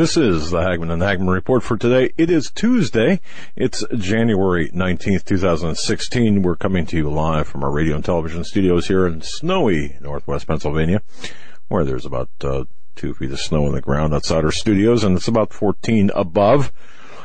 This is the Hagmann and Hagmann report for today. It is Tuesday. It's January 19th, 2016. We're coming to you live from our radio and television studios here in snowy northwest Pennsylvania, where there's about uh, two feet of snow on the ground outside our studios, and it's about 14 above.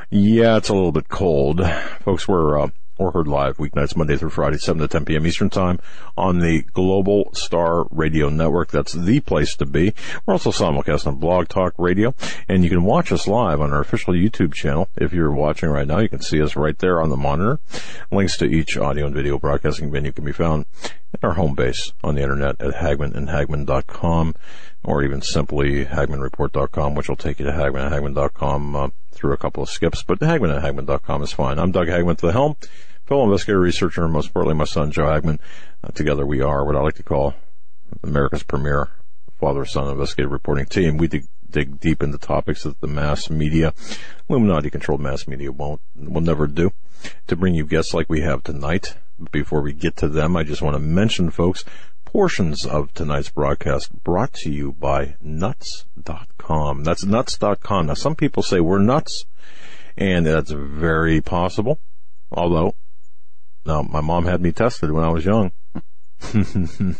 Yeah, it's a little bit cold. Folks, we're uh, or heard live weeknights Monday through Friday, 7 to 10 p.m. Eastern Time on the Global Star Radio Network. That's the place to be. We're also simulcast on Blog Talk Radio, and you can watch us live on our official YouTube channel. If you're watching right now, you can see us right there on the monitor. Links to each audio and video broadcasting venue can be found at our home base on the internet at Hagmann and hagmanandhagman.com or even simply hagmanreport.com, which will take you to hagman hagmanandhagman.com uh, through a couple of skips. But hagmanandhagman.com is fine. I'm Doug Hagmann to the helm, fellow investigator, researcher, and most importantly, my son, Joe Hagmann. Uh, together we are what I like to call America's premier father-son investigative reporting team. We dig, dig deep into topics that the mass media, Illuminati-controlled mass media won't, will never do. To bring you guests like we have tonight, before we get to them, I just want to mention, folks, portions of tonight's broadcast brought to you by nuts.com. That's nuts.com. Now, some people say we're nuts, and that's very possible. Although, now, my mom had me tested when I was young. and,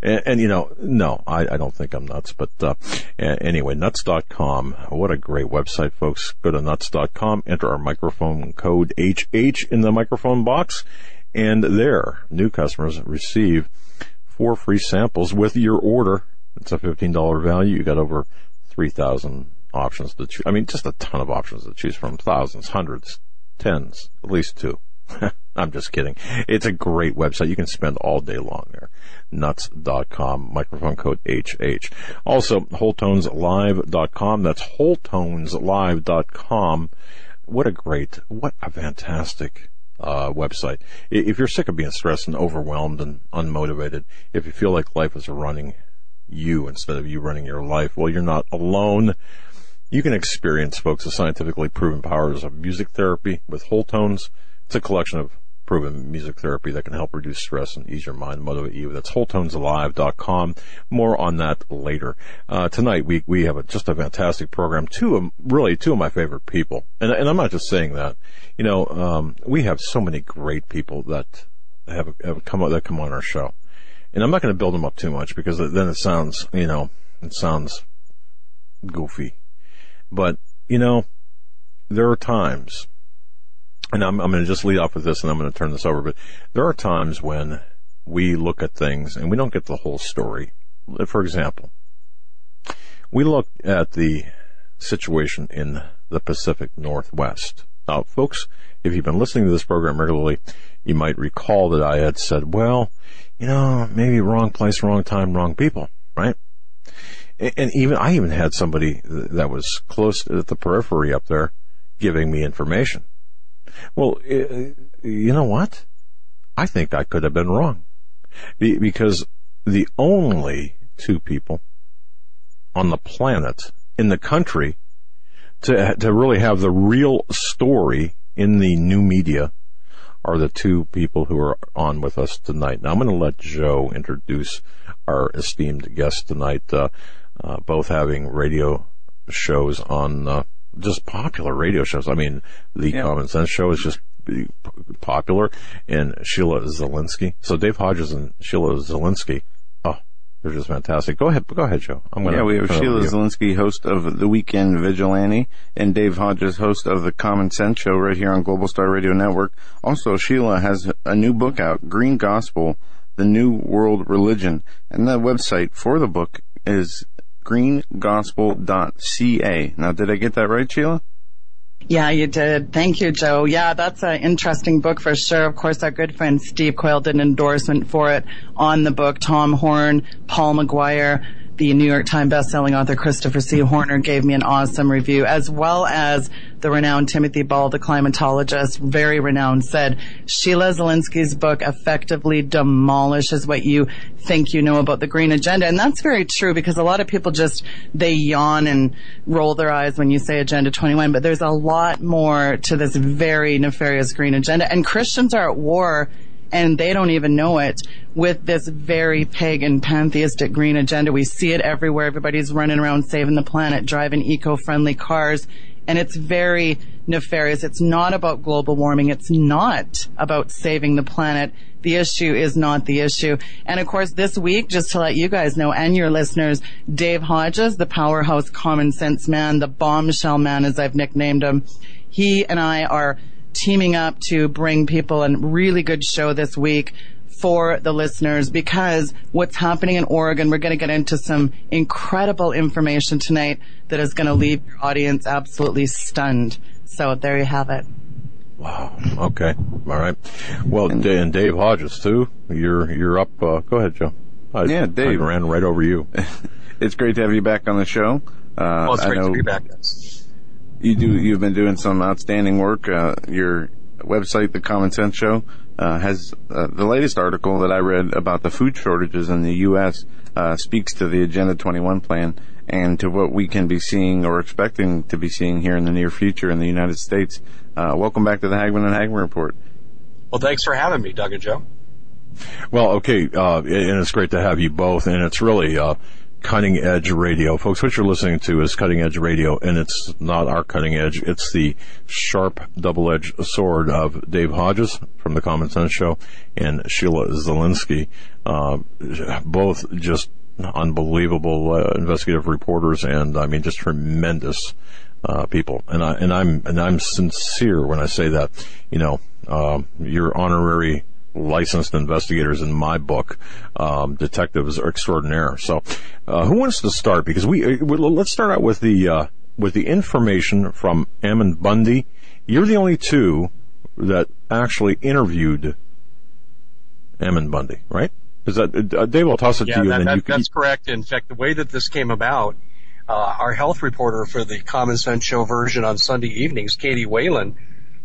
and, you know, no, I, I, don't think I'm nuts, but, uh, anyway, nuts.com. What a great website, folks. Go to nuts.com, enter our microphone code HH in the microphone box, and there, new customers receive four free samples with your order. It's a $15 value. You got over 3,000 options to choose. I mean, just a ton of options to choose from. Thousands, hundreds, tens, at least two. I'm just kidding. It's a great website. You can spend all day long there. Nuts.com, microphone code HH. Also, wholetonslive.com. That's wholetonslive.com. What a great, what a fantastic uh, website. If you're sick of being stressed and overwhelmed and unmotivated, if you feel like life is running you instead of you running your life, well, you're not alone. You can experience, folks, the scientifically proven powers of music therapy with whole tones. It's a collection of proven music therapy that can help reduce stress and ease your mind, motivate you. That's wholetonsalive.com. More on that later. Uh, tonight we, we have a, just a fantastic program. Two of, really two of my favorite people. And, and I'm not just saying that. You know, um, we have so many great people that have, have come, up that come on our show. And I'm not going to build them up too much because then it sounds, you know, it sounds goofy. But, you know, there are times and I'm, I'm going to just lead off with this and I'm going to turn this over, but there are times when we look at things and we don't get the whole story. For example, we look at the situation in the Pacific Northwest. Now, folks, if you've been listening to this program regularly, you might recall that I had said, well, you know, maybe wrong place, wrong time, wrong people, right? And even, I even had somebody that was close at the periphery up there giving me information. Well, you know what? I think I could have been wrong. Because the only two people on the planet, in the country, to, to really have the real story in the new media are the two people who are on with us tonight. Now I'm going to let Joe introduce our esteemed guests tonight, uh, uh, both having radio shows on uh, just popular radio shows. I mean, the yeah. Common Sense Show is just popular, and Sheila Zilinsky. So Dave Hodges and Sheila Zilinsky. Oh, they're just fantastic. Go ahead, go ahead, Joe. I'm gonna. Yeah, we have Sheila Zilinsky, host of the Weekend Vigilante, and Dave Hodges, host of the Common Sense Show, right here on Global Star Radio Network. Also, Sheila has a new book out, Green Gospel: The New World Religion, and the website for the book is greengospel.ca. Now, did I get that right, Sheila? Yeah, you did. Thank you, Joe. Yeah, that's an interesting book for sure. Of course, our good friend Steve Quayle did an endorsement for it on the book. Tom Horn, Paul McGuire, the New York Times bestselling author Christopher C. Horner gave me an awesome review, as well as the renowned Timothy Ball, the climatologist, very renowned, said Sheila Zilinsky's book effectively demolishes what you think you know about the green agenda. And that's very true because a lot of people just, they yawn and roll their eyes when you say Agenda 21, but there's a lot more to this very nefarious green agenda. And Christians are at war and they don't even know it with this very pagan pantheistic green agenda. We see it everywhere. Everybody's running around saving the planet, driving eco-friendly cars, and it's very nefarious. It's not about global warming. It's not about saving the planet. The issue is not the issue. And of course, this week, just to let you guys know and your listeners, Dave Hodges, the powerhouse common sense man, the bombshell man, as I've nicknamed him, he and I are teaming up to bring people a really good show this week for the listeners because what's happening in Oregon, we're going to get into some incredible information tonight that is going to leave your audience absolutely stunned. So there you have it. Wow. Okay. All right. Well, and Dave Hodges too. You're you're up. Uh, go ahead, Joe. I, yeah, Dave I ran right over you. it's great to have you back on the show. Uh, well, it's great to be back you do you've been doing some outstanding work. Uh, your website, The Common Sense Show, uh, has uh, the latest article that I read about the food shortages in the U.S. Uh, speaks to the Agenda 21 plan and to what we can be seeing or expecting to be seeing here in the near future in the United States. Uh, welcome back to the Hagmann and Hagmann Report. Well, thanks for having me, Doug and Joe. Well, okay, uh, and it's great to have you both, and it's really cutting edge radio. Folks, what you're listening to is cutting edge radio, and it's not our cutting edge. It's the sharp double edged sword of Dave Hodges from the Common Sense Show and Sheila Zilinsky. Uh, both just unbelievable uh, investigative reporters and I mean just tremendous uh, people. And I and I'm and I'm sincere when I say that. You know, uh, your honorary licensed investigators in my book, um, detectives are extraordinaire. So, uh, who wants to start? Because we, uh, let's start out with the uh, with the information from Ammon Bundy. You're the only two that actually interviewed Ammon Bundy, right? Is that uh, Dave? I'll toss it yeah, to you. That, that, you that's correct. In fact, the way that this came about, uh, our health reporter for the Common Sense Show version on Sunday evenings, Katie Whalen,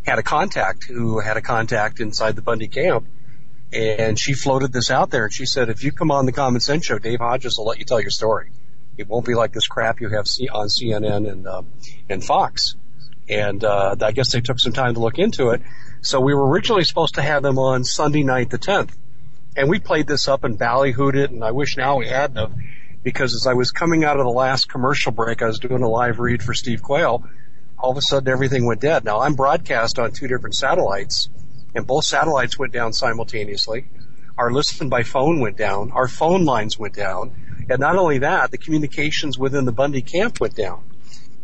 had a contact who had a contact inside the Bundy camp and she floated this out there and she said, if you come on the Common Sense Show, Dave Hodges will let you tell your story. It won't be like this crap you have on CNN and, uh, and Fox. And, uh, I guess they took some time to look into it. So we were originally supposed to have them on Sunday night, the 10th. And we played this up and ballyhooed it and I wish now we hadn't because as I was coming out of the last commercial break, I was doing a live read for Steve Quayle. All of a sudden everything went dead. Now I'm broadcast on two different satellites and both satellites went down simultaneously. Our listen by phone went down. Our phone lines went down. And not only that, the communications within the Bundy camp went down.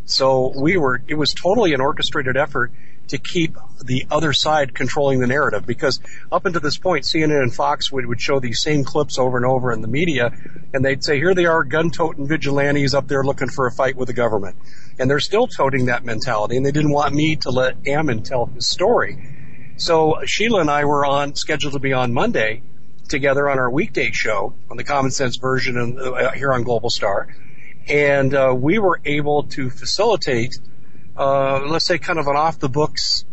So we were, it was totally an orchestrated effort to keep the other side controlling the narrative because up until this point, CNN and Fox would, would show these same clips over and over in the media and they'd say, here they are gun-toting vigilantes up there looking for a fight with the government. And they're still toting that mentality and they didn't want me to let Ammon tell his story. So Sheila and I were on scheduled to be on Monday together on our weekday show on the Common Sense version uh, here on Global Star, and uh, we were able to facilitate, uh, let's say, kind of an off the books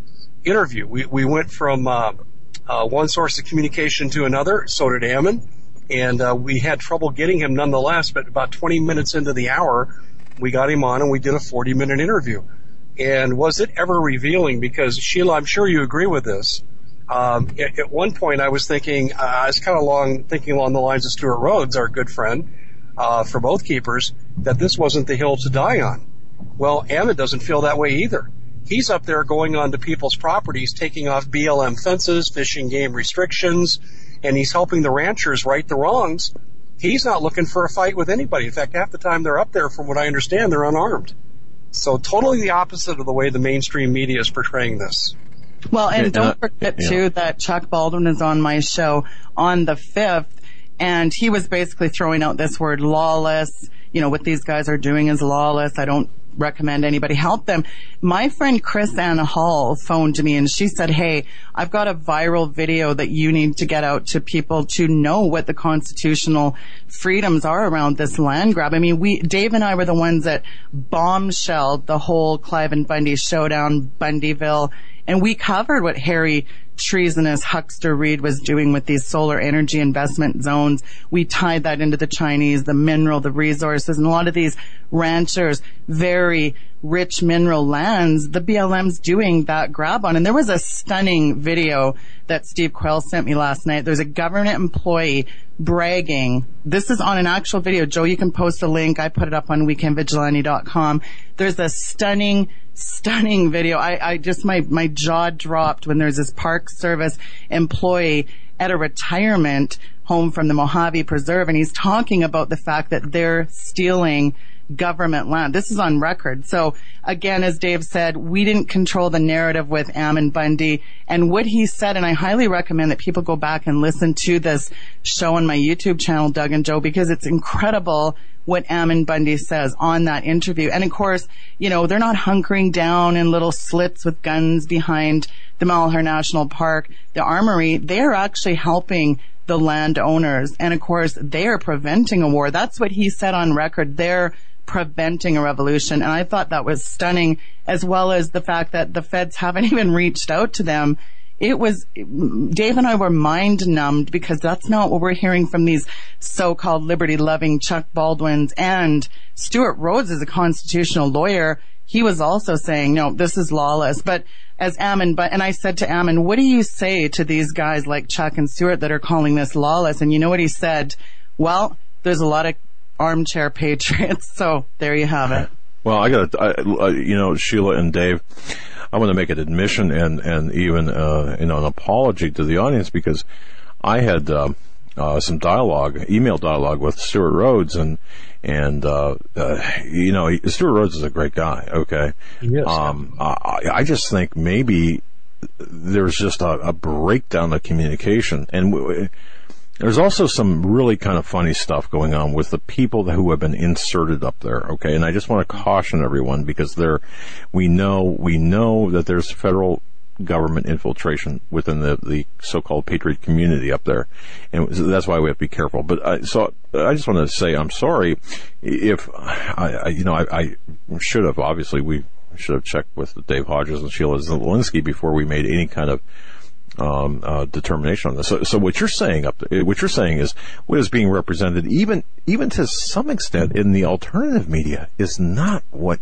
interview. We we went from uh, uh, one source of communication to another. So did Ammon, and uh, we had trouble getting him nonetheless. But about 20 minutes into the hour, we got him on and we did a 40 minute interview. And was it ever revealing? Because Sheila, I'm sure you agree with this. Um, at, at, one point, I was thinking, uh, I was kind of long thinking along the lines of Stewart Rhodes, our good friend uh, for Oath Keepers, that this wasn't the hill to die on. Well, Ammon doesn't feel that way either. He's up there going onto people's properties, taking off BLM fences, fishing game restrictions, and he's helping the ranchers right the wrongs. He's not looking for a fight with anybody. In fact, half the time they're up there, from what I understand, they're unarmed. So totally the opposite of the way the mainstream media is portraying this. Well, and don't uh, forget yeah. too that Chuck Baldwin is on my show on the 5th and he was basically throwing out this word lawless. You know, what these guys are doing is lawless. I don't recommend anybody help them. My friend KrisAnne Hall phoned me and she said, Hey, I've got a viral video that you need to get out to people to know what the constitutional freedoms are around this land grab. I mean, we, Dave and I were the ones that bombshelled the whole Cliven Bundy showdown, Bundyville, and we covered what Harry treasonous huckster Reid was doing with these solar energy investment zones. We tied that into the Chinese, the mineral, the resources, and a lot of these ranchers, very rich mineral lands, the BLM's doing that grab on. And there was a stunning video that Steve Quayle sent me last night. There's a government employee bragging. This is on an actual video. Joe, you can post a link. I put it up on weekendvigilante.com. There's a stunning stunning video. I, I just, my, my jaw dropped when there's this Park Service employee at a retirement home from the Mojave Preserve and he's talking about the fact that they're stealing government land. This is on record. So again, as Dave said, we didn't control the narrative with Ammon Bundy and what he said. And I highly recommend that people go back and listen to this show on my YouTube channel, Doug and Joe, because it's incredible what Ammon Bundy says on that interview. And of course, you know, they're not hunkering down in little slits with guns behind the Malheur National Park, the armory. They're actually helping the landowners. And of course, they're preventing a war. That's what he said on record. They're preventing a revolution. And I thought that was stunning, as well as the fact that the feds haven't even reached out to them it was, Dave and I were mind numbed because that's not what we're hearing from these so-called liberty loving Chuck Baldwins and Stewart Rhodes is a constitutional lawyer. He was also saying, no, this is lawless. But as Ammon, but, and I said to Ammon, what do you say to these guys like Chuck and Stewart that are calling this lawless? And you know what he said? Well, there's a lot of armchair patriots. So there you have it. Well, I got to, you know, Sheila and Dave, I want to make an admission and and even uh, you know an apology to the audience because I had uh, uh, some dialogue, email dialogue with Stewart Rhodes, and and uh, uh, you know Stewart Rhodes is a great guy. Okay, yes. um, I, I just think maybe there's just a, a breakdown of communication, and w- there's also some really kind of funny stuff going on with the people who have been inserted up there. Okay. And I just want to caution everyone because there, we know, we know that there's federal government infiltration within the, the so-called patriot community up there. And that's why we have to be careful. But I, so I just want to say I'm sorry if I, I you know, I, I should have, obviously we should have checked with Dave Hodges and Sheila Zilinsky before we made any kind of um, uh, determination on this. So, so what you're saying up, what you're saying is what is being represented, even even to some extent in the alternative media, is not what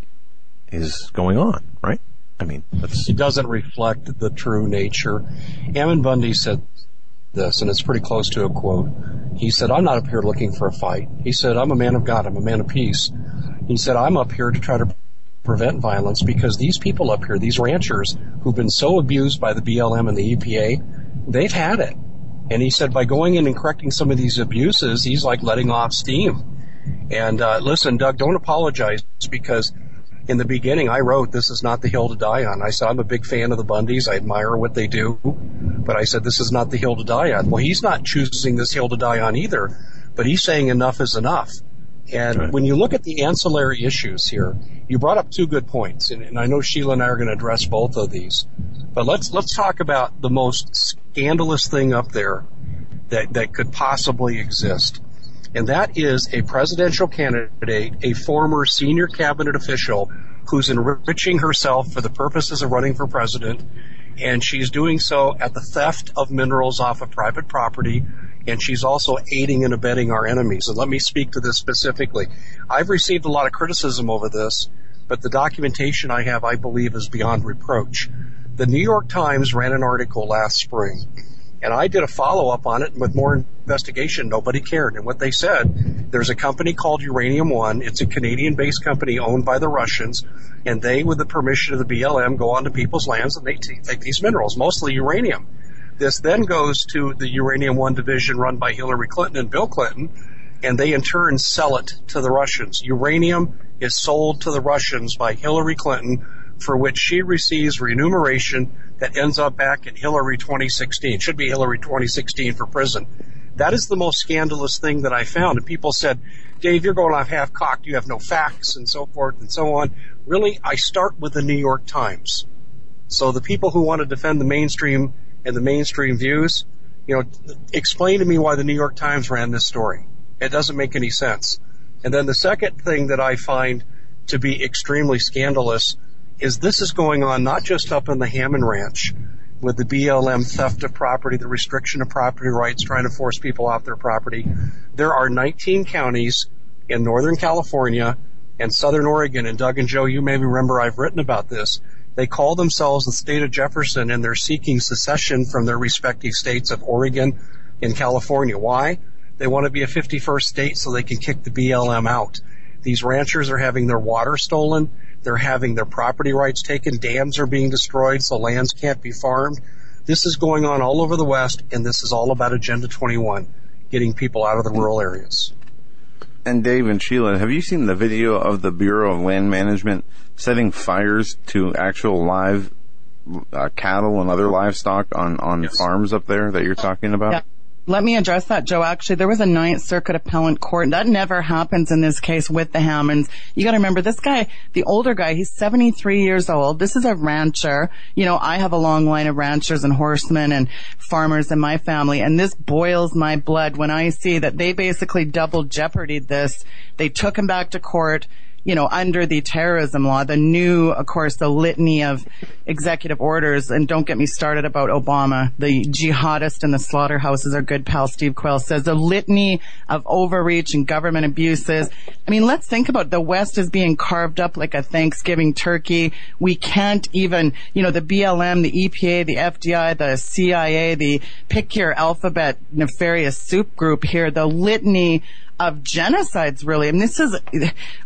is going on, right? I mean, it doesn't reflect the true nature. Ammon Bundy said this, and it's pretty close to a quote. He said, "I'm not up here looking for a fight." He said, "I'm a man of God. I'm a man of peace." He said, "I'm up here to try to prevent violence because these people up here, these ranchers who've been so abused by the BLM and the EPA, they've had it. And he said by going in and correcting some of these abuses, he's like letting off steam. And uh, listen, Doug, don't apologize because in the beginning I wrote this is not the hill to die on. I said I'm a big fan of the Bundys. I admire what they do, but I said this is not the hill to die on. Well, he's not choosing this hill to die on either, but he's saying enough is enough. And right. when you look at the ancillary issues here, you brought up two good points, and, and I know Sheila and I are going to address both of these. But let's let's talk about the most scandalous thing up there that that could possibly exist, and that is a presidential candidate, a former senior cabinet official who's enriching herself for the purposes of running for president, and she's doing so at the theft of minerals off of private property and she's also aiding and abetting our enemies. And let me speak to this specifically. I've received a lot of criticism over this, but the documentation I have, I believe, is beyond reproach. The New York Times ran an article last spring, and I did a follow up on it with more investigation. Nobody cared. And what they said, there's a company called Uranium One. It's a Canadian based company owned by the Russians, and they, with the permission of the BLM, go onto people's lands and they take these minerals, mostly uranium. This then goes to the Uranium One division run by Hillary Clinton and Bill Clinton, and they in turn sell it to the Russians. Uranium is sold to the Russians by Hillary Clinton, for which she receives remuneration that ends up back in Hillary 2016. Should be Hillary 2016 for prison. That is the most scandalous thing that I found. And people said, Dave, you're going off half cocked. You have no facts and so forth and so on. Really, I start with the New York Times. So the people who want to defend the mainstream and the mainstream views, you know, explain to me why the New York Times ran this story. It doesn't make any sense. And then the second thing that I find to be extremely scandalous is this is going on not just up in the Hammond Ranch with the BLM theft of property, the restriction of property rights, trying to force people off their property. There are 19 counties in Northern California and Southern Oregon, and Doug and Joe, you may remember I've written about this. They call themselves the state of Jefferson and they're seeking secession from their respective states of Oregon and California. Why? They want to be a 51st state so they can kick the BLM out. These ranchers are having their water stolen. They're having their property rights taken. Dams are being destroyed, so lands can't be farmed. This is going on all over the West, and this is all about Agenda 21, getting people out of the rural areas. And Dave and Sheila, have you seen the video of the Bureau of Land Management setting fires to actual live uh, cattle and other livestock on on yes. farms up there that you're talking about? Yeah. Let me address that, Joe. Actually, there was a Ninth Circuit appellate court. That never happens in this case with the Hammonds. You gotta remember, this guy, the older guy, he's 73 years old. This is a rancher. You know, I have a long line of ranchers and horsemen and farmers in my family, and this boils my blood when I see that they basically double jeopardied this. They took him back to court you know, under the terrorism law, the new, of course, the litany of executive orders, and don't get me started about Obama, the jihadist and the slaughterhouses, our good pal Steve Quayle says, the litany of overreach and government abuses. I mean, let's think about it. the West is being carved up like a Thanksgiving turkey. We can't even, you know, the BLM, the EPA, the FDI, the CIA, the pick your alphabet nefarious soup group here, the litany of genocides, really. And this is,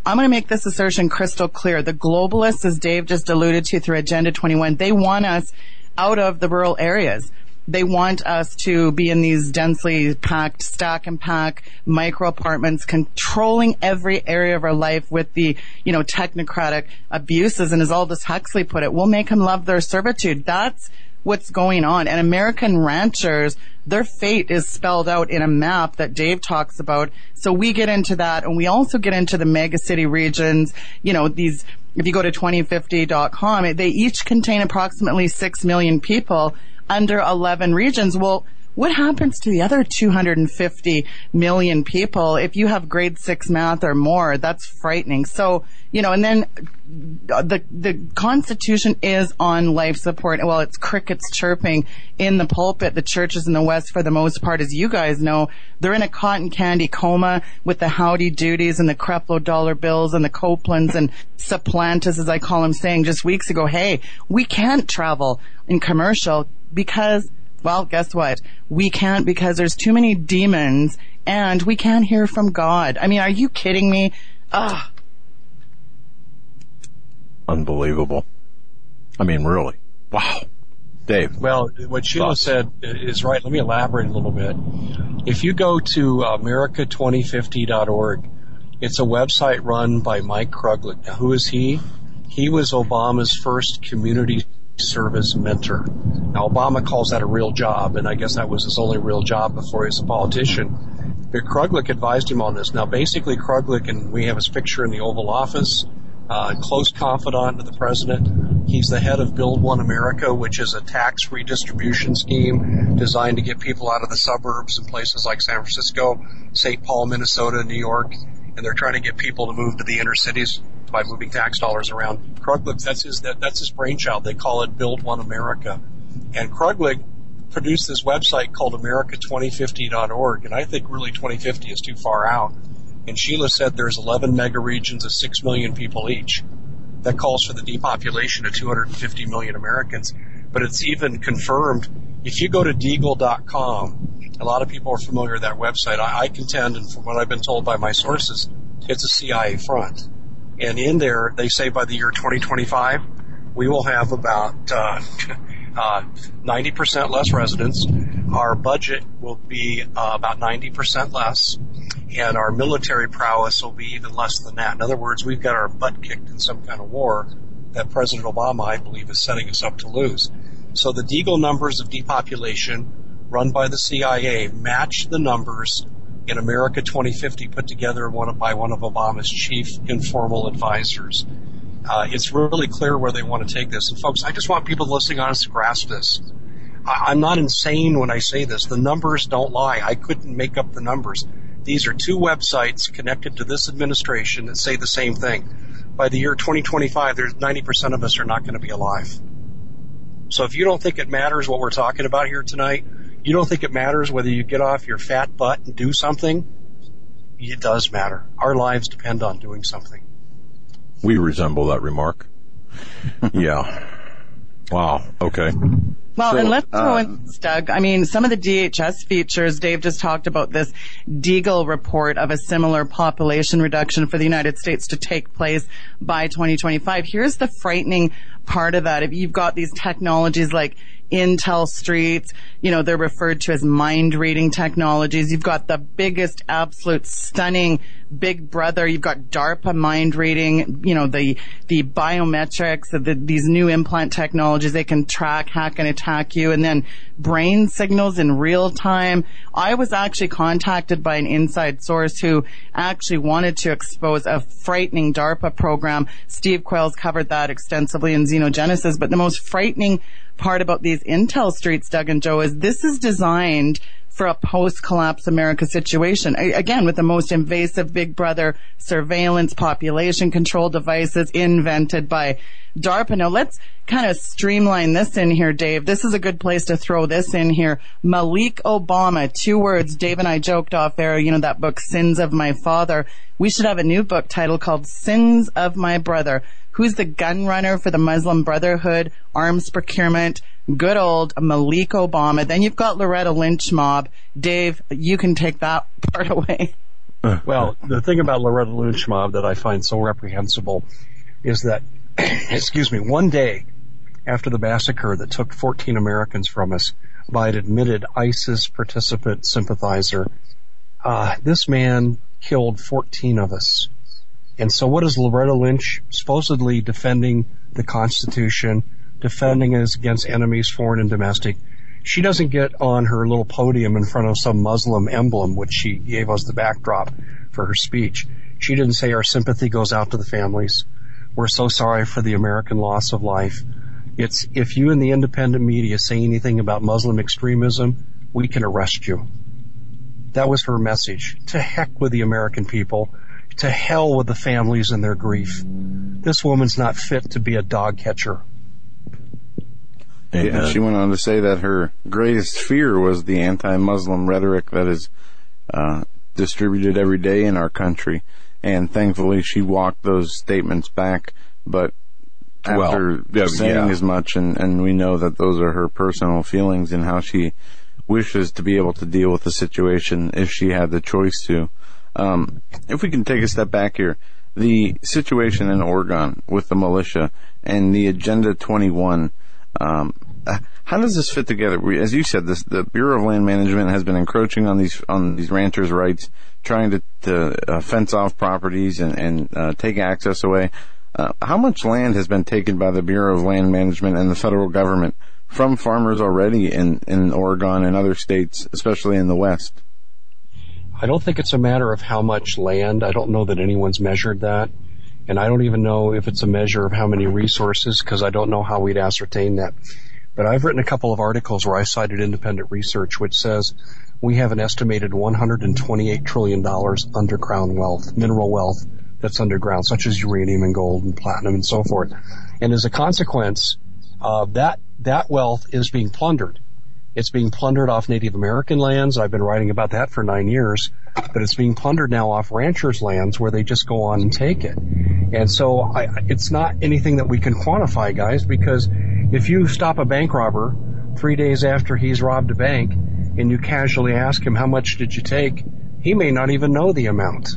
I'm going to make this assertion crystal clear. The globalists, as Dave just alluded to through Agenda 21, they want us out of the rural areas. They want us to be in these densely packed, stack and pack micro apartments, controlling every area of our life with the, you know, technocratic abuses. And as Aldous Huxley put it, we'll make them love their servitude. That's what's going on. And American ranchers, their fate is spelled out in a map that Dave talks about. So we get into that and we also get into the mega city regions, you know, these, if you go to 2050.com, they each contain approximately 6 million people under 11 regions. Well, what happens to the other 250 million people if you have grade six math or more? That's frightening. So, you know, and then the, the Constitution is on life support. Well, it's crickets chirping in the pulpit. The churches in the West, for the most part, as you guys know, they're in a cotton candy coma with the howdy duties and the Creflo dollar bills and the Copelands and supplantus, as I call them, saying just weeks ago, hey, we can't travel in commercial because well, guess what? We can't because there's too many demons and we can't hear from God. I mean, are you kidding me? Ugh. Unbelievable. I mean, really. Wow. Dave. Well, what Sheila thoughts? said is right. Let me elaborate a little bit. If you go to America2050.org, it's a website run by Mike Kruglik. Now, who is he? He was Obama's first community service mentor. Now, Obama calls that a real job, and I guess that was his only real job before he was a politician. But Kruglik advised him on this. Now, basically, Kruglik, and we have his picture in the Oval Office, uh, close confidant of the president. He's the head of Build One America, which is a tax redistribution scheme designed to get people out of the suburbs and places like San Francisco, St. Paul, Minnesota, New York, and they're trying to get people to move to the inner cities by moving tax dollars around. Kruglik, that's his that, that's his brainchild. They call it Build One America, and Kruglik produced this website called America2050.org, and I think really 2050 is too far out. And Sheila said there's 11 mega regions of 6 million people each. That calls for the depopulation of 250 million Americans. But it's even confirmed. If you go to Deagle.com, a lot of people are familiar with that website. I, I contend, and from what I've been told by my sources, it's a CIA front. And in there, they say by the year 2025, we will have about uh, uh, 90% less residents. Our budget will be uh, about 90% less, and our military prowess will be even less than that. In other words, we've got our butt kicked in some kind of war that President Obama, I believe, is setting us up to lose. So the Deagle numbers of depopulation run by the CIA match the numbers in America 2050 put together by one of Obama's chief informal advisors. Uh, it's really clear where they want to take this. And folks, I just want people listening on us to grasp this. I, I'm not insane when I say this. The numbers don't lie. I couldn't make up the numbers. These are two websites connected to this administration that say the same thing. By the year 2025, there's 90% of us are not going to be alive. So if you don't think it matters what we're talking about here tonight, you don't think it matters whether you get off your fat butt and do something, it does matter. Our lives depend on doing something. We resemble that remark. yeah. Wow. Okay. Well, so, and let's throw uh, in, Doug. I mean, some of the DHS features, Dave just talked about this Deagle report of a similar population reduction for the United States to take place by 2025. Here's the frightening part of that. If you've got these technologies like Intellistreets, you know, they're referred to as mind reading technologies. You've got the biggest, absolute stunning big brother. You've got DARPA mind reading, you know, the, the biometrics, the, these new implant technologies. They can track, hack and attack you and then brain signals in real time. I was actually contacted by an inside source who actually wanted to expose a frightening DARPA program. Steve Quayle's covered that extensively in Xenogenesis, but the most frightening part about these Intellistreets, Doug and Joe, is this is designed for a post-collapse America situation. Again, with the most invasive Big Brother surveillance population control devices invented by DARPA. Now let's kind of streamline this in here, Dave. This is a good place to throw this in here. Malik Obama, two words. Dave and I joked off air, you know, that book, Sins of My Father. We should have a new book title called Sins of My Brother. Who's the gun runner for the Muslim Brotherhood, arms procurement, good old Malik Obama. Then you've got Loretta Lynch mob. Dave, you can take that part away. Well, the thing about Loretta Lynch mob that I find so reprehensible is that, excuse me, one day after the massacre that took 14 Americans from us by an admitted ISIS participant sympathizer, uh, this man killed 14 of us. And so what is Loretta Lynch supposedly defending the Constitution, defending us against enemies, foreign and domestic. She doesn't get on her little podium in front of some Muslim emblem, which she gave us the backdrop for her speech. She didn't say our sympathy goes out to the families. We're so sorry for the American loss of life. It's if you in the independent media say anything about Muslim extremism, we can arrest you. That was her message. To heck with the American people. To hell with the families and their grief. This woman's not fit to be a dog catcher. Yeah, she went on to say that her greatest fear was the anti-Muslim rhetoric that is uh, distributed every day in our country, and thankfully she walked those statements back. But after well, saying yeah. as much, and, and we know that those are her personal feelings and how she wishes to be able to deal with the situation if she had the choice to. Um, if we can take a step back here, the situation in Oregon with the militia and the Agenda 21 um, how does this fit together? As you said, this, the Bureau of Land Management has been encroaching on these on these ranchers' rights, trying to, to uh, fence off properties and, and uh, take access away. Uh, how much land has been taken by the Bureau of Land Management and the federal government from farmers already in, in Oregon and other states, especially in the West? I don't think it's a matter of how much land. I don't know that anyone's measured that. And I don't even know if it's a measure of how many resources because I don't know how we'd ascertain that. But I've written a couple of articles where I cited independent research which says we have an estimated $128 trillion underground wealth, mineral wealth that's underground, such as uranium and gold and platinum and so forth. And as a consequence, uh, that, that wealth is being plundered. It's being plundered off Native American lands. I've been writing about that for nine years, but it's being plundered now off ranchers' lands where they just go on and take it. And so I, it's not anything that we can quantify, guys, because if you stop a bank robber three days after he's robbed a bank and you casually ask him how much did you take, he may not even know the amount.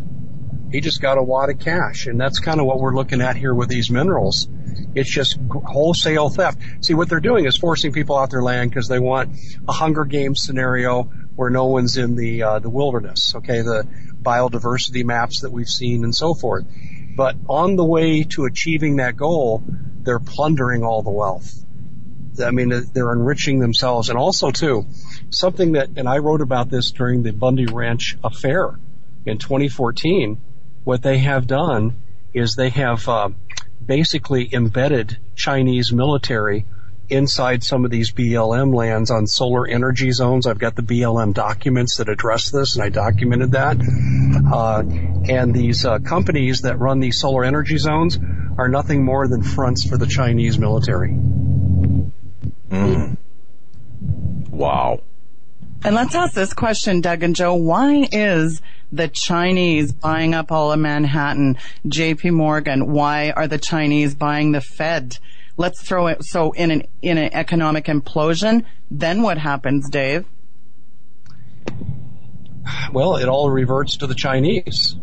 He just got a wad of cash. And that's kind of what we're looking at here with these minerals. It's just wholesale theft. See, what they're doing is forcing people off their land because they want a Hunger Games scenario where no one's in the uh, the wilderness. Okay, the biodiversity maps that we've seen and so forth. But on the way to achieving that goal, they're plundering all the wealth. I mean, they're enriching themselves. And also, too, something that, and I wrote about this during the Bundy Ranch affair in 2014. What they have done is they have uh, basically embedded Chinese military inside some of these BLM lands on solar energy zones. I've got the BLM documents that address this, and I documented that. Uh, and these uh, companies that run these solar energy zones are nothing more than fronts for the Chinese military. Mm. Wow. And let's ask this question, Doug and Joe. Why is the Chinese buying up all of Manhattan? JP Morgan, why are the Chinese buying the Fed? Let's throw it, so in an, in an economic implosion, then what happens, Dave? Well, it all reverts to the Chinese.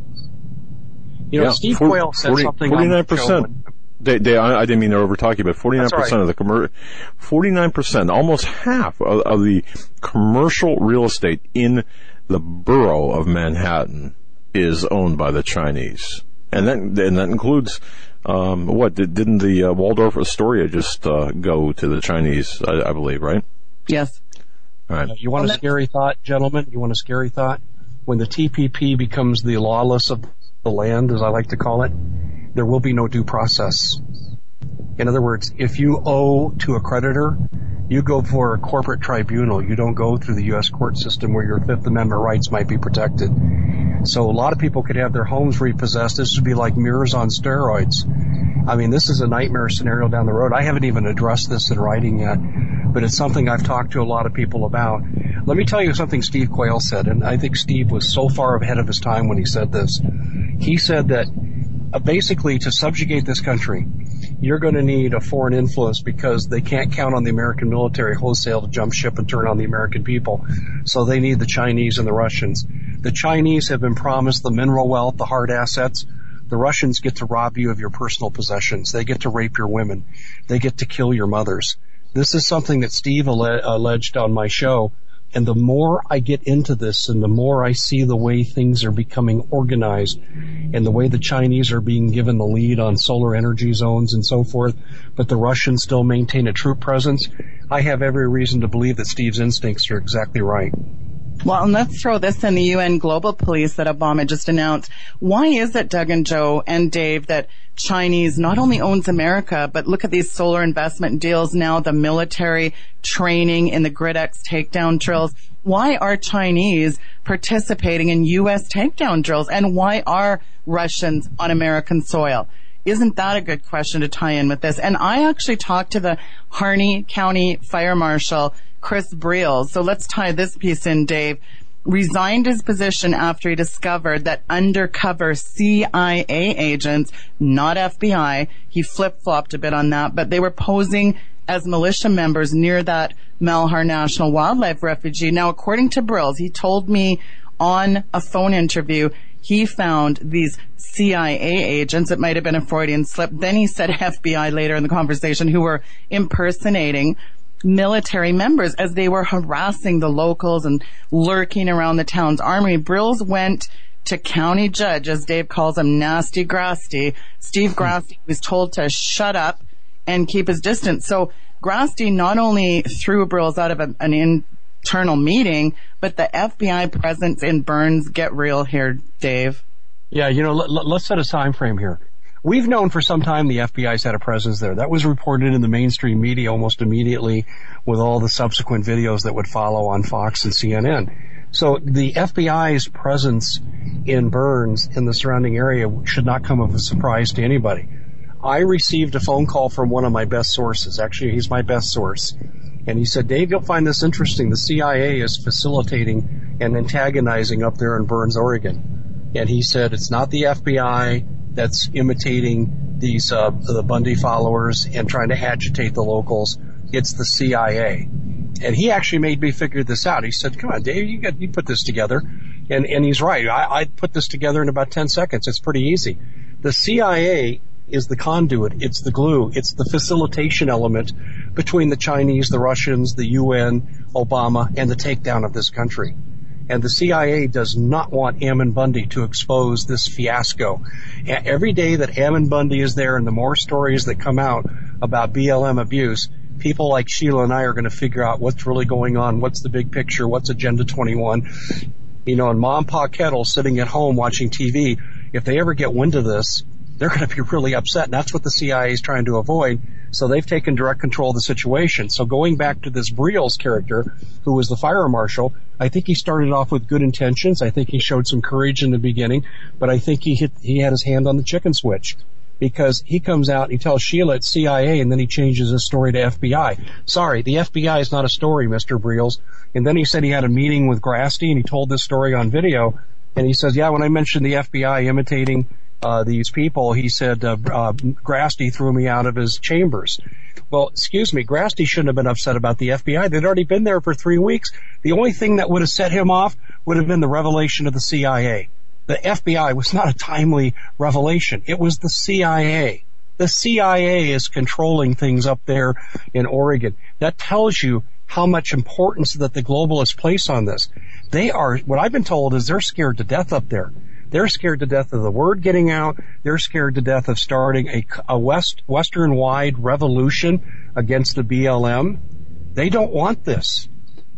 You know, yeah, Steve 40, Quayle said 40, something 49%. They, they, I, didn't mean to over talk you, but 49% right. of the commercial, 49%, almost half of, of the commercial real estate in the borough of Manhattan is owned by the Chinese. And that, and that includes, um, what, did, not the uh, Waldorf Astoria just uh, go to the Chinese, I, I believe, right? Yes. All right. You want a scary thought, gentlemen? You want a scary thought? When the TPP becomes the lawless of the land, as I like to call it, there will be no due process. In other words, if you owe to a creditor, you go for a corporate tribunal. You don't go through the U.S. court system where your Fifth Amendment rights might be protected. So a lot of people could have their homes repossessed. This would be like mirrors on steroids. I mean, this is a nightmare scenario down the road. I haven't even addressed this in writing yet, but it's something I've talked to a lot of people about. Let me tell you something Steve Quayle said, and I think Steve was so far ahead of his time when he said this. He said that uh, basically to subjugate this country, you're going to need a foreign influence because they can't count on the American military wholesale to jump ship and turn on the American people. So they need the Chinese and the Russians. The Chinese have been promised the mineral wealth, the hard assets. The Russians get to rob you of your personal possessions. They get to rape your women. They get to kill your mothers. This is something that Steve alleged on my show and the more I get into this and the more I see the way things are becoming organized and the way the Chinese are being given the lead on solar energy zones and so forth, but the Russians still maintain a troop presence, I have every reason to believe that Steve's instincts are exactly right. Well, and let's throw this in the UN Global Police that Obama just announced. Why is it, Doug and Joe and Dave, that Chinese not only owns America, but look at these solar investment deals now, the military training in the GridEx takedown drills. Why are Chinese participating in U.S. takedown drills? And why are Russians on American soil? Isn't that a good question to tie in with this? And I actually talked to the Harney County Fire Marshal, Chris Briels. So let's tie this piece in, Dave resigned his position after he discovered that undercover CIA agents, not FBI, he flip-flopped a bit on that, but they were posing as militia members near that Malheur National Wildlife Refuge. Now, according to Briels, he told me on a phone interview he found these CIA agents. It might have been a Freudian slip. Then he said FBI later in the conversation who were impersonating military members as they were harassing the locals and lurking around the town's armory. Briels went to county judge, as Dave calls him, Nasty Grasty. Steve Grasty was told to shut up and keep his distance. So Grasty not only threw Briels out of a, an internal meeting, but the FBI presence in Burns, get real here, Dave. Yeah, you know, let, us set a time frame here. We've known for some time the FBI's had a presence there. That was reported in the mainstream media almost immediately with all the subsequent videos that would follow on Fox and CNN. So the FBI's presence in Burns in the surrounding area should not come as a surprise to anybody. I received a phone call from one of my best sources. Actually, he's my best source. And he said, Dave, you'll find this interesting. The CIA is facilitating and antagonizing up there in Burns, Oregon. And he said, it's not the FBI that's imitating these uh, the Bundy followers and trying to agitate the locals. It's the CIA, and he actually made me figure this out. He said, "Come on, Dave, you got you put this together," and and he's right. I, I put this together in about ten seconds. It's pretty easy. The CIA is the conduit. It's the glue. It's the facilitation element between the Chinese, the Russians, the UN, Obama, and the takedown of this country. And the CIA does not want Ammon Bundy to expose this fiasco. Every day that Ammon Bundy is there and the more stories that come out about BLM abuse, people like Sheila and I are going to figure out what's really going on, what's the big picture, what's Agenda 21. You know, and mom, pa, kettle sitting at home watching TV, if they ever get wind of this, they're going to be really upset. And that's what the CIA is trying to avoid. So they've taken direct control of the situation. So going back to this Briels character, who was the fire marshal, I think he started off with good intentions. I think he showed some courage in the beginning, but I think he hit, he had his hand on the chicken switch because he comes out and he tells Sheila it's CIA and then he changes his story to FBI. Sorry, the FBI is not a story, Mr. Briels. And then he said he had a meeting with Grasty and he told this story on video. And he says, yeah, when I mentioned the FBI imitating uh, these people, he said uh, uh, Grasty threw me out of his chambers. Well, excuse me, Grasty shouldn't have been upset about the FBI. They'd already been there for three weeks. The only thing that would have set him off would have been the revelation of the CIA the FBI was not a timely revelation. It was the CIA. The CIA is controlling things up there in Oregon. That tells you how much importance that the globalists place on this. They are, what I've been told is they're scared to death up there. They're scared to death of the word getting out. They're scared to death of starting a, a west, western wide revolution against the BLM. They don't want this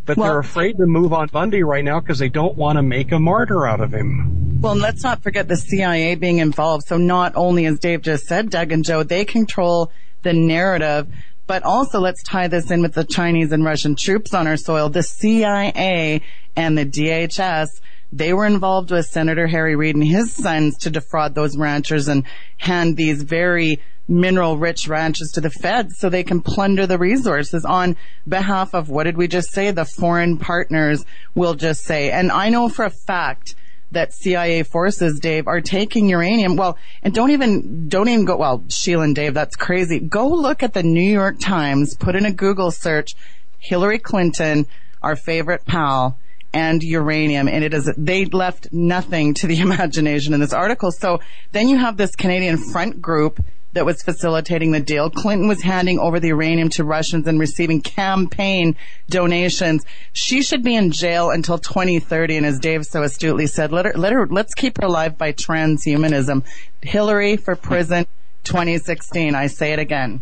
but well, they're afraid to move on Bundy right now because they don't want to make a martyr out of him. Well, and let's not forget the CIA being involved. So not only, as Dave just said, Doug and Joe, they control the narrative, but also let's tie this in with the Chinese and Russian troops on our soil. The CIA and the DHS they were involved with Senator Harry Reid and his sons to defraud those ranchers and hand these very mineral rich ranches to the feds so they can plunder the resources on behalf of what did we just say? The foreign partners will just say. And I know for a fact that CIA forces, Dave, are taking uranium. Well, and don't even, don't even go, well, Sheila and Dave, that's crazy. Go look at the New York Times, put in a Google search, Hillary Clinton, our favorite pal, and uranium. And it is, they left nothing to the imagination in this article. So then you have this Canadian front group that was facilitating the deal. Clinton was handing over the uranium to Russians and receiving campaign donations. She should be in jail until 2030. And as Dave so astutely said, let her, let her, let's keep her alive by transhumanism. Hillary for prison 2016. I say it again.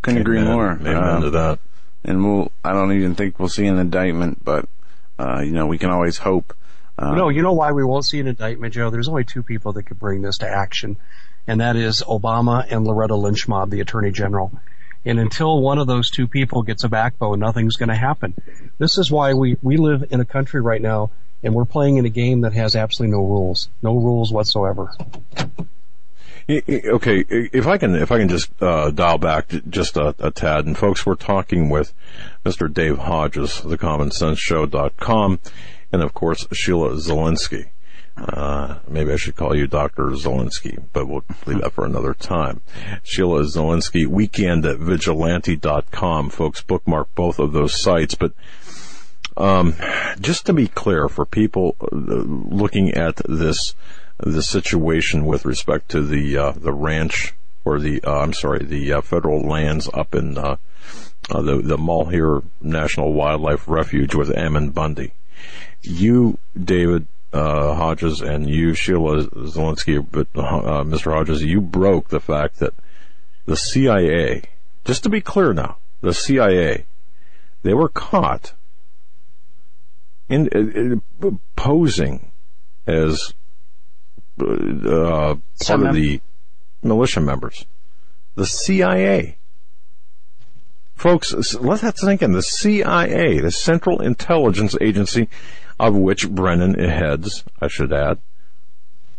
Couldn't agree more. Amen um, to that. And we'll, I don't even think we'll see an indictment, but, uh, you know, we can always hope. Um, no, you know why we won't see an indictment, Joe? There's only two people that could bring this to action and that is Obama and Loretta Lynch Mob, the Attorney General. And until one of those two people gets a backbone, nothing's going to happen. This is why we, we live in a country right now and we're playing in a game that has absolutely no rules. No rules whatsoever. Okay, if I can, if I can just uh, dial back just a, a, tad, and folks, we're talking with Mr. Dave Hodges, the thecommonsenseshow.com, and of course Sheila Zilinsky. Uh, maybe I should call you Dr. Zilinsky, but we'll leave that for another time. Sheila Zilinsky, weekend at vigilante.com. Folks, bookmark both of those sites. But um, just to be clear, for people uh, looking at this this situation with respect to the uh, the ranch or the uh, I'm sorry, the uh, federal lands up in uh, the the Malheur National Wildlife Refuge with Ammon Bundy. You, David, uh, Hodges and you, Sheila Zilinsky, but uh, Mr. Hodges, you broke the fact that the CIA, just to be clear now, the CIA, they were caught in, in posing as uh, part of the militia members. The CIA. Folks, let that sink in. The CIA, the Central Intelligence Agency, of which Brennan heads, I should add,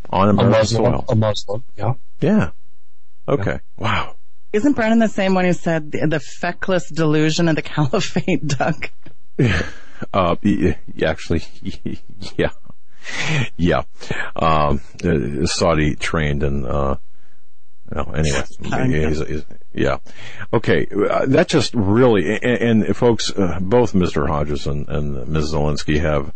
on American a Muslim, soil. A Muslim, yeah. Yeah. Okay. Yeah. Wow. Isn't Brennan the same one who said the, the feckless delusion of the caliphate, Doug? uh, actually, yeah. Yeah. Um, uh, Saudi trained and. uh, well, anyway, he's, he's, yeah. Okay, uh, that just really, and, and folks, uh, both Mr. Hodges and, and Ms. Zilinsky have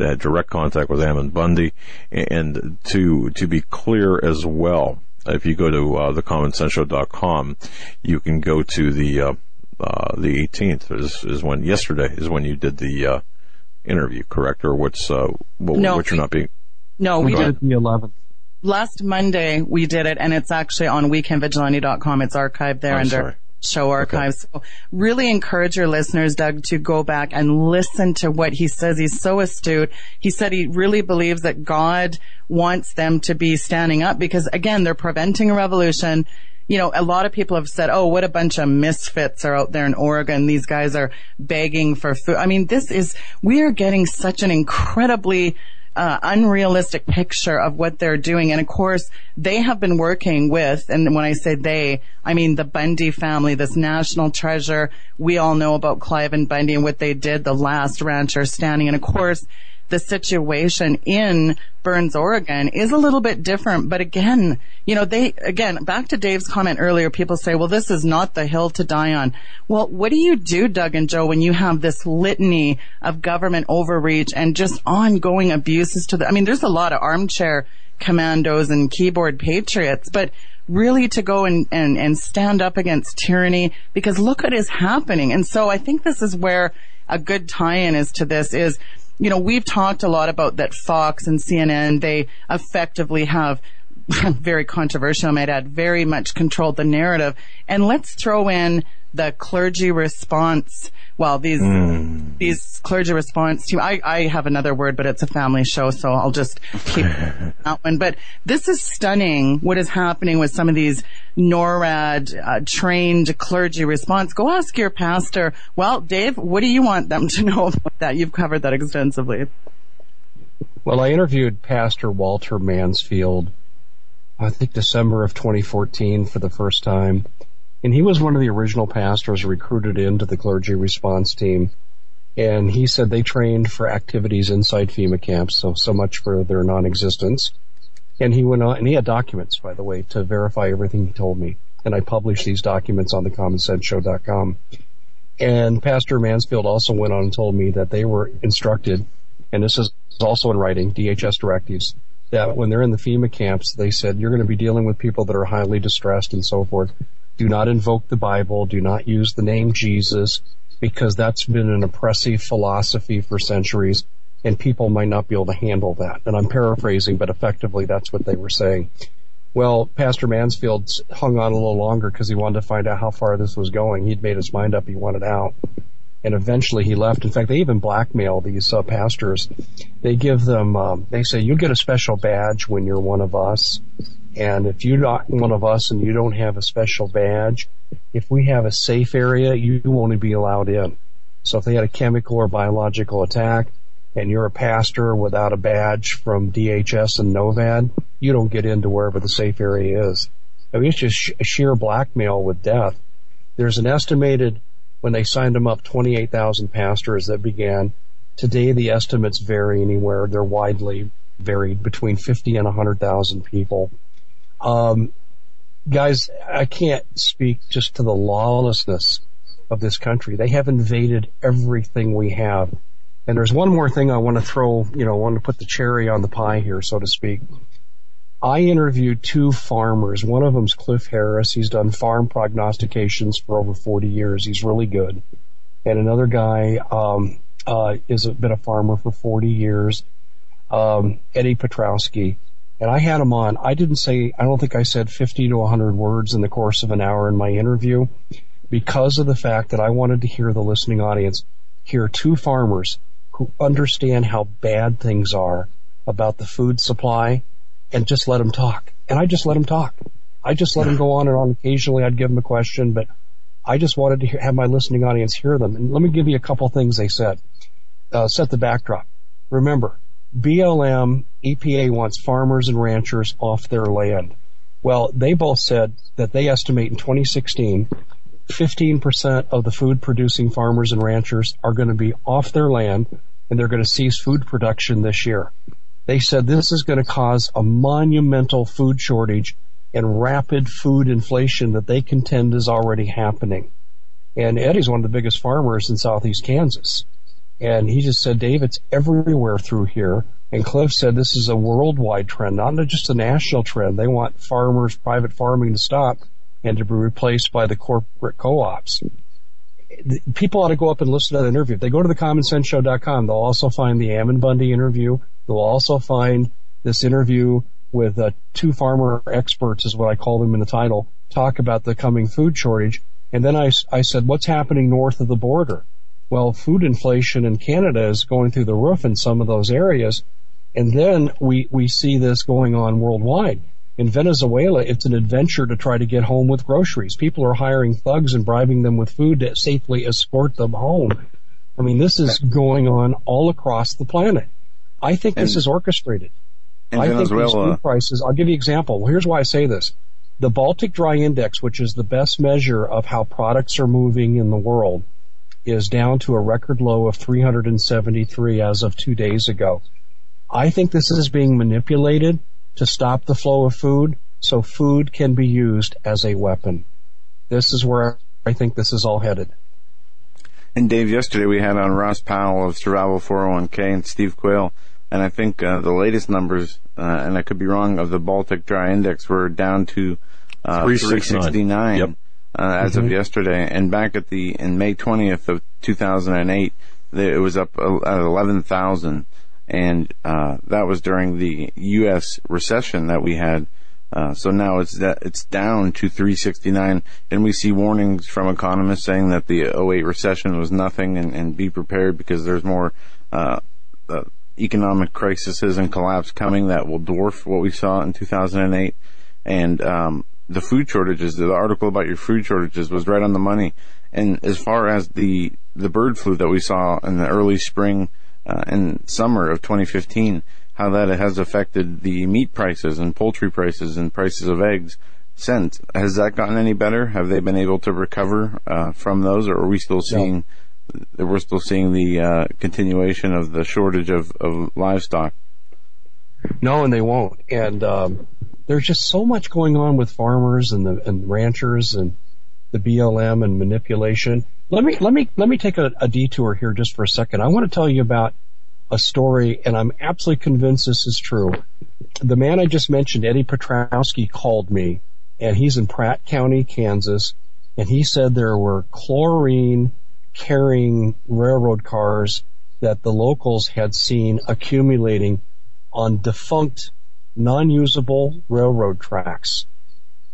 uh, direct contact with Ammon Bundy, and to to be clear as well, if you go to uh, thecommonsenseshow.com, you can go to the uh, uh, the 18th is, is when yesterday is when you did the uh, interview, correct? Or what's uh, what, no, what you're not being? No, we did it the 11th last Monday we did it, and it's actually on weekendvigilante.com. It's archived there I'm under sorry. show archives. Okay. So really encourage your listeners, Doug, to go back and listen to what he says. He's so astute. He said he really believes that God wants them to be standing up because again, they're preventing a revolution. You know, a lot of people have said, oh, what a bunch of misfits are out there in Oregon. These guys are begging for food. I mean, this is, we are getting such an incredibly uh, unrealistic picture of what they're doing. And of course, they have been working with, and when I say they, I mean the Bundy family, this national treasure. We all know about Cliven Bundy and what they did, the last rancher standing. And of course, the situation in Burns, Oregon is a little bit different. But again, you know, they, again, back to Dave's comment earlier, people say, well, this is not the hill to die on. Well, what do you do, Doug and Joe, when you have this litany of government overreach and just ongoing abuses to the, I mean, there's a lot of armchair commandos and keyboard patriots, but really to go and, and, and stand up against tyranny because look what is happening. And so I think this is where a good tie-in is to this is you know, we've talked a lot about that Fox and CNN, they effectively have very controversial, I might add, very much controlled the narrative. And let's throw in the clergy response. Well, these mm. these clergy response team. I, I have another word, but it's a family show, so I'll just keep that one. But this is stunning. What is happening with some of these NORAD uh, trained clergy response? Go ask your pastor. Well, Dave, what do you want them to know about that? You've covered that extensively. Well, I interviewed Pastor Walter Mansfield. I think December of 2014 for the first time and he was one of the original pastors recruited into the clergy response team. And he said they trained for activities inside FEMA camps, so so much for their non-existence. And he went on, and he had documents, by the way, to verify everything he told me. And I published these documents on thecommonsenseshow.com. And Pastor Mansfield also went on and told me that they were instructed, and this is also in writing, DHS directives, that when they're in the FEMA camps, they said, you're going to be dealing with people that are highly distressed and so forth. Do not invoke the Bible. Do not use the name Jesus because that's been an oppressive philosophy for centuries and people might not be able to handle that. And I'm paraphrasing, but effectively that's what they were saying. Well, Pastor Mansfield hung on a little longer because he wanted to find out how far this was going. He'd made his mind up. He wanted out. And eventually he left. In fact, they even blackmail these uh, pastors. They give them, um, they say, you get a special badge when you're one of us. And if you're not one of us and you don't have a special badge, if we have a safe area, you won't be allowed in. So if they had a chemical or biological attack and you're a pastor without a badge from DHS and NOVAD, you don't get into wherever the safe area is. I mean, it's just sheer blackmail with death. There's an estimated, when they signed them up, 28,000 pastors that began. Today the estimates vary anywhere. They're widely varied between 50 and 100,000 people. Um, guys, I can't speak just to the lawlessness of this country. They have invaded everything we have. And there's one more thing I want to throw, you know, I want to put the cherry on the pie here, so to speak. I interviewed two farmers. One of them's Cliff Harris. He's done farm prognostications for over 40 years. He's really good. And another guy um, uh, is a, been a farmer for 40 years, um, Eddie Petrowski. And I had him on. I didn't say, I don't think I said 50 to 100 words in the course of an hour in my interview because of the fact that I wanted to hear the listening audience hear two farmers who understand how bad things are about the food supply and just let them talk. And I just let them talk. I just let them go on and on. Occasionally I'd give them a question, but I just wanted to hear, have my listening audience hear them. And let me give you a couple things they said. Uh, set the backdrop. Remember, BLM, EPA wants farmers and ranchers off their land. Well, they both said that they estimate in 2016, 15% of the food producing farmers and ranchers are going to be off their land and they're going to cease food production this year. They said this is going to cause a monumental food shortage and rapid food inflation that they contend is already happening. And Eddie's one of the biggest farmers in southeast Kansas. And he just said, Dave, it's everywhere through here. And Cliff said this is a worldwide trend, not just a national trend. They want farmers, private farming to stop and to be replaced by the corporate co-ops. People ought to go up and listen to that interview. If they go to the thecommonsenseshow.com, they'll also find the Ammon Bundy interview. They'll also find this interview with uh, two farmer experts, is what I call them in the title, talk about the coming food shortage And then I, I said, what's happening north of the border? Well, food inflation in Canada is going through the roof in some of those areas. And then we, we see this going on worldwide. In Venezuela, it's an adventure to try to get home with groceries. People are hiring thugs and bribing them with food to safely escort them home. I mean, this is going on all across the planet. I think and, this is orchestrated. I Venezuela. think these food prices, I'll give you an example. Here's why I say this. The Baltic Dry Index, which is the best measure of how products are moving in the world, is down to a record low of 373 as of two days ago. I think this is being manipulated to stop the flow of food so food can be used as a weapon. This is where I think this is all headed. And Dave, yesterday we had on Ross Powell of Survival 401k and Steve Quayle, and I think uh, the latest numbers, uh, and I could be wrong, of the Baltic Dry Index were down to uh, 369 yep. uh, as mm-hmm. of yesterday. And back at the in May 20th of 2008, it was up at 11,000 and uh, that was during the U.S. recession that we had. Uh, so now it's that it's down to 369, and we see warnings from economists saying that the 08 recession was nothing, and, and be prepared because there's more uh, uh economic crises and collapse coming that will dwarf what we saw in 2008. And um, the food shortages, the article about your food shortages was right on the money. And as far as the the bird flu that we saw in the early spring uh, in summer of 2015, how that has affected the meat prices and poultry prices and prices of eggs since. Has that gotten any better? Have they been able to recover uh, from those, or are we still seeing? No. We're still seeing the uh, continuation of the shortage of, of livestock. No, and they won't. And um, there's just so much going on with farmers and the and ranchers and the BLM and manipulation. Let me let me let me take a, a detour here just for a second. I want to tell you about a story, and I'm absolutely convinced this is true. The man I just mentioned, Eddie Petrowski, called me, and he's in Pratt County, Kansas, and he said there were chlorine carrying railroad cars that the locals had seen accumulating on defunct, non-usable railroad tracks.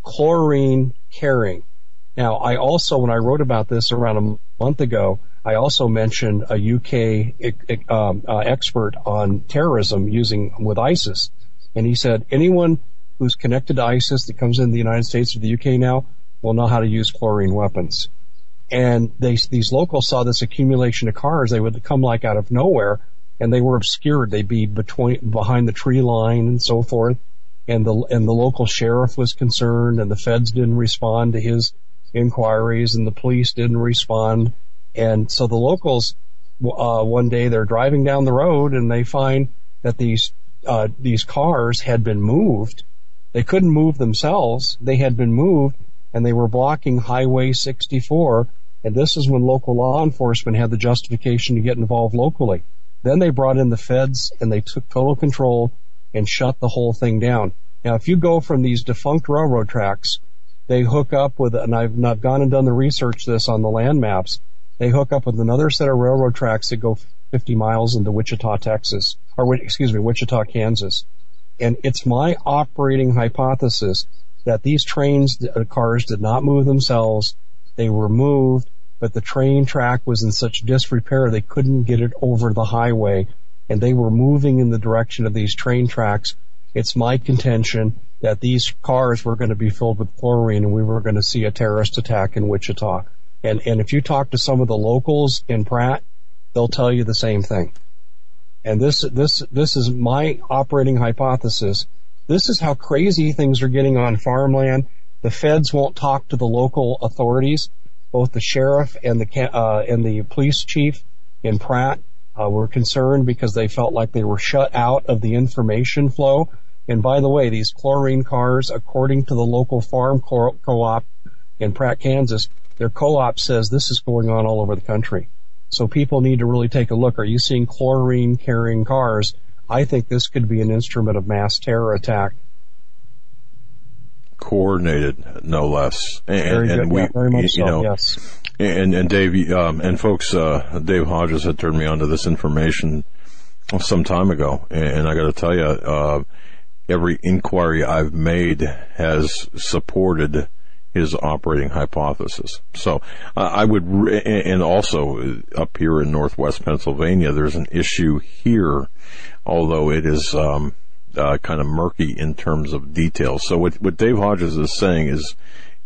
Chlorine carrying. Now, I also, when I wrote about this around a month ago, I also mentioned a UK um, uh, expert on terrorism using with ISIS, and he said anyone who's connected to ISIS that comes in the United States or the UK now will know how to use chlorine weapons. And they, these locals saw this accumulation of cars. They would come like out of nowhere, and they were obscured. They'd be between behind the tree line and so forth. And the and the local sheriff was concerned, and the feds didn't respond to his inquiries and the police didn't respond. And so the locals, uh, one day they're driving down the road and they find that these, uh, these cars had been moved. They couldn't move themselves. They had been moved and they were blocking Highway 64. And this is when local law enforcement had the justification to get involved locally. Then they brought in the feds and they took total control and shut the whole thing down. Now, if you go from these defunct railroad tracks they hook up with, and I've, I've gone and done the research this on the land maps. They hook up with another set of railroad tracks that go 50 miles into Wichita, Texas, or excuse me, Wichita, Kansas. And it's my operating hypothesis that these trains, uh, cars did not move themselves. They were moved, but the train track was in such disrepair they couldn't get it over the highway and they were moving in the direction of these train tracks. It's my contention that these cars were going to be filled with chlorine and we were going to see a terrorist attack in Wichita. And, and if you talk to some of the locals in Pratt, they'll tell you the same thing. And this, this, this is my operating hypothesis. This is how crazy things are getting on farmland. The feds won't talk to the local authorities. Both the sheriff and the, uh, and the police chief in Pratt, uh, were concerned because they felt like they were shut out of the information flow and by the way, these chlorine cars, according to the local farm co-op in Pratt, Kansas, their co-op says this is going on all over the country. So people need to really take a look. Are you seeing chlorine carrying cars? I think this could be an instrument of mass terror attack. Coordinated, no less. And, very and we, yeah, very much you so, know, yes. And, and Dave, um, and folks, uh, Dave Hodges had turned me onto this information some time ago. And, I got to tell you, uh, every inquiry I've made has supported his operating hypothesis. So uh, I would, re- and also up here in Northwest Pennsylvania, there's an issue here, although it is. Um, uh, kind of murky in terms of details. So what, what Dave Hodges is saying is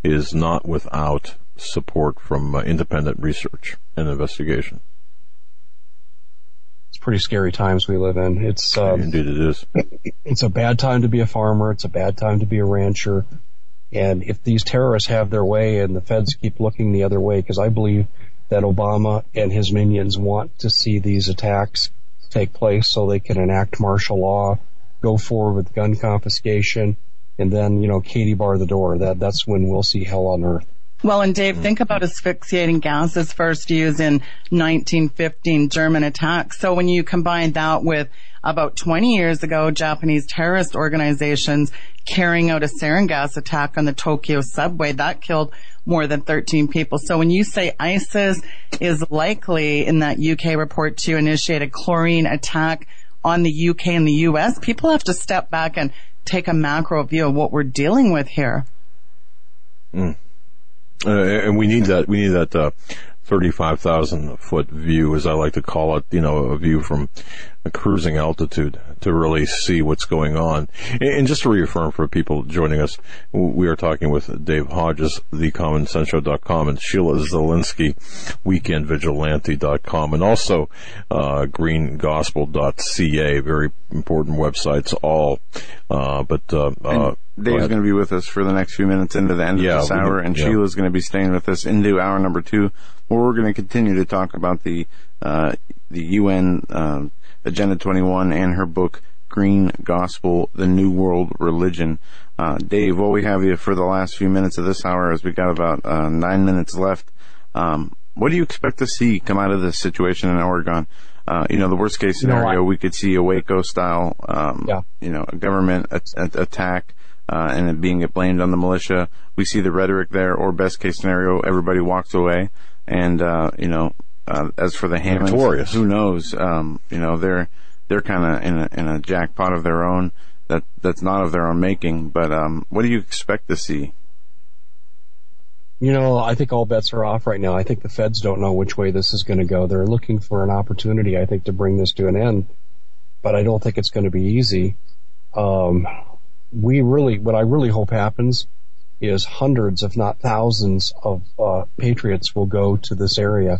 is not without support from uh, independent research and investigation pretty scary times we live in. It's um, indeed it is. It's a bad time to be a farmer. It's a bad time to be a rancher. And if these terrorists have their way and the feds keep looking the other way, because I believe that Obama and his minions want to see these attacks take place so they can enact martial law, go forward with gun confiscation, and then, you know, Katie bar the door. That, that's when we'll see hell on earth. Well, and Dave, think about asphyxiating gases first used in 1915 German attacks. So when you combine that with about 20 years ago, Japanese terrorist organizations carrying out a sarin gas attack on the Tokyo subway, that killed more than 13 people. So when you say ISIS is likely in that UK report to initiate a chlorine attack on the UK and the US, people have to step back and take a macro view of what we're dealing with here. Mm. Uh, and we need that, we need that, uh, 35,000 foot view, as I like to call it, you know, a view from cruising altitude to really see what's going on. And just to reaffirm for people joining us, we are talking with Dave Hodges, thecommonsenseshow.com, and Sheila Zilinsky, weekendvigilante.com, and also uh, greengospel.ca, very important websites all. Uh, but uh, uh Dave's going to be with us for the next few minutes into the end yeah, of this hour, and yeah. Sheila's going to be staying with us into hour number two, where we're going to continue to talk about the uh, the UN uh, Agenda 21 and her book Green Gospel: The New World Religion. Uh, Dave, what we have you for the last few minutes of this hour, as we got about uh, nine minutes left, um, what do you expect to see come out of this situation in Oregon? Uh, you know, the worst case scenario, you know, we could see a Waco style, um, yeah. you know, government a- a- attack uh, and it being blamed on the militia. We see the rhetoric there, or best case scenario, everybody walks away. And, uh, you know, uh, as for the Hammonds, Victorious. who knows? Um, you know, they're, they're kind of in a, in a jackpot of their own that, that's not of their own making. But, um, what do you expect to see? You know, I think all bets are off right now. I think the feds don't know which way this is going to go. They're looking for an opportunity, I think, to bring this to an end, but I don't think it's going to be easy. Um, we really, what I really hope happens is hundreds, if not thousands of uh, patriots will go to this area.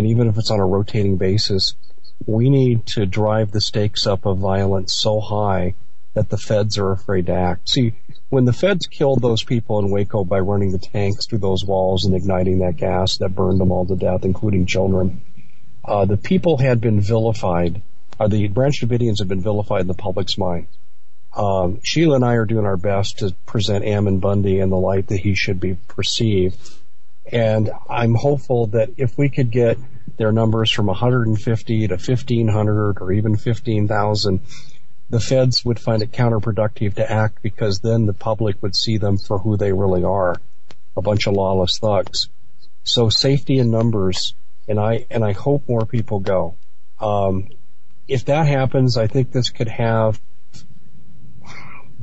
And even if it's on a rotating basis, we need to drive the stakes up of violence so high that the feds are afraid to act. See, when the feds killed those people in Waco by running the tanks through those walls and igniting that gas that burned them all to death, including children, uh, the people had been vilified. Uh, the Branch Davidians had been vilified in the public's mind. Um, Sheila and I are doing our best to present Ammon Bundy in the light that he should be perceived. And I'm hopeful that if we could get their numbers from 150 to 1500 or even 15,000, the feds would find it counterproductive to act because then the public would see them for who they really are, a bunch of lawless thugs. So safety in numbers, and I and I hope more people go. Um, if that happens, I think this could have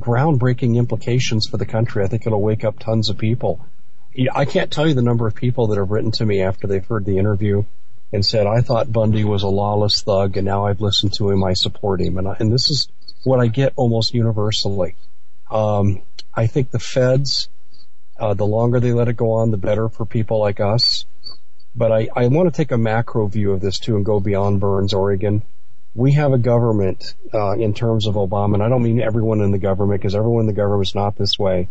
groundbreaking implications for the country. I think it'll wake up tons of people. I can't tell you the number of people that have written to me after they've heard the interview and said, I thought Bundy was a lawless thug and now I've listened to him, I support him. And, I, and this is what I get almost universally. Um, I think the feds, uh, the longer they let it go on, the better for people like us. But I, I want to take a macro view of this too and go beyond Burns, Oregon we have a government uh, in terms of Obama, and I don't mean everyone in the government because everyone in the government is not this way,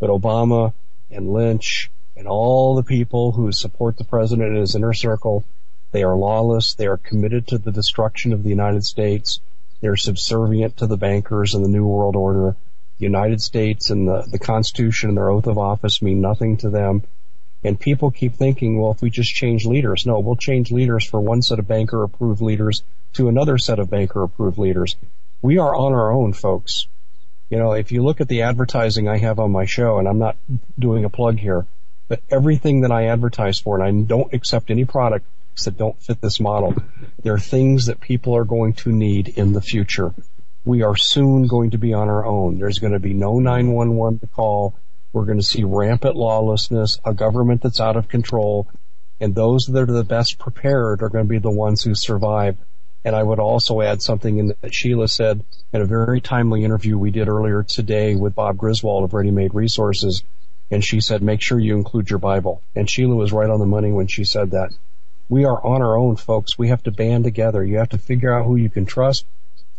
but Obama and Lynch and all the people who support the president in his inner circle, they are lawless. They are committed to the destruction of the United States. They're subservient to the bankers and the New World Order. The United States and the, the Constitution and their oath of office mean nothing to them. And people keep thinking, well, if we just change leaders, no, we'll change leaders for one set of banker approved leaders to another set of banker approved leaders. We are on our own, folks. You know, if you look at the advertising I have on my show, and I'm not doing a plug here, but everything that I advertise for, and I don't accept any products that don't fit this model, there are things that people are going to need in the future. We are soon going to be on our own. There's going to be no 911 to call We're going to see rampant lawlessness, a government that's out of control, and those that are the best prepared are going to be the ones who survive. And I would also add something in that Sheila said in a very timely interview we did earlier today with Bob Griswold of Ready Made Resources. And she said, make sure you include your Bible. And Sheila was right on the money when she said that. We are on our own, folks. We have to band together. You have to figure out who you can trust,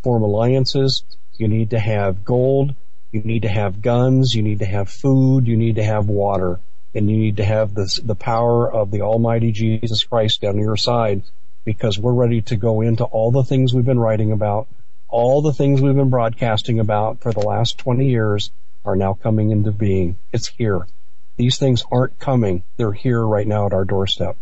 form alliances. You need to have gold. You need to have guns. You need to have food. You need to have water. And you need to have the, the power of the Almighty Jesus Christ on your side because we're ready to go into all the things we've been writing about, all the things we've been broadcasting about for the last 20 years are now coming into being. It's here. These things aren't coming. They're here right now at our doorstep.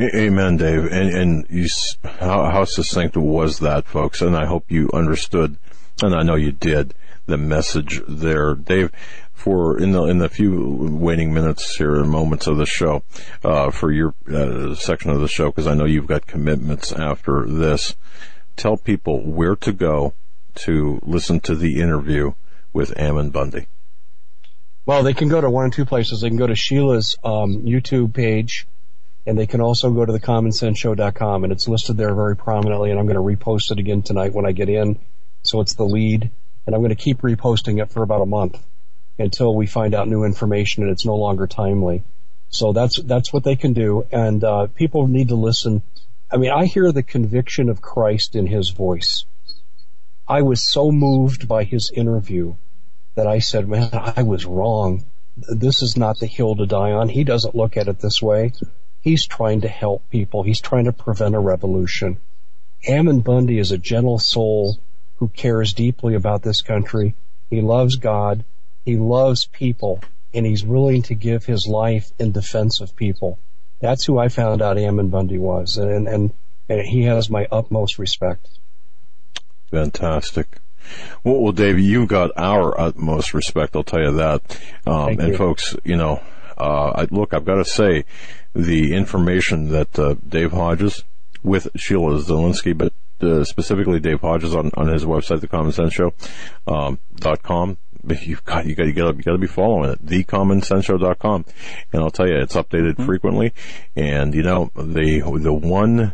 Amen, Dave. And, and you, how, how succinct was that, folks? And I hope you understood, and I know you did, the message there, Dave. For in the in the few waiting minutes here, and moments of the show, uh, for your uh, section of the show, because I know you've got commitments after this. Tell people where to go to listen to the interview with Ammon Bundy. Well, they can go to one or two places. They can go to Sheila's um, YouTube page, and they can also go to the commonsenseshow.com, and it's listed there very prominently. And I'm going to repost it again tonight when I get in, so it's the lead, and I'm going to keep reposting it for about a month until we find out new information and it's no longer timely. So that's that's what they can do, and uh, people need to listen. I mean, I hear the conviction of Christ in his voice. I was so moved by his interview that I said, "Man, I was wrong. This is not the hill to die on." He doesn't look at it this way. He's trying to help people. He's trying to prevent a revolution. Ammon Bundy is a gentle soul who cares deeply about this country. He loves God he loves people and he's willing to give his life in defense of people. That's who I found out Ammon Bundy was, and and, and he has my utmost respect. Fantastic. Well, well, Dave, you've got our utmost respect. I'll tell you that. Um, and you. folks, you know, uh, I, look, I've got to say, the information that uh, Dave Hodges with Sheila Zilinsky, but uh, specifically Dave Hodges on, on his website, the Common Sense Show um, dot com you've got you got you got you got to be following it. TheCommonSenseShow.com, and I'll tell you, it's updated mm-hmm. frequently. And you know the the one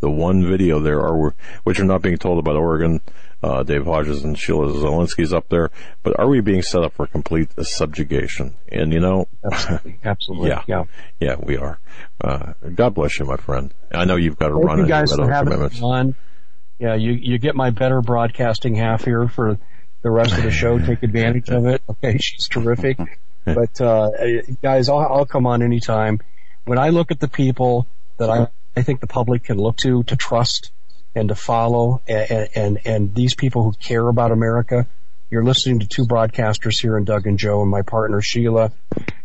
the one video there are which are not being told about Oregon. Uh, Dave Hodges and Sheila Zilinsky's up there, but are we being set up for complete subjugation? And you know, absolutely, absolutely, yeah, yeah, yeah, we are. Uh, God bless you, my friend. I know you've got to Thank run. You guys for having fun. Yeah, you you get my better broadcasting half here for the rest of the show. Take advantage of it. Okay, she's terrific. But uh, guys, I'll, I'll come on anytime. When I look at the people that I, I think the public can look to to trust and to follow, and, and and these people who care about America, you're listening to two broadcasters here in Doug and Joe and my partner Sheila,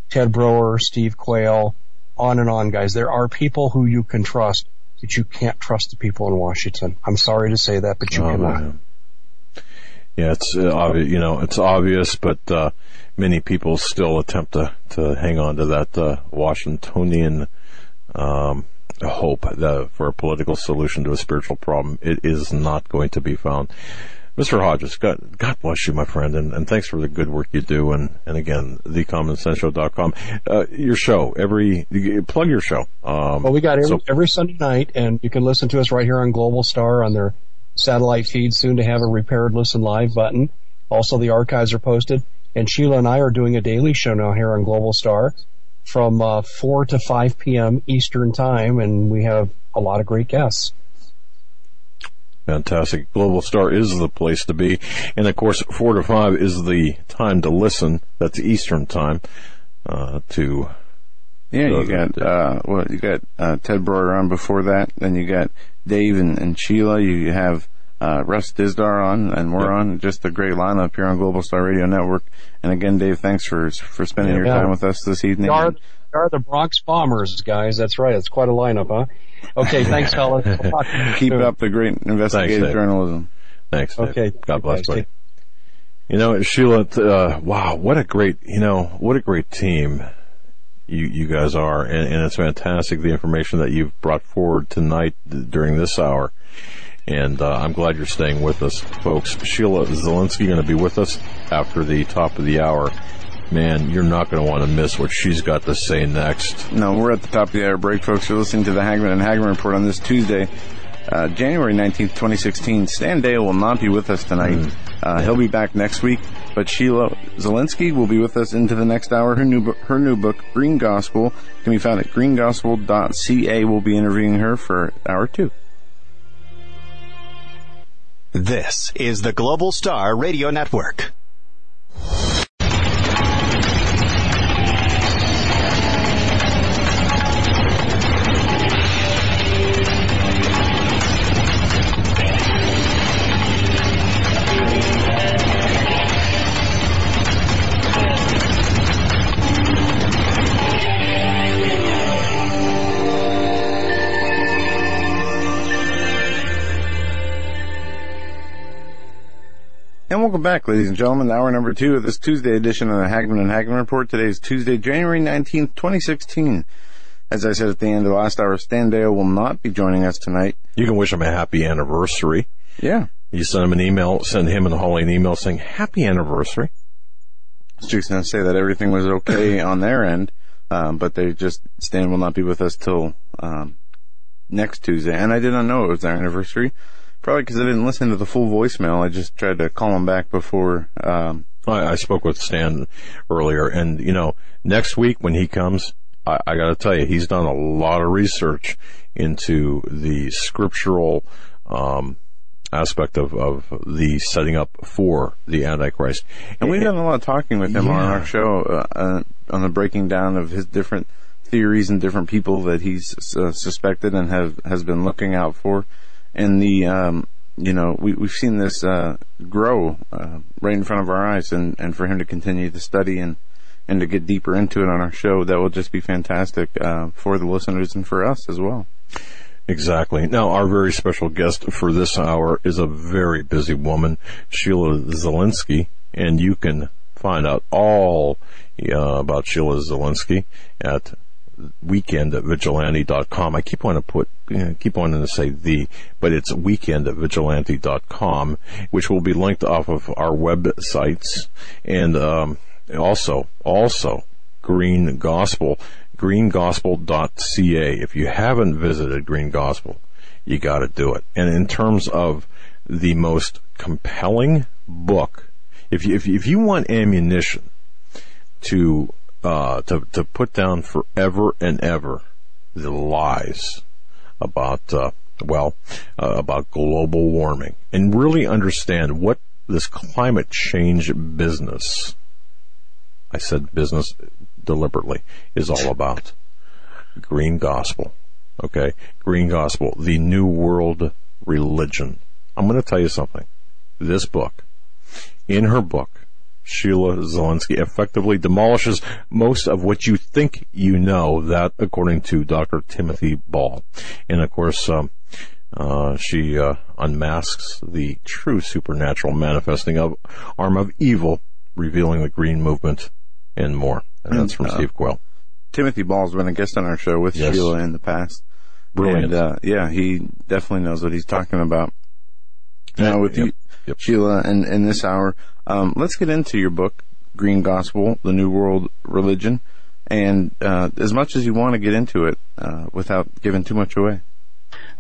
Ted Broer, Steve Quayle, on and on, guys. There are people who you can trust, but you can't trust the people in Washington. I'm sorry to say that, but you oh, cannot. Man. Yeah, it's uh, obvious. You know, it's obvious, but uh, many people still attempt to to hang on to that uh, Washingtonian um, hope that for a political solution to a spiritual problem. It is not going to be found. Mr. Hodges, God, God bless you, my friend, and, and thanks for the good work you do. And, and again, thecommonsenseshow.com. Uh, your show, every, plug your show. Um, well, we got every, so, every Sunday night, and you can listen to us right here on Global Star on their satellite feed, soon to have a repaired listen live button. Also, the archives are posted. And Sheila and I are doing a daily show now here on Global Star from uh, 4 to 5 p.m. Eastern Time, and we have a lot of great guests. Fantastic. Global Star is the place to be. And of course, 4 to 5 is the time to listen. That's Eastern Time, uh, to. Yeah, you got, uh, well, you got, uh, Ted Broer on before that. Then you got Dave and, and Sheila. You have uh, Russ Dizdar on, and we're yep. on. Just a great lineup here on Global Star Radio Network. And again, Dave, thanks for for spending yeah, your time with us this evening. We are, we are the Bronx Bombers, guys. That's right. It's quite a lineup, huh? Okay, thanks, fellas. Keep up the great investigative thanks, journalism. Thanks. Dave. Okay. God bless, you. You know, Sheila, uh, wow, what a great, you know, what a great team you, you guys are, and, and, it's fantastic the information that you've brought forward tonight during this hour. And uh, I'm glad you're staying with us, folks. Sheila Zilinsky going to be with us after the top of the hour. man, you're not going to want to miss what she's got to say next. No, we're at the top of the hour break, folks. You're listening to the Hagmann and Hagmann Report on this Tuesday, uh, January 19th, 2016. Stan Deyo will not be with us tonight. Mm. Uh, he'll be back next week, but Sheila Zilinsky will be with us into the next hour. Her new, her new book, Green Gospel, can be found at greengospel.ca. We'll be interviewing her for hour two. This is the Global Star Radio Network. And welcome back, ladies and gentlemen. Hour number two of this Tuesday edition of the Hagmann and Hagmann Report. Today is Tuesday, January 19th, 2016. As I said at the end of the last hour, Stan Deyo will not be joining us tonight. You can wish him a happy anniversary. Yeah. You send him an email, send him and Holly an email saying happy anniversary. Just going to say that everything was okay on their end, um, but they just, Stan will not be with us till, um, next Tuesday. And I did not know it was their anniversary. Probably because I didn't listen to the full voicemail. I just tried to call him back before. Um, I, I spoke with Stan earlier, and you know, next week when he comes, I, I got to tell you, he's done a lot of research into the scriptural um, aspect of, of the setting up for the Antichrist. And we've done a lot of talking with him yeah. on our show uh, uh, on the breaking down of his different theories and different people that he's uh, suspected and have has been looking out for and the um, you know we we've seen this uh, grow uh, right in front of our eyes, and and for him to continue to study and and to get deeper into it on our show, that will just be fantastic uh, for the listeners and for us as well. Exactly. Now, our very special guest for this hour is a very busy woman, Sheila Zilinsky, and you can find out all uh, about Sheila Zilinsky at weekend at vigilante.com. I keep wanting to put, you know, keep wanting to say the, but it's weekend at vigilante.com, which will be linked off of our websites and, um, also, also Green Gospel, greengospel.ca. If you haven't visited Green Gospel, you gotta do it. And in terms of the most compelling book, if you, if, if you want ammunition to uh, to to put down forever and ever the lies about uh, well uh, about global warming and really understand what this climate change business I said business deliberately is all about. Green gospel okay? Green gospel the new world religion. I'm going to tell you something. This book in her book Sheila Zilinsky effectively demolishes most of what you think you know, that according to Dr. Timothy Ball. And of course, um, uh, she uh, unmasks the true supernatural manifesting of arm of evil, revealing the green movement and more. And that's from uh, Steve Quayle. Timothy Ball's been a guest on our show with yes. Sheila in the past. Brilliant. And, uh, yeah, he definitely knows what he's talking about. Now with yep. you, yep. Sheila, in, in this hour, um, let's get into your book, Green Gospel, The New World Religion, and uh, as much as you want to get into it uh, without giving too much away.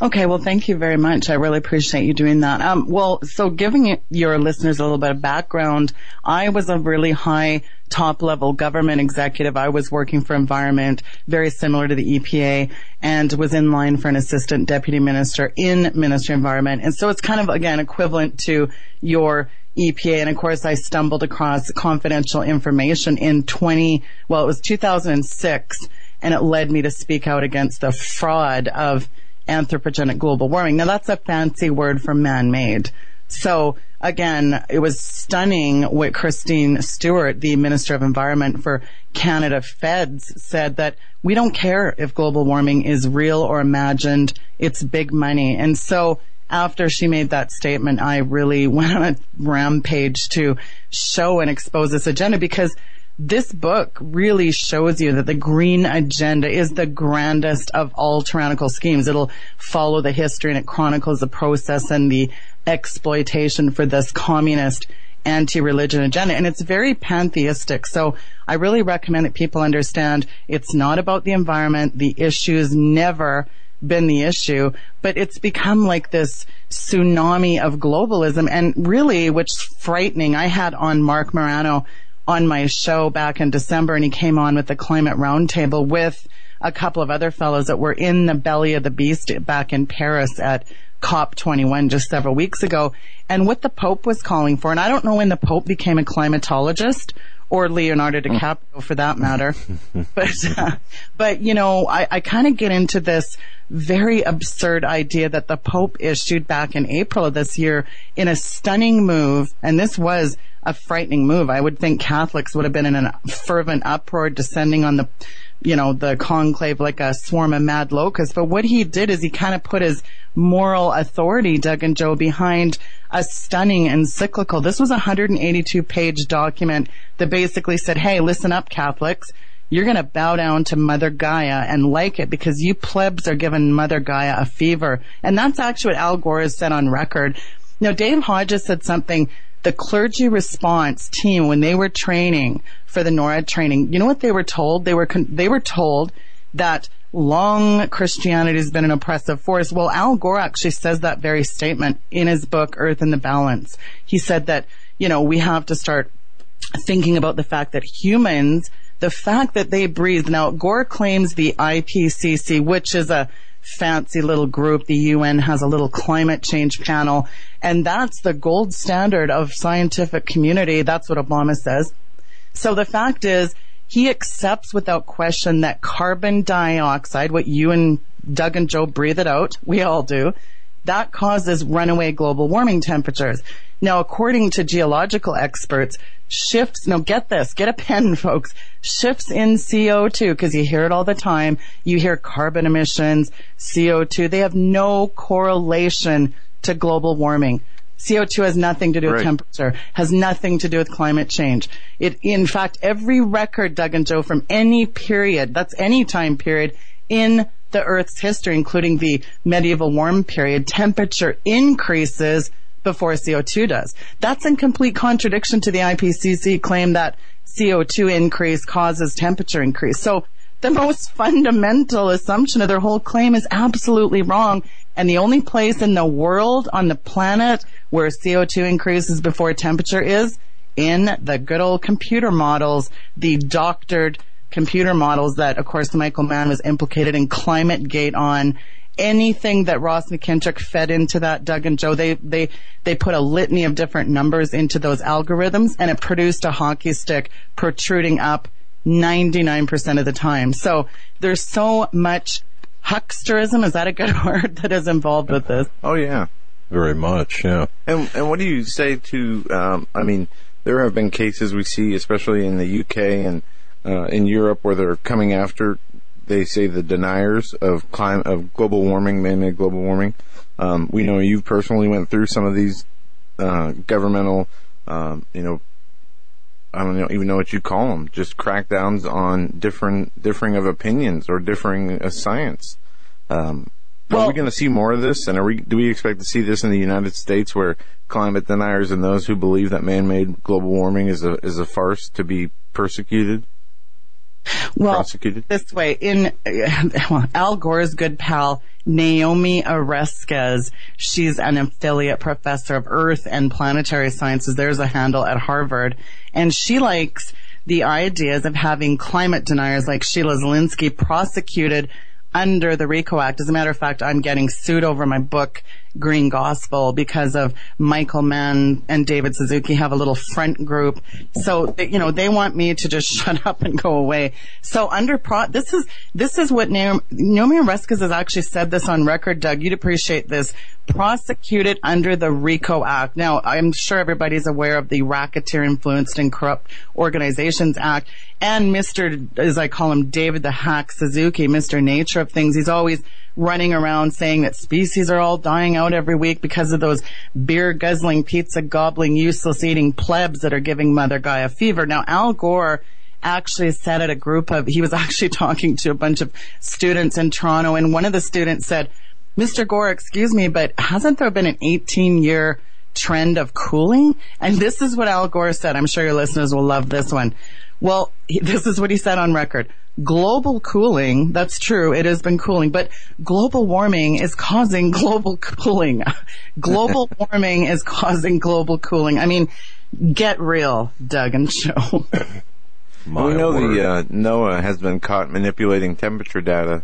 Okay, well, thank you very much. I really appreciate you doing that. Um, well, so giving your listeners a little bit of background, I was a really high top level government executive. I was working for environment, very similar to the EPA, and was in line for an assistant deputy minister in Ministry of Environment. And so it's kind of, again, equivalent to your EPA. And of course, I stumbled across confidential information in 20, well, it was 2006, and it led me to speak out against the fraud of anthropogenic global warming. Now that's a fancy word for man-made. So again, it was stunning what Christine Stewart, the Minister of Environment for Canada Feds, said that we don't care if global warming is real or imagined. It's big money. And so after she made that statement, I really went on a rampage to show and expose this agenda because this book really shows you that the green agenda is the grandest of all tyrannical schemes. It'll follow the history and it chronicles the process and the exploitation for this communist anti-religion agenda. And it's very pantheistic. So I really recommend that people understand it's not about the environment. The issue is never been the issue, but it's become like this tsunami of globalism and really, which is frightening. I had on Marc Morano on my show back in December and he came on with the climate roundtable with a couple of other fellows that were in the belly of the beast back in Paris at COP21 just several weeks ago. And what the Pope was calling for, and I don't know when the Pope became a climatologist or Leonardo. DiCaprio for that matter. but, uh, but you know, I, I kind of get into this very absurd idea that the Pope issued back in April of this year in a stunning move, and this was a frightening move. I would think Catholics would have been in a fervent uproar descending on the, you know, the conclave like a swarm of mad locusts. But what he did is he kind of put his moral authority, Doug and Joe, behind a stunning encyclical. This was a 182 page document that basically said, hey, listen up, Catholics. You're going to bow down to Mother Gaia and like it because you plebs are giving Mother Gaia a fever. And that's actually what Al Gore has said on record. Now, Dave Hodges said something the clergy response team when they were training for the NORAD training, you know what they were told? They were con- they were told that long Christianity has been an oppressive force. Well, Al Gore actually says that very statement in his book, Earth in the Balance. He said that, you know, we have to start thinking about the fact that humans, the fact that they breathe. Now, Gore claims the IPCC, which is a fancy little group. The UN has a little climate change panel, and that's the gold standard of scientific community. That's what Obama says. So the fact is, he accepts without question that carbon dioxide, what you and Doug and Joe breathe it out, we all do, that causes runaway global warming temperatures. Now, according to geological experts, shifts, no, get this, get a pen, folks, shifts in CO2, because you hear it all the time. You hear carbon emissions, CO2, they have no correlation to global warming. CO2 has nothing to do with right. temperature, has nothing to do with climate change. It, in fact, every record, Doug and Joe, from any period, that's any time period in the Earth's history, including the medieval warm period, temperature increases before CO2 does. That's in complete contradiction to the IPCC claim that CO2 increase causes temperature increase. So the most fundamental assumption of their whole claim is absolutely wrong. And the only place in the world on the planet where CO2 increases before temperature is in the good old computer models, the doctored computer models that, of course, Michael Mann was implicated in Climate Gate on. Anything that Ross McKitrick fed into that, Doug and Joe, they, they, they put a litany of different numbers into those algorithms and it produced a hockey stick protruding up 99% of the time. So there's so much hucksterism, is that a good word, that is involved with this? Oh, yeah. Very much, yeah. And, and what do you say to, um, I mean, there have been cases we see, especially in the UK and uh, in Europe, where they're coming after, they say, the deniers of climate, of global warming, man-made global warming. Um, we know you personally went through some of these uh, governmental, um, you know, I don't even know what you call them, just crackdowns on different, differing of opinions or differing of science. Um, well, are we going to see more of this? And are we, do we expect to see this in the United States where climate deniers and those who believe that man-made global warming is a, is a farce to be persecuted? Well, prosecuted? this way, in well, Al Gore's good pal, Naomi Oreskes, she's an affiliate professor of earth and planetary sciences. There's a handle at Harvard. And she likes the ideas of having climate deniers like Sheila Zilinsky prosecuted under the RICO Act. As a matter of fact, I'm getting sued over my book Green Gospel because of Michael Mann and David Suzuki have a little front group. So, you know, they want me to just shut up and go away. So under pro, this is, this is what Naomi, Naomi Oreskes has actually said this on record, Doug. You'd appreciate this. Prosecuted under the RICO Act. Now, I'm sure everybody's aware of the Racketeer Influenced and Corrupt Organizations Act and Mr., as I call him, David the Hack Suzuki, Mr. Nature of Things. He's always running around saying that species are all dying out every week because of those beer guzzling, pizza gobbling, useless eating plebs that are giving Mother Gaia fever. Now, Al Gore actually said at a group of, he was actually talking to a bunch of students in Toronto and one of the students said, Mr. Gore, excuse me, but hasn't there been an 18 year trend of cooling. And this is what Al Gore said. I'm sure your listeners will love this one. Well, this is what he said on record. Global cooling, that's true, it has been cooling, but global warming is causing global cooling. global warming is causing global cooling. I mean, get real, Doug and Joe. we know word. the uh, NOAA has been caught manipulating temperature data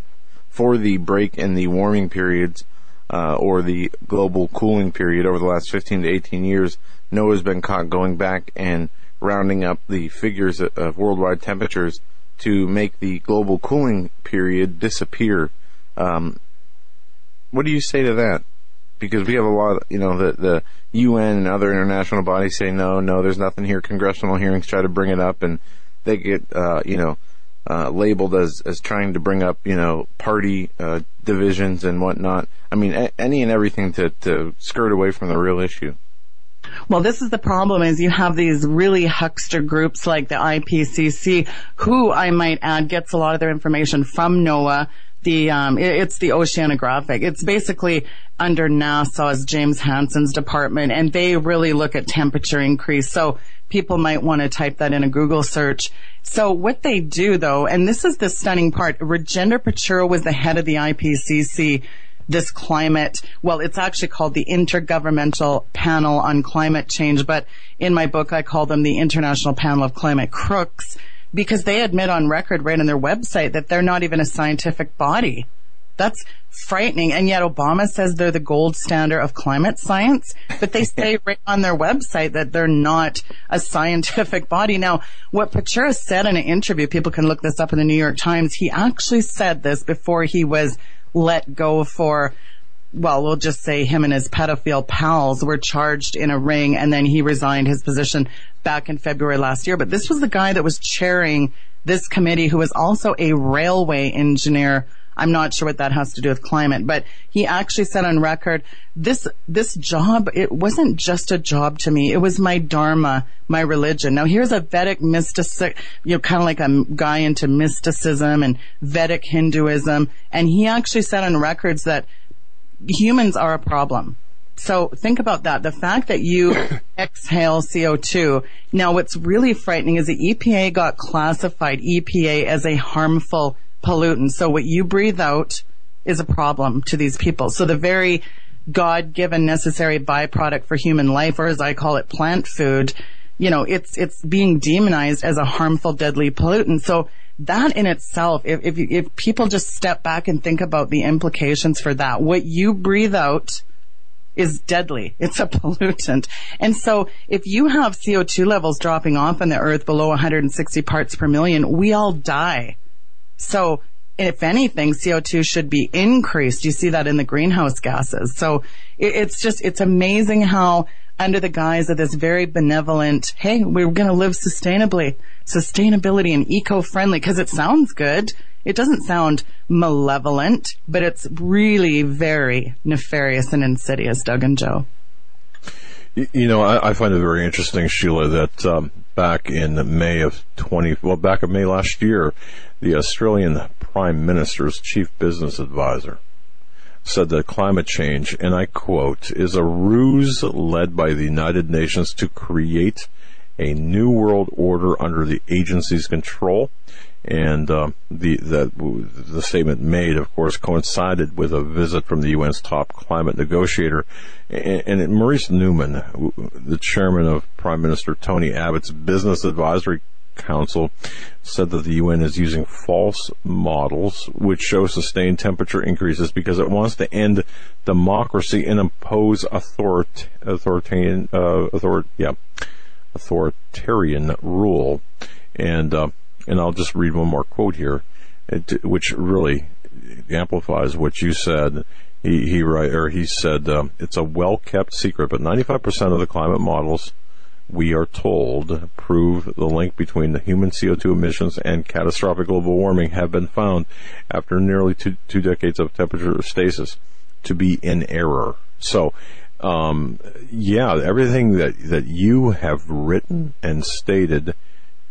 for the break in the warming periods uh, or the global cooling period over the last 15 to 18 years. NOAA's been caught going back and rounding up the figures of worldwide temperatures to make the global cooling period disappear. Um, what do you say to that? Because we have a lot, of, you know, the the UN and other international bodies say no, no, there's nothing here. Congressional hearings try to bring it up, and they get, uh, you know, uh, labeled as as trying to bring up, you know, party uh, divisions and whatnot. I mean, a- any and everything to to skirt away from the real issue. Well, this is the problem is you have these really huckster groups like the IPCC, who I might add gets a lot of their information from NOAA. The, um, it, it's the oceanographic. It's basically under NASA's James Hansen's department and they really look at temperature increase. So people might want to type that in a Google search. So what they do though, and this is the stunning part, Rajendra Pachauri was the head of the IPCC this climate, well, it's actually called the Intergovernmental Panel on Climate Change, but in my book I call them the International Panel of Climate Crooks because they admit on record right on their website that they're not even a scientific body. That's frightening. And yet Obama says they're the gold standard of climate science, but they say right on their website that they're not a scientific body. Now, what Pachauri said in an interview, people can look this up in the New York Times, he actually said this before he was let go for well, we'll just say him and his pedophile pals were charged in a ring and then he resigned his position back in February last year. But this was the guy that was chairing this committee who was also a railway engineer I'm not sure what that has to do with climate, but he actually said on record, this, this job, it wasn't just a job to me. It was my dharma, my religion. Now here's a Vedic mystic, you know, kind of like a guy into mysticism and Vedic Hinduism. And he actually said on records that humans are a problem. So think about that. The fact that you exhale CO2. Now what's really frightening is the EPA got classified EPA as a harmful pollutant. So what you breathe out is a problem to these people. So the very God-given necessary byproduct for human life, or as I call it, plant food, you know, it's, it's being demonized as a harmful, deadly pollutant. So that in itself, if, if, if people just step back and think about the implications for that, what you breathe out is deadly. It's a pollutant. And so if you have CO2 levels dropping off on the earth below 160 parts per million, we all die. So if anything, CO2 should be increased. You see that in the greenhouse gases. So it's just, it's amazing how under the guise of this very benevolent, hey, we're going to live sustainably, sustainability and eco-friendly, because it sounds good. It doesn't sound malevolent, but it's really very nefarious and insidious, Doug and Joe. You know, I, I find it very interesting, Sheila, that um, back in May of 20, well, back in May last year, the Australian Prime Minister's chief business advisor said that climate change, and I quote, is a ruse led by the United Nations to create a new world order under the agency's control. And uh, the, the the statement made, of course, coincided with a visit from the UN's top climate negotiator, and, and Maurice Newman, the chairman of Prime Minister Tony Abbott's Business Advisory Council said that the UN is using false models which show sustained temperature increases because it wants to end democracy and impose author- authoritarian, uh, author- yeah, authoritarian rule. And, uh, and I'll just read one more quote here, which really amplifies what you said. He, he, or he said, uh, it's a well kept secret, but 95% of the climate models we are told, prove the link between the human CO2 emissions and catastrophic global warming have been found after nearly two, two decades of temperature stasis to be in error. So, um, yeah, everything that, that you have written and stated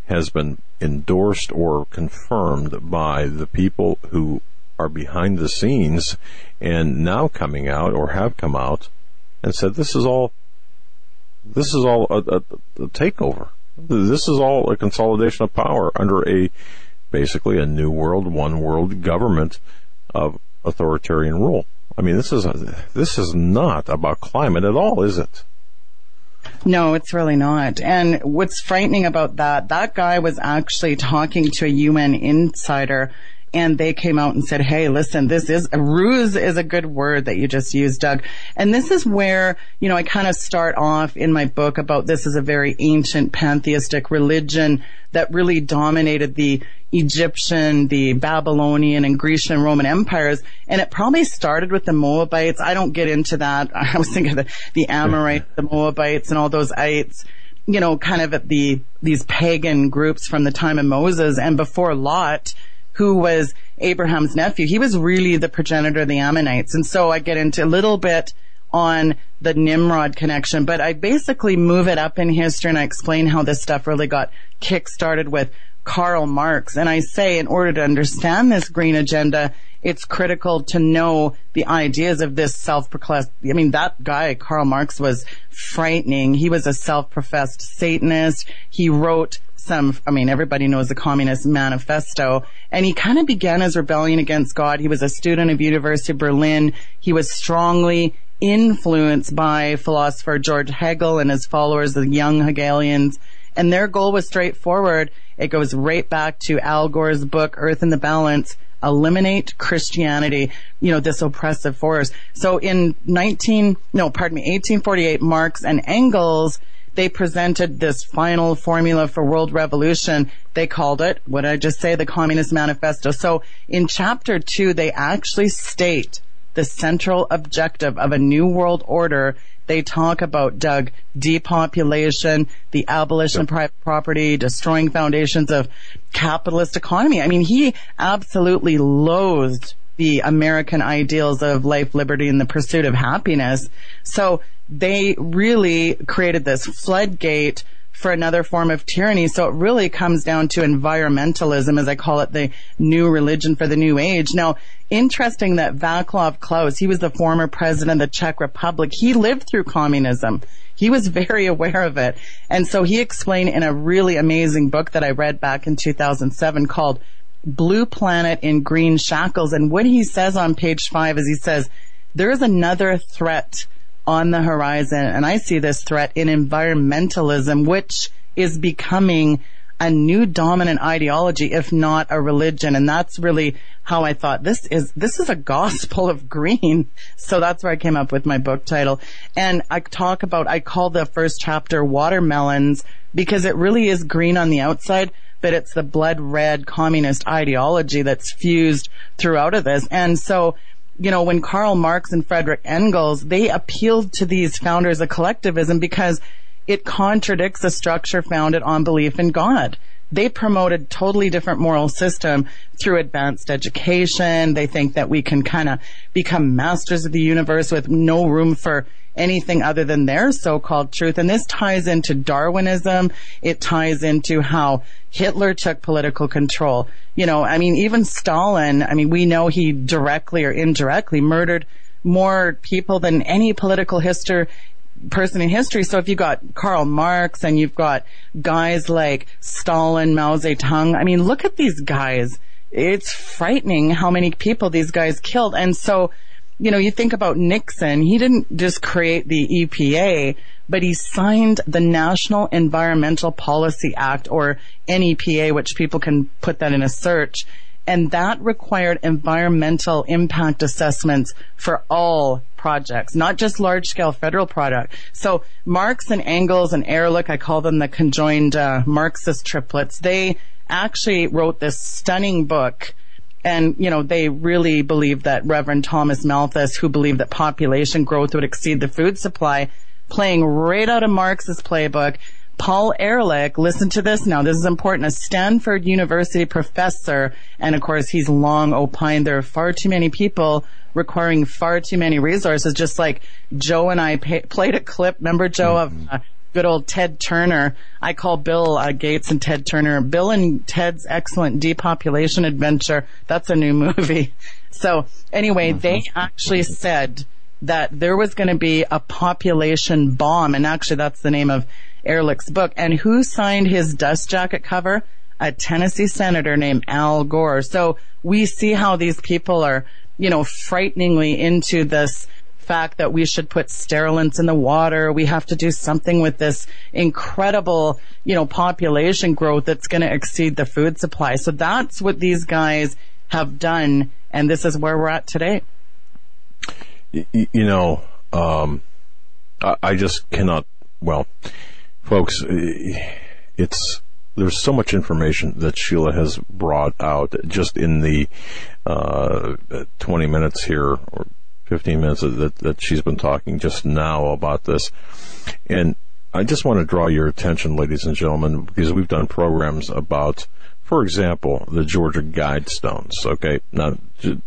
has been endorsed or confirmed by the people who are behind the scenes and now coming out or have come out and said this is all this is all a, a, a takeover. This is all a consolidation of power under a basically a new world, one world government of authoritarian rule. I mean, this is a, this is not about climate at all, is it? No, it's really not. And what's frightening about that, that guy was actually talking to a UN insider and they came out and said, Hey, listen, this is a ruse is a good word that you just used, Doug. And this is where, you know, I kind of start off in my book about this is a very ancient pantheistic religion that really dominated the Egyptian, the Babylonian and Grecian Roman empires. And it probably started with the Moabites. I don't get into that. I was thinking of the, the Amorites, the Moabites and all those ites you know, kind of the, these pagan groups from the time of Moses and before Lot, who was Abraham's nephew. He was really the progenitor of the Ammonites. And so I get into a little bit on the Nimrod connection, but I basically move it up in history and I explain how this stuff really got kick-started with Karl Marx. And I say in order to understand this green agenda, it's critical to know the ideas of this self-proclaimed, I mean, that guy, Karl Marx, was frightening. He was a self-professed Satanist. He wrote some, I mean, everybody knows the Communist Manifesto, and he kind of began his rebellion against God. He was a student of University of Berlin. He was strongly influenced by philosopher George Hegel and his followers, the young Hegelians, and their goal was straightforward. It goes right back to Al Gore's book, Earth in the Balance, eliminate Christianity, you know, this oppressive force. So in 19, no, pardon me, 1848, Marx and Engels they presented this final formula for world revolution. They called it, what did I just say, the Communist Manifesto. So in chapter two, they actually state the central objective of a new world order. They talk about, Doug, depopulation, the abolition of private property, destroying foundations of capitalist economy. I mean, he absolutely loathed the American ideals of life, liberty, and the pursuit of happiness. So they really created this floodgate for another form of tyranny. So it really comes down to environmentalism, as I call it, the new religion for the new age. Now, interesting that Václav Klaus, he was the former president of the Czech Republic. He lived through communism. He was very aware of it. And so he explained in a really amazing book that I read back in 2007 called Blue Planet in Green Shackles. And what he says on page five is he says, there is another threat on the horizon. And I see this threat in environmentalism, which is becoming a new dominant ideology, if not a religion. And that's really how I thought this is, this is a gospel of green. So that's where I came up with my book title. And I talk about, I call the first chapter watermelons because it really is green on the outside, but it's the blood red communist ideology that's fused throughout of this. And so you know, when Karl Marx and Frederick Engels, they appealed to these founders of collectivism because it contradicts a structure founded on belief in God. They promoted totally different moral system through advanced education. They think that we can kind of become masters of the universe with no room for anything other than their so-called truth. And this ties into Darwinism. It ties into how Hitler took political control. You know, I mean, even Stalin, I mean, we know he directly or indirectly murdered more people than any political history person in history. So if you've got Karl Marx and you've got guys like Stalin, Mao Zedong, I mean, look at these guys. It's frightening how many people these guys killed. And so you know, you think about Nixon, he didn't just create the EPA, but he signed the National Environmental Policy Act or NEPA, which people can put that in a search. And that required environmental impact assessments for all projects, not just large scale federal product. So Marx and Engels and Ehrlich, I call them the conjoined uh, Marxist triplets, they actually wrote this stunning book and, you know, they really believed that Reverend Thomas Malthus, who believed that population growth would exceed the food supply, playing right out of Marx's playbook. Paul Ehrlich, listen to this now. This is important. A Stanford University professor, and of course, he's long opined there are far too many people requiring far too many resources. Just like Joe and I pay, played a clip. Remember Joe mm-hmm. of uh, good old Ted Turner. I call Bill uh, Gates and Ted Turner. Bill and Ted's excellent depopulation adventure. That's a new movie. So anyway, mm-hmm. they actually said that there was going to be a population bomb. And actually that's the name of Ehrlich's book. And who signed his dust jacket cover? A Tennessee senator named Al Gore. So we see how these people are, you know, frighteningly into this fact that we should put sterilants in the water. We have to do something with this incredible, you know, population growth that's going to exceed the food supply. So that's what these guys have done. And this is where we're at today. You, know, um, I, I just cannot, well, folks, it's, there's so much information that Sheila has brought out just in the uh, 20 minutes here, or 15 minutes that, that she's been talking just now about this. And I just want to draw your attention, ladies and gentlemen, because we've done programs about, for example, the Georgia Guidestones. Okay. Now,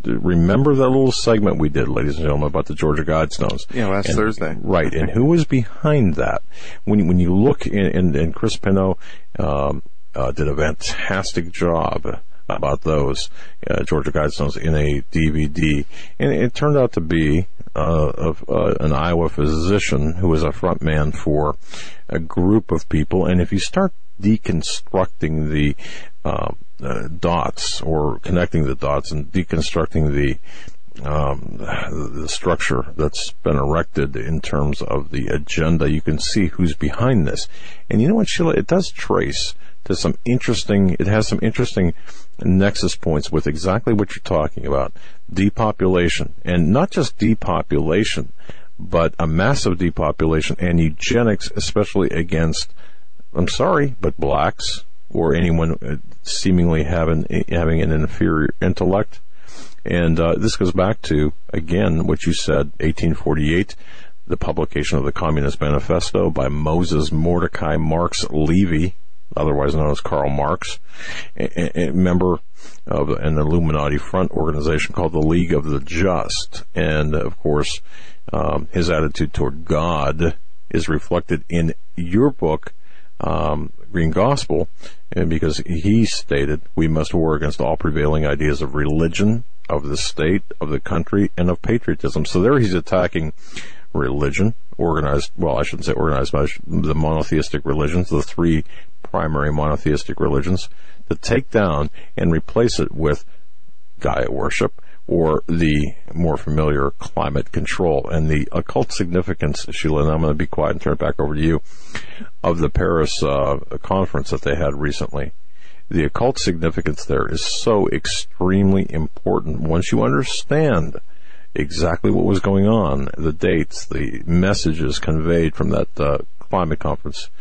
remember that little segment we did, ladies and gentlemen, about the Georgia Guidestones? Yeah, last and, Thursday. Right. And who was behind that? When, when you look in, and, and Chris Pinto, um, uh, did a fantastic job about those uh, Georgia Guidestones in a DVD, and it turned out to be uh, of, uh, an Iowa physician who was a front man for a group of people. And if you start deconstructing the uh, uh, dots or connecting the dots and deconstructing the um, the structure that's been erected in terms of the agenda, you can see who's behind this. And you know what, Sheila? It does trace to some interesting, it has some interesting nexus points with exactly what you're talking about. Depopulation. And not just depopulation, but a massive depopulation and eugenics, especially against, I'm sorry, but blacks or anyone uh, seemingly having, having an inferior intellect. And uh, this goes back to, again, what you said, 1848, the publication of the Communist Manifesto by Moses Mordecai Marx Levy, otherwise known as Karl Marx, a, a member of an Illuminati front organization called the League of the Just. And of course, um, his attitude toward God is reflected in your book, um, Green Gospel, and because he stated we must war against all prevailing ideas of religion, of the state, of the country, and of patriotism. So there he's attacking religion, organized, well, I shouldn't say organized, but the monotheistic religions, the three primary monotheistic religions, to take down and replace it with Gaia worship or the more familiar climate control and the occult significance, Sheila, and I'm going to be quiet and turn it back over to you, of the Paris uh, conference that they had recently. The occult significance there is so extremely important once you understand exactly what was going on, the dates, the messages conveyed from that uh, climate conference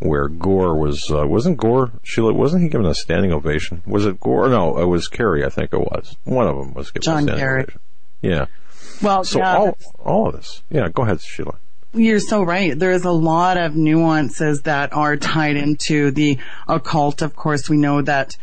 where Gore was uh, wasn't Gore Sheila wasn't he given a standing ovation? Was it Gore? No, it was Kerry. I think it was one of them was given John a standing Kerry. ovation. Yeah. Well, So yeah, all all of this. Yeah. Go ahead, Sheila. You're so right. There's a lot of nuances that are tied into the occult. Of course, we know that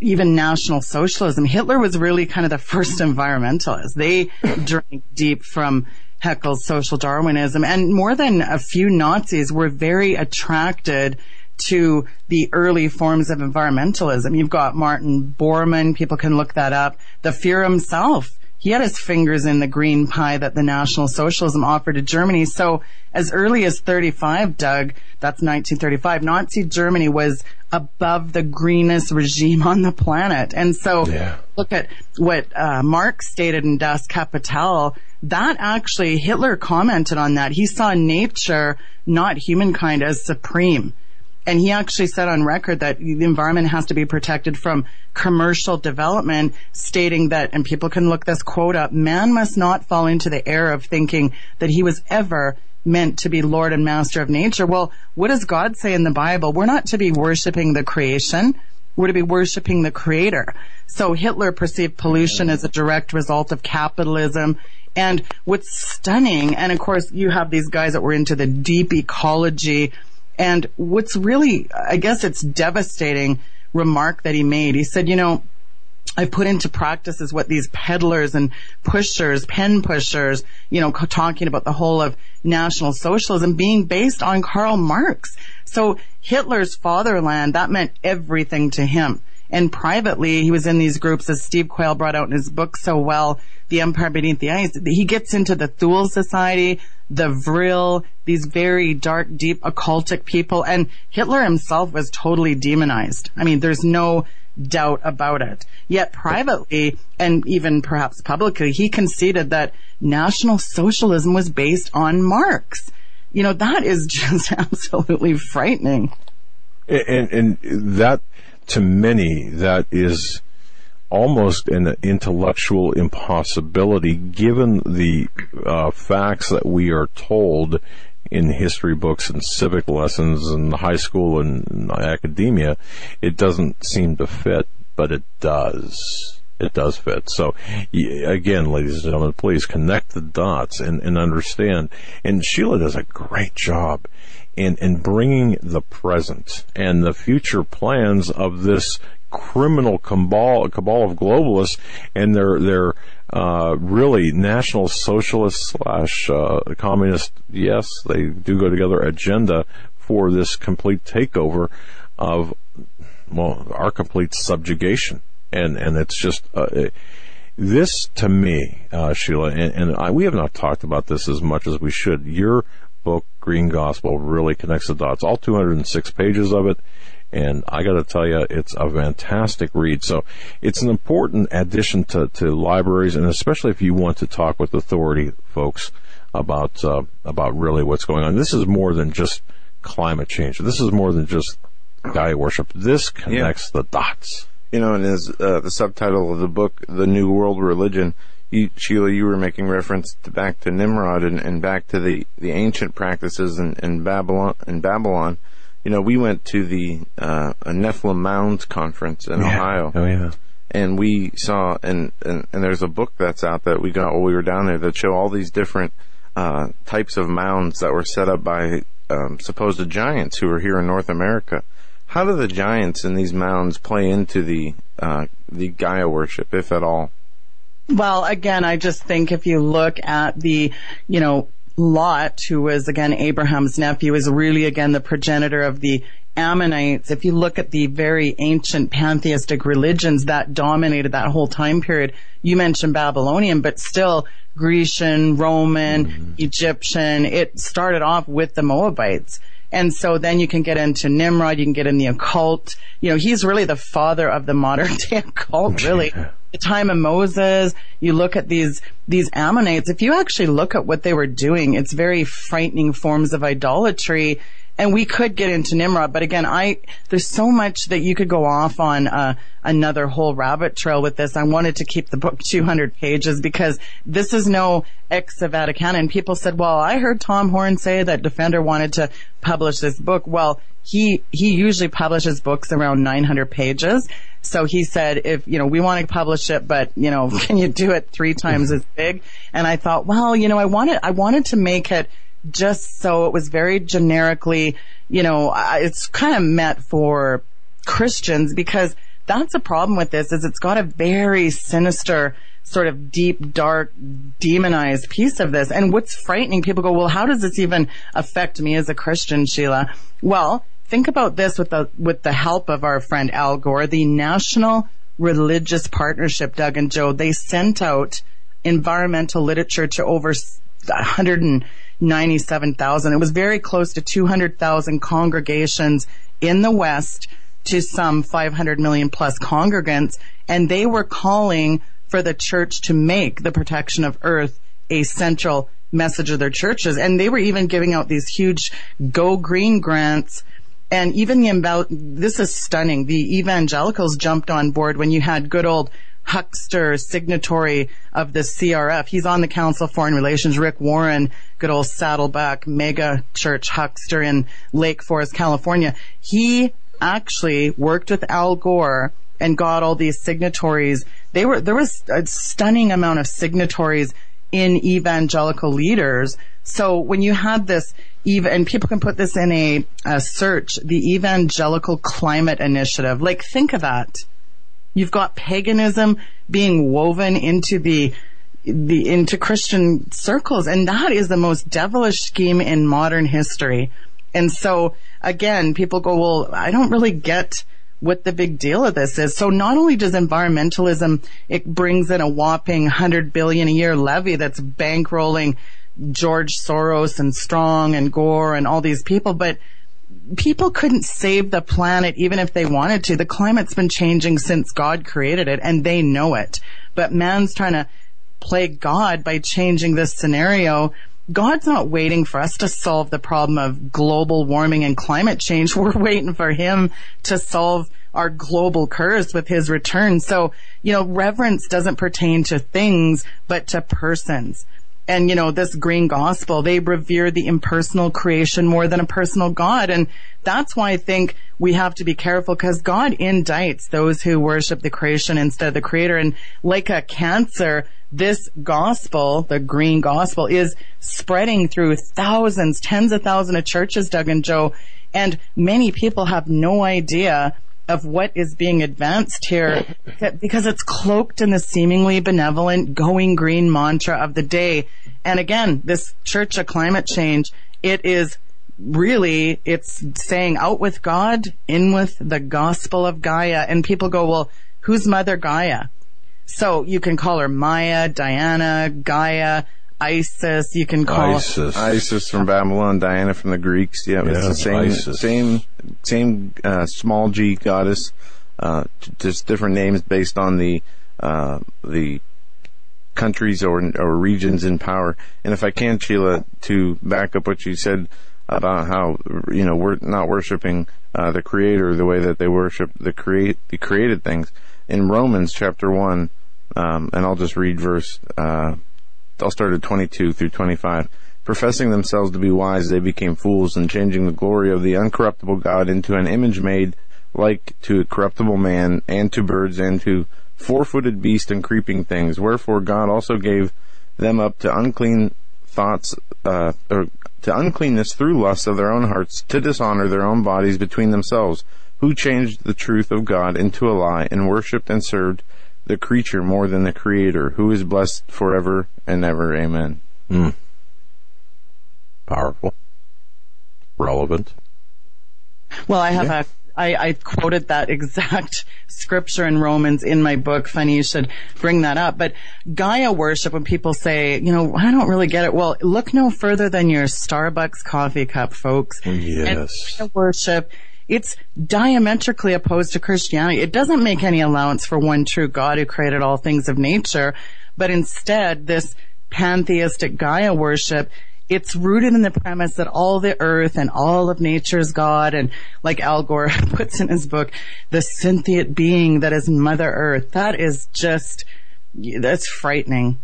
even National Socialism, Hitler was really kind of the first environmentalist. They drank deep from Haeckel's social Darwinism and more than a few Nazis were very attracted to the early forms of environmentalism. You've got Martin Bormann. People can look that up. The Fuhrer himself he had his fingers in the green pie that the National Socialism offered to Germany. So as early as 35, Doug, that's 1935, Nazi Germany was above the greenest regime on the planet. And so Yeah. look at what uh, Marx stated in Das Kapital. That actually, Hitler commented on that. He saw nature, not humankind, as supreme. And he actually said on record that the environment has to be protected from commercial development, stating that, and people can look this quote up, man must not fall into the error of thinking that he was ever meant to be Lord and Master of nature. Well, what does God say in the Bible? We're not to be worshiping the creation. We're to be worshiping the creator. So Hitler perceived pollution as a direct result of capitalism. And what's stunning, and of course you have these guys that were into the deep ecology, and what's really, I guess it's devastating remark that he made. He said, you know, I've put into practice is what these peddlers and pushers, pen pushers, you know, talking about the whole of National Socialism being based on Karl Marx. So Hitler's fatherland, that meant everything to him. And privately, he was in these groups, as Steve Quayle brought out in his book so well, The Empire Beneath the Ice. He gets into the Thule Society, the Vril, these very dark, deep, occultic people. And Hitler himself was totally demonized. I mean, there's no doubt about it. Yet privately, and even perhaps publicly, he conceded that National Socialism was based on Marx. You know, that is just absolutely frightening. And, and that to many, that is almost an intellectual impossibility given the uh, facts that we are told in history books and civic lessons in high school and academia. It doesn't seem to fit, but it does. It does fit. So, again, ladies and gentlemen, please connect the dots and, and understand. And Sheila does a great job in, in bringing the present and the future plans of this criminal cabal, cabal of globalists and their, their, uh, really national socialist slash, uh, communist, yes, they do go together, agenda for this complete takeover of, well, our complete subjugation. And, and it's just, uh, this to me, uh, Sheila, and, and I, we have not talked about this as much as we should. Your book, Green Gospel, really connects the dots. All 206 pages of it. And I got to tell you, it's a fantastic read. So it's an important addition to, to libraries, and especially if you want to talk with authority folks about uh, about really what's going on. This is more than just climate change. This is more than just Gaia worship. This connects yeah. the dots. You know, and as uh, the subtitle of the book, "The New World Religion," you, Sheila, you were making reference to back to Nimrod and, and back to the, the ancient practices in, in Babylon. In Babylon, you know, we went to the uh, Nephilim Mounds conference in yeah. Ohio. Oh yeah. And we saw, and, and and there's a book that's out that we got while we were down there that show all these different uh, types of mounds that were set up by um, supposed giants who were here in North America. How do the giants in these mounds play into the uh, the Gaia worship, if at all? Well, again, I just think if you look at the, you know, Lot, who was again Abraham's nephew, is really again the progenitor of the Ammonites. If you look at the very ancient pantheistic religions that dominated that whole time period, you mentioned Babylonian, but still Grecian, Roman, mm-hmm. Egyptian. It started off with the Moabites. And so then you can get into Nimrod, you can get in the occult. You know, he's really the father of the modern day occult, really. The time of Moses, you look at these, these Ammonites, if you actually look at what they were doing, it's very frightening forms of idolatry. And we could get into Nimrod, but again, I, there's so much that you could go off on, uh, another whole rabbit trail with this. I wanted to keep the book 200 pages because this is no ex Vatican. And people said, well, I heard Tom Horn say that Defender wanted to publish this book. Well, he, he usually publishes books around 900 pages. So he said, if, you know, we want to publish it, but, you know, can you do it three times as big? And I thought, well, you know, I wanted, I wanted to make it just so it was very generically, you know, it's kind of meant for Christians because that's a problem with this is it's got a very sinister sort of deep, dark, demonized piece of this. And what's frightening, people go, well, how does this even affect me as a Christian, Sheila? Well, think about this with the, with the help of our friend Al Gore, the National Religious Partnership, Doug and Joe, they sent out environmental literature to over 197,000. It was very close to 200,000 congregations in the West to some 500 million plus congregants, and they were calling for the church to make the protection of earth a central message of their churches. And they were even giving out these huge Go Green grants. And even the, this is stunning. The evangelicals jumped on board when you had good old huckster signatory of the CRF. He's on the Council of Foreign Relations, Rick Warren, good old Saddleback mega church huckster in Lake Forest, California. He actually worked with Al Gore and got all these signatories. They were, there was a stunning amount of signatories in evangelical leaders. So when you had this, and people can put this in a, a search, the Evangelical Climate Initiative, like think of that. You've got paganism being woven into the the into Christian circles, and that is the most devilish scheme in modern history. And so again, people go, well, I don't really get what the big deal of this is. So not only does environmentalism, it brings in a whopping 100 billion a year levy that's bankrolling George Soros and Strong and Gore and all these people, but people couldn't save the planet even if they wanted to. The climate's been changing since God created it and they know it. But man's trying to play God by changing this scenario. God's not waiting for us to solve the problem of global warming and climate change. We're waiting for him to solve our global curse with his return. So, you know, reverence doesn't pertain to things, but to persons and you know this green gospel they revere the impersonal creation more than a personal god. And that's why i think we have to be careful because god indicts those who worship the creation instead of the creator. And like a cancer this gospel the green gospel is spreading through thousands tens of thousands of churches doug and joe. And many people have no idea of what is being advanced here because it's cloaked in the seemingly benevolent going green mantra of the day. And again, this church of climate change, it is really, it's saying out with God, in with the gospel of Gaia. And people go, well, who's Mother Gaia? So you can call her Maya, Diana, Gaia, Isis. You can call ISIS. Isis from Babylon, Diana from the Greeks. Yeah, it's the same, Isis. same, same uh, small g goddess. Uh, t- just different names based on the uh, the countries or or regions in power. And if I can, Sheila, to back up what you said about how you know we're not worshiping uh, the Creator the way that they worship the create the created things in Romans chapter one, um, and I'll just read verse. I'll start at 22 through 25. Professing themselves to be wise, they became fools and changing the glory of the uncorruptible God into an image made like to a corruptible man and to birds and to four-footed beasts and creeping things. Wherefore God also gave them up to unclean thoughts, uh, or to uncleanness through lusts of their own hearts, to dishonor their own bodies between themselves, who changed the truth of God into a lie and worshipped and served the creature more than the Creator, who is blessed forever and ever. Amen. Hmm. Powerful. Relevant. Well, I have a, I, I quoted that exact scripture in Romans in my book. Funny you should bring that up. But Gaia worship, when people say, you know, I don't really get it. Well, look no further than your Starbucks coffee cup, folks. Yes. And Gaia worship, it's diametrically opposed to Christianity. It doesn't make any allowance for one true God who created all things of nature, but instead this pantheistic Gaia worship it's rooted in the premise that all the earth and all of nature is God and like Al Gore puts in his book, the sentient being that is Mother Earth. That is just, that's frightening.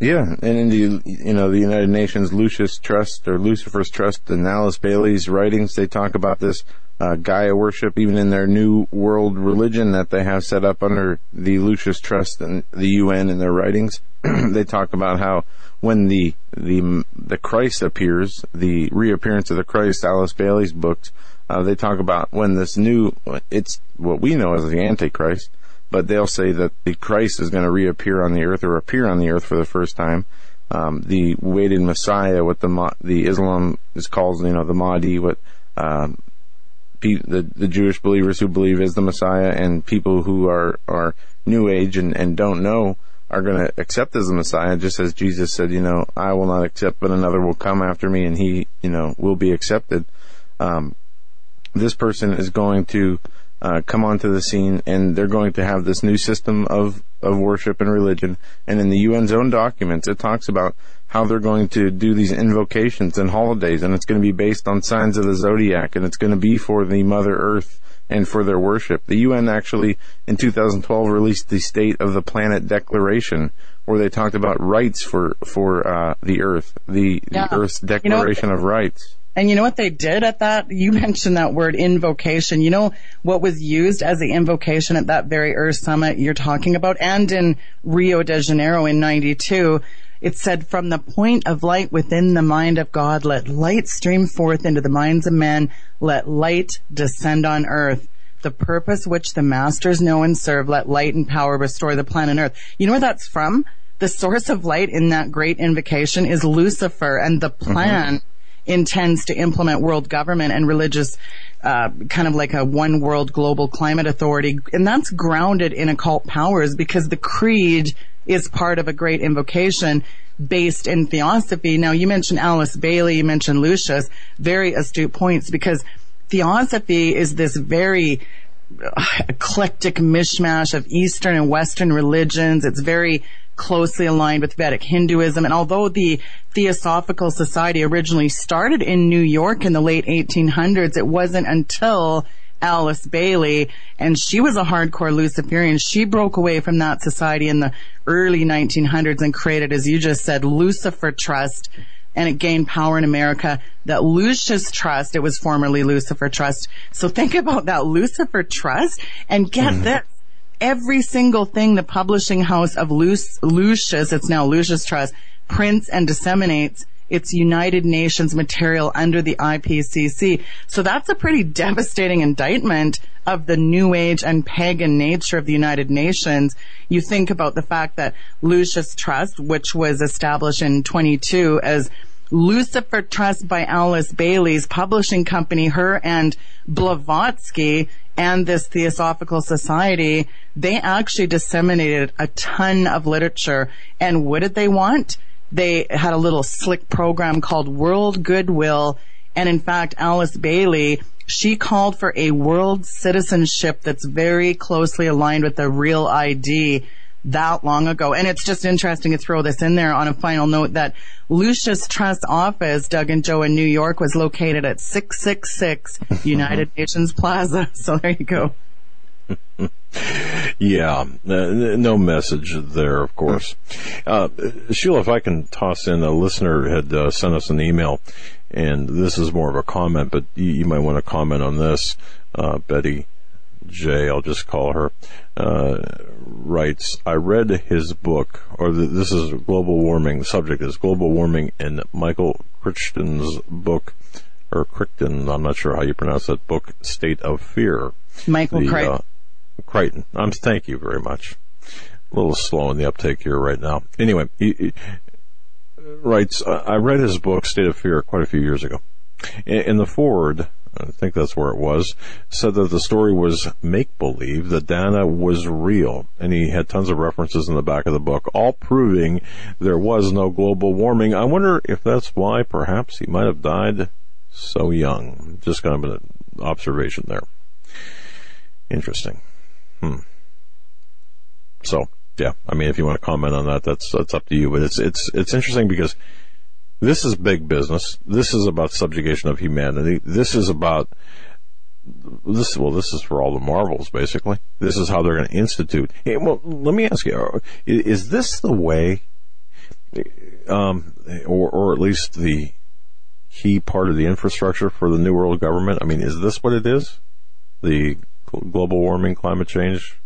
Yeah, and in the you know the United Nations Lucius Trust or Lucifer's Trust and Alice Bailey's writings, they talk about this uh, Gaia worship, even in their new world religion that they have set up under the Lucius Trust and the UN in their writings. they talk about how when the the the Christ appears, the reappearance of the Christ, Alice Bailey's books, uh, they talk about when this new it's what we know as the Antichrist but they'll say that the Christ is going to reappear on the earth or appear on the earth for the first time. Um, the waited Messiah, what the the Islam is called, you know, the Mahdi, what um, the the Jewish believers who believe is the Messiah, and people who are are New Age and and don't know are going to accept as the Messiah, just as Jesus said, you know, I will not accept, but another will come after me, and he, you know, will be accepted. Um, this person is going to uh, come onto the scene, and they're going to have this new system of of worship and religion. And in the UN's own documents, it talks about how they're going to do these invocations and holidays, and it's going to be based on signs of the zodiac, and it's going to be for the Mother Earth and for their worship. The UN actually, in 2012, released the State of the Planet Declaration, where they talked about rights for for uh, the Earth, the, Yeah. the Earth's You know- Declaration of Rights. And you know what they did at that? You mentioned that word invocation. You know what was used as the invocation at that very Earth Summit you're talking about and in Rio de Janeiro in 92? It said, from the point of light within the mind of God, let light stream forth into the minds of men. Let light descend on earth. The purpose which the masters know and serve, let light and power restore the planet earth. You know where that's from? The source of light in that great invocation is Lucifer and the plan intends to implement world government and religious, uh, kind of like a one world global climate authority. And that's grounded in occult powers because the creed is part of a great invocation based in theosophy. Now you mentioned Alice Bailey, you mentioned Lucius, very astute points because theosophy is this very uh, eclectic mishmash of Eastern and Western religions. It's very closely aligned with Vedic Hinduism. And although the Theosophical Society originally started in New York in the late 1800s, it wasn't until Alice Bailey, and she was a hardcore Luciferian. She broke away from that society in the early 1900s and created, as you just said, Lucifer Trust, and it gained power in America. That Lucius Trust, it was formerly Lucifer Trust. So think about that Lucifer Trust, and get mm. this. Every single thing the publishing house of Lucius, it's now Lucius Trust, prints and disseminates its United Nations material under the IPCC. So that's a pretty devastating indictment of the new age and pagan nature of the United Nations. You think about the fact that Lucis Trust, which was established in 22 as Lucifer Trust by Alice Bailey's publishing company, her and Blavatsky and this Theosophical Society, they actually disseminated a ton of literature. And what did they want? They had a little slick program called World Goodwill. And in fact, Alice Bailey, she called for a world citizenship that's very closely aligned with the real ID that long ago. And it's just interesting to throw this in there on a final note that Lucis Trust office, Doug and Joe in New York, was located at 666 United Nations Plaza. So there you go. yeah, no message there, of course. Uh, Sheila, if I can toss in, a listener had uh, sent us an email, and this is more of a comment, but you, you might want to comment on this. Uh, Betty J, I'll just call her, uh, writes, I read his book, or the, this is global warming, the subject is global warming in Michael Crichton's book, or Crichton, I'm not sure how you pronounce that book, State of Fear. Michael the, Crichton. Uh, Crichton. Um, thank you very much. A little slow in the uptake here right now. Anyway, he, he writes, I read his book, State of Fear, quite a few years ago. In the forward, I think that's where it was, said that the story was make believe, that Dana was real, and he had tons of references in the back of the book, all proving there was no global warming. I wonder if that's why perhaps he might have died so young. Just kind of an observation there. Interesting. Hmm. So, yeah, I mean, if you want to comment on that, that's that's up to you. But it's it's it's interesting because this is big business. This is about subjugation of humanity. This is about this. Well, this is for all the marvels, basically. This is how they're going to institute. Hey, well, let me ask you: Is this the way, um, or or at least the key part of the infrastructure for the new world government? I mean, is this what it is? The global warming, climate change?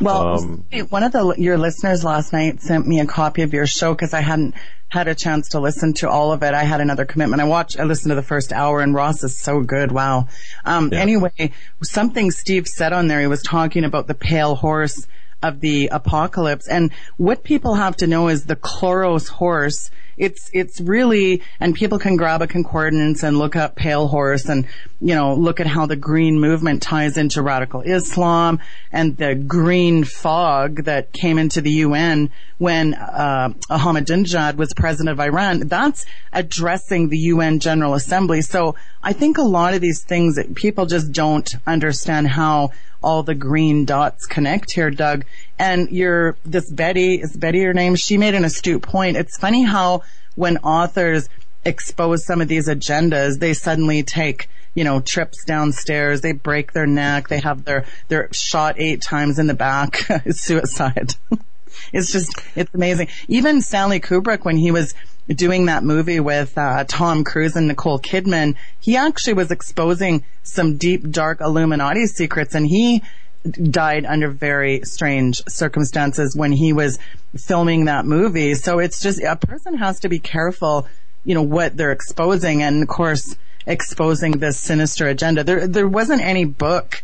Well, um, one of the your listeners last night sent me a copy of your show because I hadn't had a chance to listen to all of it. I had another commitment. I watched, I listened to the first hour, and Ross is so good. Wow. Um, yeah. Anyway, something Steve said on there. He was talking about the pale horse of the apocalypse, and what people have to know is the chloros horse it's it's really and people can grab a concordance and look up pale horse and you know look at how the green movement ties into radical Islam and the green fog that came into the UN when uh, Ahmadinejad was president of Iran. That's addressing the UN General Assembly. So I think a lot of these things that people just don't understand how all the green dots connect here, Doug. And your, this Betty, is Betty your name? She made an astute point. It's funny how when authors expose some of these agendas, they suddenly take, you know, trips downstairs, they break their neck, they have their, their shot eight times in the back. it's suicide. it's just, it's amazing. Even Stanley Kubrick, when he was doing that movie with uh, Tom Cruise and Nicole Kidman, he actually was exposing some deep, dark Illuminati secrets, and he died under very strange circumstances when he was filming that movie. So it's just a person has to be careful, you know, what they're exposing, and of course, exposing this sinister agenda. There, there wasn't any book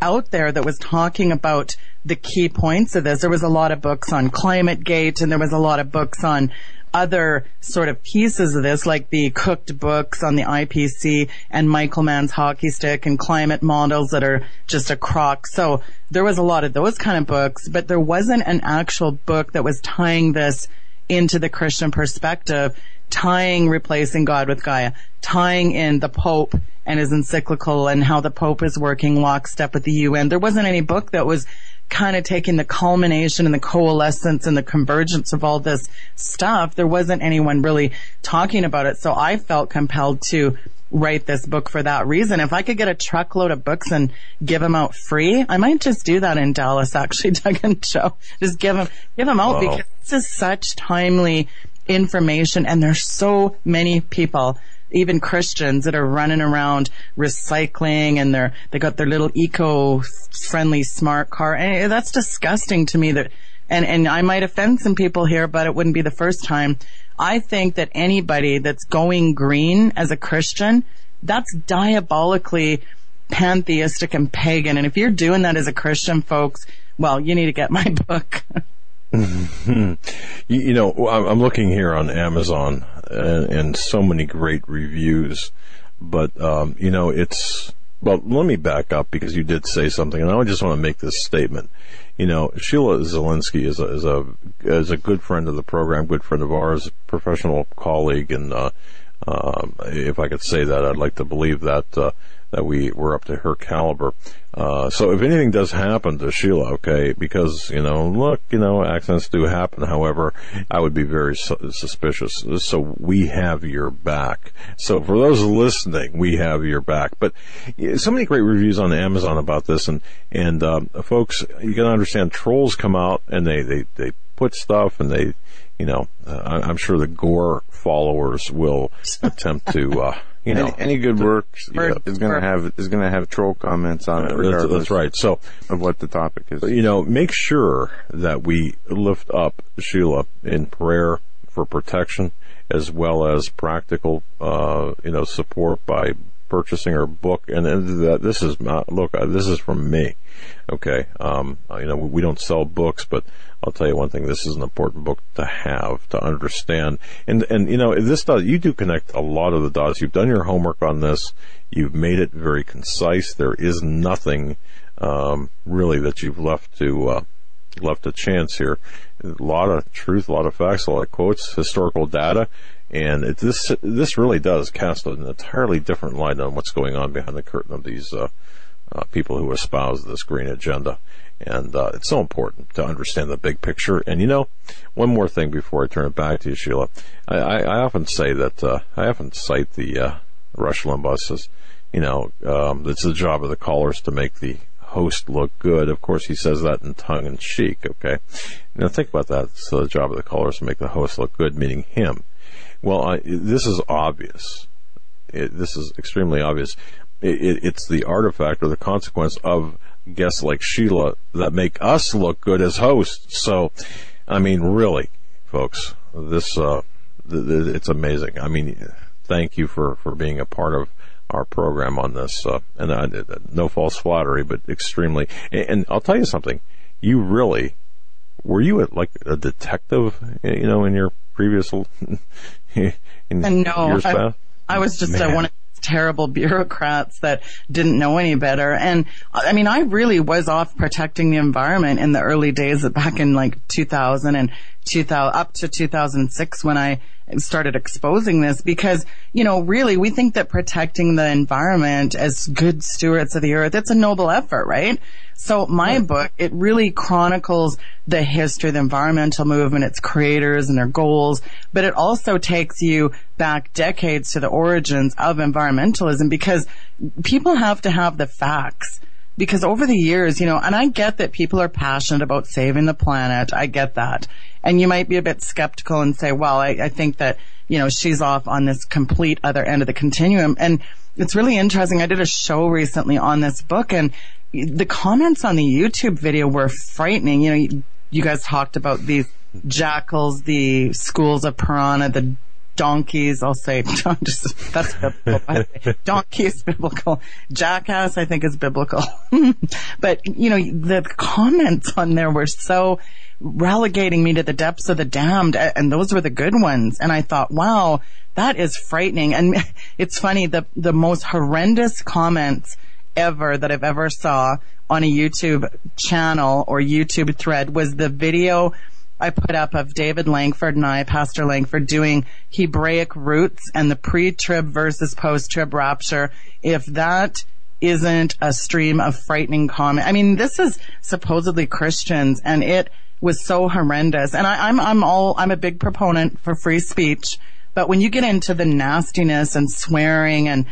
out there that was talking about the key points of this. There was a lot of books on climate gate and there was a lot of books on other sort of pieces of this, like the cooked books on the IPC and Michael Mann's hockey stick and climate models that are just a crock. So there was a lot of those kind of books, but there wasn't an actual book that was tying this into the Christian perspective, tying replacing God with Gaia, tying in the Pope and his encyclical and how the Pope is working lockstep with the UN. There wasn't any book that was kind of taking the culmination and the coalescence and the convergence of all this stuff, there wasn't anyone really talking about it. So I felt compelled to write this book for that reason. If I could get a truckload of books and give them out free, I might just do that in Dallas, actually, Doug and Joe. Just give them, give them out wow. because this is such timely information and there's so many people even Christians that are running around recycling and they're, they got their little eco-friendly smart car. And that's disgusting to me that, and, and I might offend some people here, but it wouldn't be the first time. I think that anybody that's going green as a Christian, that's diabolically pantheistic and pagan. And if you're doing that as a Christian, folks, well, you need to get my book. you, you, know, I'm looking here on Amazon and, and so many great reviews, but um, you know, it's well. Let me back up because you did say something, and I just want to make this statement. You know, Sheila Zilinsky is a, is a is a good friend of the program, good friend of ours, professional colleague, and uh, if I could say that, I'd like to believe that. Uh, that we were up to her caliber. Uh, so if anything does happen to Sheila, okay, because, you know, look, you know, accidents do happen. However, I would be very su- suspicious. So we have your back. So for those listening, we have your back. But so many great reviews on Amazon about this. And, and, um, folks, you can understand trolls come out and they, they, they put stuff and they, you know, uh, I'm sure the Gore followers will attempt to, uh, you know, any, any good work yeah, is going to have is going to have troll comments on it. Regardless that's, that's right. So of what the topic is, you know, make sure that we lift up Sheila in prayer for protection as well as practical, uh, you know, support by purchasing her book. And, and that this is not look, uh, this is from me. Okay, um, you know, we don't sell books, but I'll tell you one thing: this is an important book to have to understand. And and you know, this does you do connect a lot of the dots. You've done your homework on this. You've made it very concise. There is nothing um, really that you've left to uh, left a chance here. A lot of truth, a lot of facts, a lot of quotes, historical data. And it, this this really does cast an entirely different light on what's going on behind the curtain of these uh, uh, people who espouse this green agenda. And uh, it's so important to understand the big picture. And you know, one more thing before I turn it back to you, Sheila. I, I, I often say that uh, I often cite the uh, Rush Limbaugh says, you know, um, it's the job of the callers to make the host look good. Of course, he says that in tongue in cheek. Okay, now think about that. It's the job of the callers to make the host look good, meaning him. Well, I, this is obvious. It, this is extremely obvious. It, it's the artifact or the consequence of guests like Sheila that make us look good as hosts. So, I mean, really, folks, this, uh, th- th- it's amazing. I mean, thank you for, for being a part of our program on this. Uh, and uh, no false flattery, but extremely. And, and, I'll tell you something. You really were you a, like a detective? You know, in your previous in no, I. I was just uh, one of terrible bureaucrats that didn't know any better. And I mean, I really was off protecting the environment in the early days back in like 2000 and 2000 up to 2006 when I started exposing this because, you know, really we think that protecting the environment as good stewards of the earth, it's a noble effort, right? So my book, it really chronicles the history of the environmental movement, its creators and their goals, but it also takes you back decades to the origins of environmentalism because people have to have the facts because over the years, you know, and I get that people are passionate about saving the planet. I get that. And you might be a bit skeptical and say, well, I, I think that, you know, she's off on this complete other end of the continuum. And it's really interesting. I did a show recently on this book and the comments on the YouTube video were frightening. You know, you, you guys talked about these jackals, the schools of piranha, the donkeys. I'll say just that's biblical. Donkey is biblical. Jackass, I think, is biblical. but you know, the comments on there were so relegating me to the depths of the damned. And those were the good ones. And I thought, wow, that is frightening. And it's funny, the, the most horrendous comments ever that I've ever saw on a YouTube channel or YouTube thread was the video I put up of David Langford and I, Pastor Langford, doing Hebraic roots and the pre-trib versus post-trib rapture. If that isn't a stream of frightening comment, I mean, this is supposedly Christians and it was so horrendous. And I, I'm, I'm all, I'm a big proponent for free speech. But when you get into the nastiness and swearing and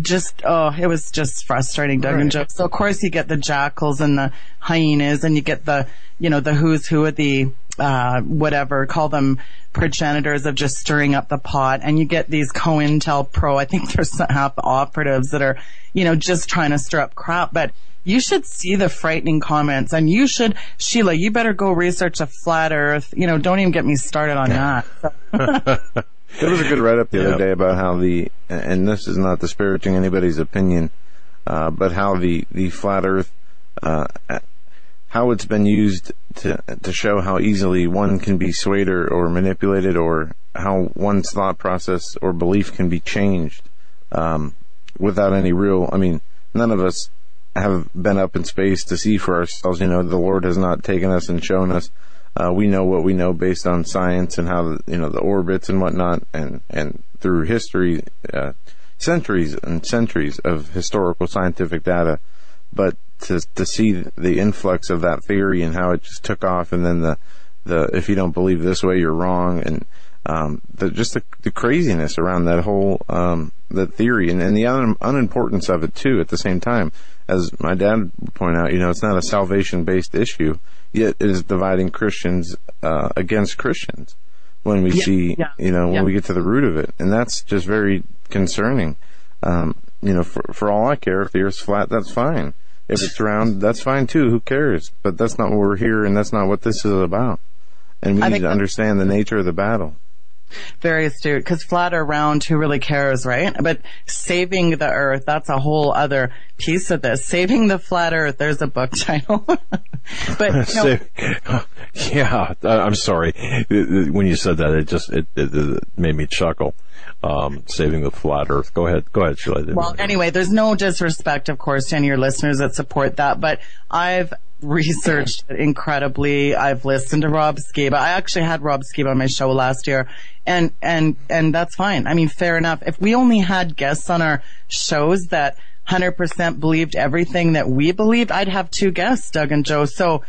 just oh, it was just frustrating, Doug right. and Joe. So of course you get the jackals and the hyenas, and you get the you know the who's who of the uh, whatever call them progenitors of just stirring up the pot, and you get these COINTELPRO. I think there's half operatives that are you know just trying to stir up crap, but. You should see the frightening comments and you should, Sheila, you better go research a flat earth. You know, don't even get me started on that. There was a good write up the other day about how the, and this is not disparaging anybody's opinion, uh, but how the, the flat earth, uh, how it's been used to, to show how easily one can be swayed or, or manipulated or how one's thought process or belief can be changed, um, without any real, I mean, none of us have been up in space to see for ourselves, you know, the Lord has not taken us and shown us uh, we know what we know based on science and how the, you know the orbits and whatnot, and and through history, uh, centuries and centuries of historical scientific data. But to to see the influx of that theory and how it just took off, and then the the if you don't believe this way, you're wrong, and um, the, just the, the craziness around that whole um, that theory and, and the un, unimportance of it too. At the same time, as my dad would point out, you know, it's not a salvation based issue yet it is dividing Christians uh, against Christians when we yeah, see, yeah, you know, when yeah. we get to the root of it, and that's just very concerning. Um, you know, for for all I care, if the Earth's flat, that's fine. If it's round, that's fine too. Who cares? But that's not what we're here, and that's not what this is about. And we I need to understand the nature of the battle. Very astute. Because flat or round, who really cares, right? But saving the earth, that's a whole other piece of this. Saving the flat earth, there's a book title. but, know, yeah, I'm sorry. When you said that, it just, it, it, it made me chuckle. Um, saving the flat earth. Go ahead. Go ahead. Well, anyway, there's no disrespect, of course, to any of your listeners that support that, but I've researched incredibly. I've listened to Rob Skiba. I actually had Rob Skiba on my show last year and, and, and that's fine. I mean, fair enough. If we only had guests on our shows that 100% believed everything that we believed, I'd have two guests, Doug and Joe. So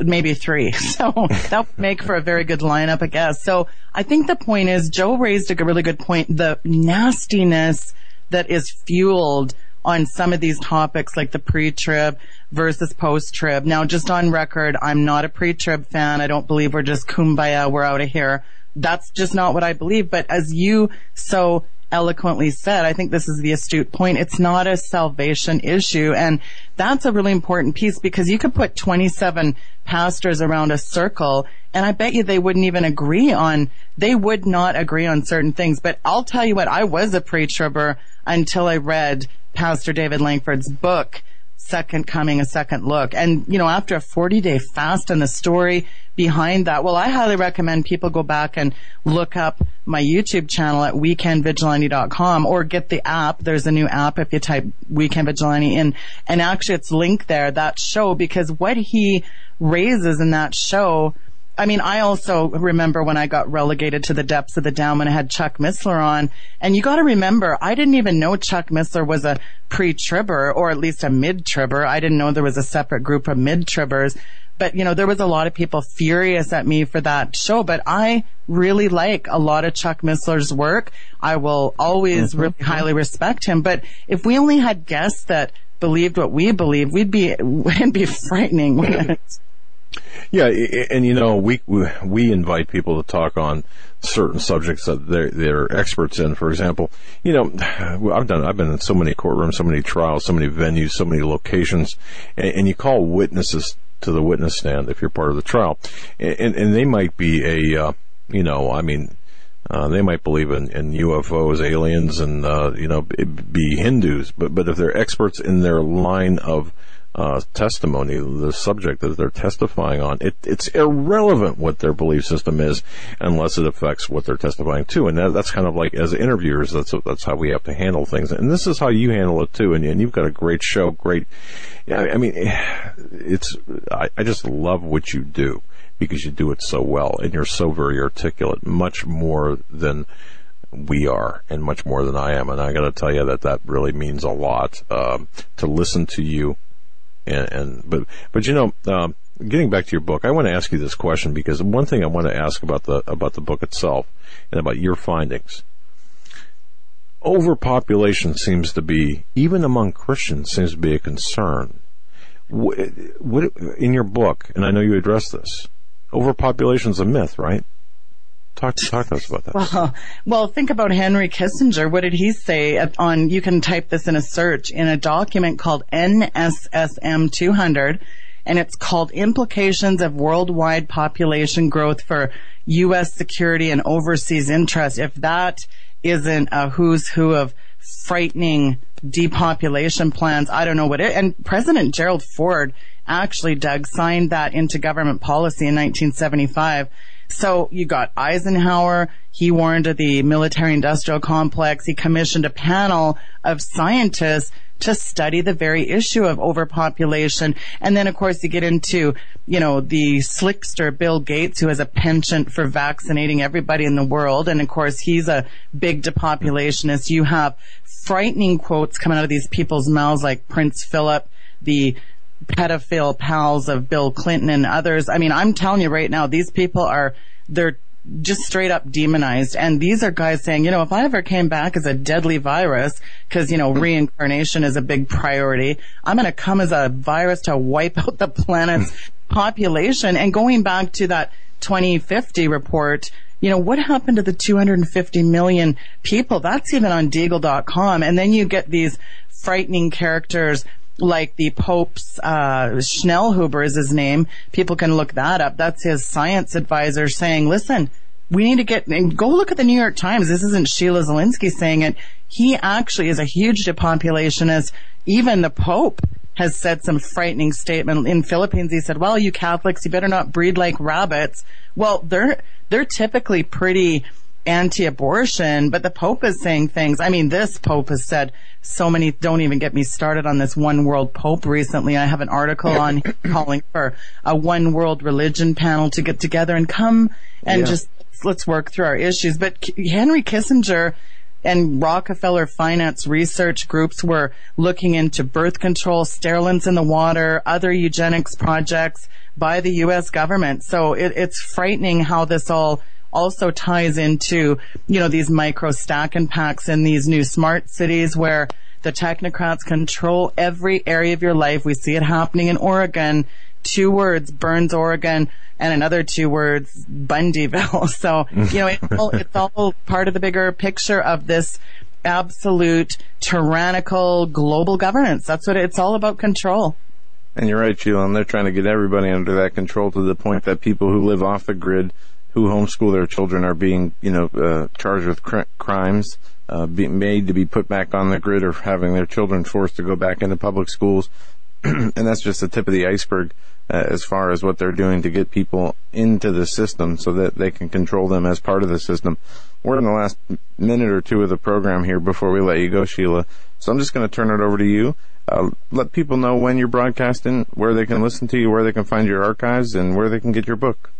maybe three. So that would make for a very good lineup, I guess. So I think the point is Joe raised a really good point. The nastiness that is fueled on some of these topics like the pre-trib versus post-trib. Now, just on record, I'm not a pre-trib fan. I don't believe we're just kumbaya, we're out of here. That's just not what I believe. But as you so eloquently said, I think this is the astute point. It's not a salvation issue. And that's a really important piece because you could put 27 pastors around a circle and I bet you they wouldn't even agree on, they would not agree on certain things. But I'll tell you what, I was a pre-tribber until I read Pastor David Langford's book, Second Coming, A Second Look. And, you know, after a 40 day fast and the story behind that, well, I highly recommend people go back and look up my YouTube channel at weekendvigilante.com or get the app. There's a new app if you type Weekend Vigilante in and actually it's linked there, that show, because what he raises in that show I mean, I also remember when I got relegated to the depths of the down when I had Chuck Missler on. And you got to remember, I didn't even know Chuck Missler was a pre-tribber or at least a mid-tribber. I didn't know there was a separate group of mid-tribbers. But, you know, there was a lot of people furious at me for that show, but I really like a lot of Chuck Missler's work. I will always mm-hmm. really highly respect him. But if we only had guests that believed what we believe, we'd be, it'd be frightening. Yeah, and you know, we we invite people to talk on certain subjects that they're they're experts in. For example, you know, I've done I've been in so many courtrooms, so many trials, so many venues, so many locations, and, and you call witnesses to the witness stand if you're part of the trial, and and they might be a uh, you know, I mean. Uh, they might believe in, in UFOs, aliens, and uh, you know, be Hindus, but but if they're experts in their line of uh, testimony, the subject that they're testifying on, it, it's irrelevant what their belief system is unless it affects what they're testifying to. And that, that's kind of like, as interviewers, that's, that's how we have to handle things. And this is how you handle it too. And, and you've got a great show, great, yeah, I mean, it's, I, I just love what you do because you do it so well and you're so very articulate, much more than, we are and much more than I am. And I got to tell you that that really means a lot um, to listen to you and, and but but you know, um, getting back to your book, I want to ask you this question because one thing I want to ask about the about the book itself and about your findings. Overpopulation seems to be, even among Christians, seems to be a concern. What, what, in your book, and I know you address this, overpopulation is a myth, right? Talk, talk to us about that. Well, well, think about Henry Kissinger. What did he say on, you can type this in a search in a document called NSSM 200 and it's called Implications of Worldwide Population Growth for U.S. Security and Overseas Interests. If that isn't a who's who of frightening depopulation plans, I don't know what it, and President Gerald Ford actually, Doug, signed that into government policy in 1975 so you got Eisenhower. He warned of the military industrial complex. He commissioned a panel of scientists to study the very issue of overpopulation. And then of course you get into, you know, the slickster Bill Gates who has a penchant for vaccinating everybody in the world. And of course he's a big depopulationist. You have frightening quotes coming out of these people's mouths like Prince Philip, the pedophile pals of Bill Clinton and others. I mean, I'm telling you right now, these people are, they're just straight up demonized. And these are guys saying, you know, if I ever came back as a deadly virus, cause, you know, reincarnation is a big priority, I'm going to come as a virus to wipe out the planet's population. And going back to that 2050 report, you know, what happened to the 250 million people? That's even on Deagle.com. And then you get these frightening characters like the Pope's uh, Schellnhuber is his name. People can look that up. That's his science advisor saying, "Listen, we need to get and go look at the New York Times. This isn't Sheila Zilinsky saying it. He actually is a huge depopulationist. Even the Pope." Has said some frightening statement in Philippines. He said, "Well, you Catholics, you better not breed like rabbits." Well, they're they're typically pretty anti-abortion, but the Pope is saying things. I mean, this Pope has said so many, don't even get me started on this one world Pope recently. I have an article on calling for a one world religion panel to get together and come and yeah. just let's work through our issues. But Henry Kissinger and Rockefeller finance research groups were looking into birth control, sterilants in the water, other eugenics projects by the U.S. government. So it, it's frightening how this all also ties into, you know, these micro and packs in these new smart cities where the technocrats control every area of your life. We see it happening in Oregon. Two words, Burns, Oregon, and another two words, Bundyville. So, you know, it's all, it's all part of the bigger picture of this absolute tyrannical global governance. That's what it's all about control. And you're right, Sheila, and they're trying to get everybody under that control to the point that people who live off the grid who homeschool their children are being, you know, uh, charged with cr- crimes, uh, made to be put back on the grid or having their children forced to go back into public schools. and that's just the tip of the iceberg uh, as far as what they're doing to get people into the system so that they can control them as part of the system. We're in the last minute or two of the program here before we let you go, Sheila. So I'm just going to turn it over to you. Uh, let people know when you're broadcasting, where they can listen to you, where they can find your archives, and where they can get your book.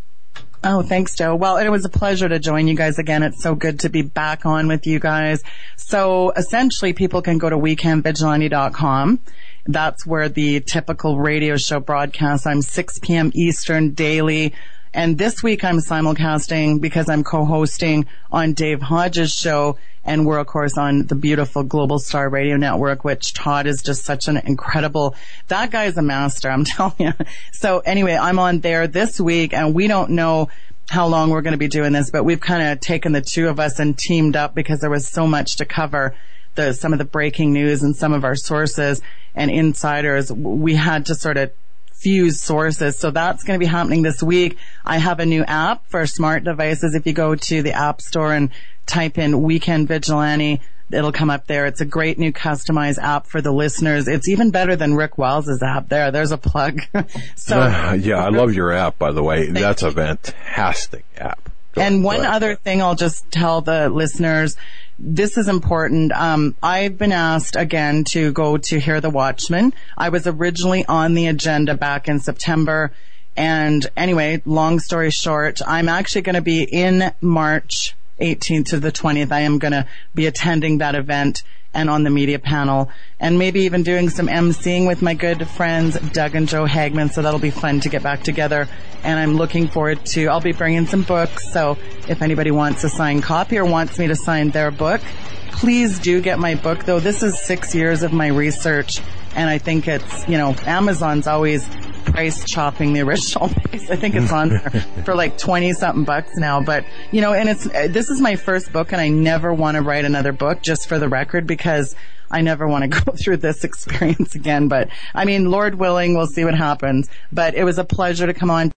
Oh, thanks, Joe. Well, it was a pleasure to join you guys again. It's so good to be back on with you guys. So essentially people can go to weekendvigilante.com. That's where the typical radio show broadcasts. I'm 6 p.m. Eastern daily. And this week I'm simulcasting because I'm co-hosting on Dave Hodges' show and we're of course on the beautiful Global Star Radio Network, which Todd is just such an incredible, that guy is a master, I'm telling you. So anyway, I'm on there this week and we don't know how long we're going to be doing this, but we've kind of taken the two of us and teamed up because there was so much to cover. The, some of the breaking news and some of our sources and insiders, we had to sort of fuse sources. So that's going to be happening this week. I have a new app for smart devices. If you go to the app store and type in weekend vigilante, It'll come up there. It's a great new customized app for the listeners. It's even better than Rick Wells's app there. There's a plug. so Uh, yeah, I love your app, by the way. That's a fantastic app. And one other thing I'll just tell the listeners, this is important. Um, I've been asked again to go to Hear the Watchman. I was originally on the agenda back in September. And anyway, long story short, I'm actually going to be in March 18th to the 20th. I am going to be attending that event and on the media panel and maybe even doing some emceeing with my good friends Doug and Joe Hagmann. So that'll be fun to get back together. And I'm looking forward to, I'll be bringing some books. So if anybody wants a signed copy or wants me to sign their book, please do get my book though. This is six years of my research and I think it's, you know, Amazon's always price chopping the original price. I think it's on there for like 20 something bucks now, but you know, and it's, this is my first book and I never want to write another book just for the record because I never want to go through this experience again. But I mean, Lord willing, we'll see what happens, but it was a pleasure to come on.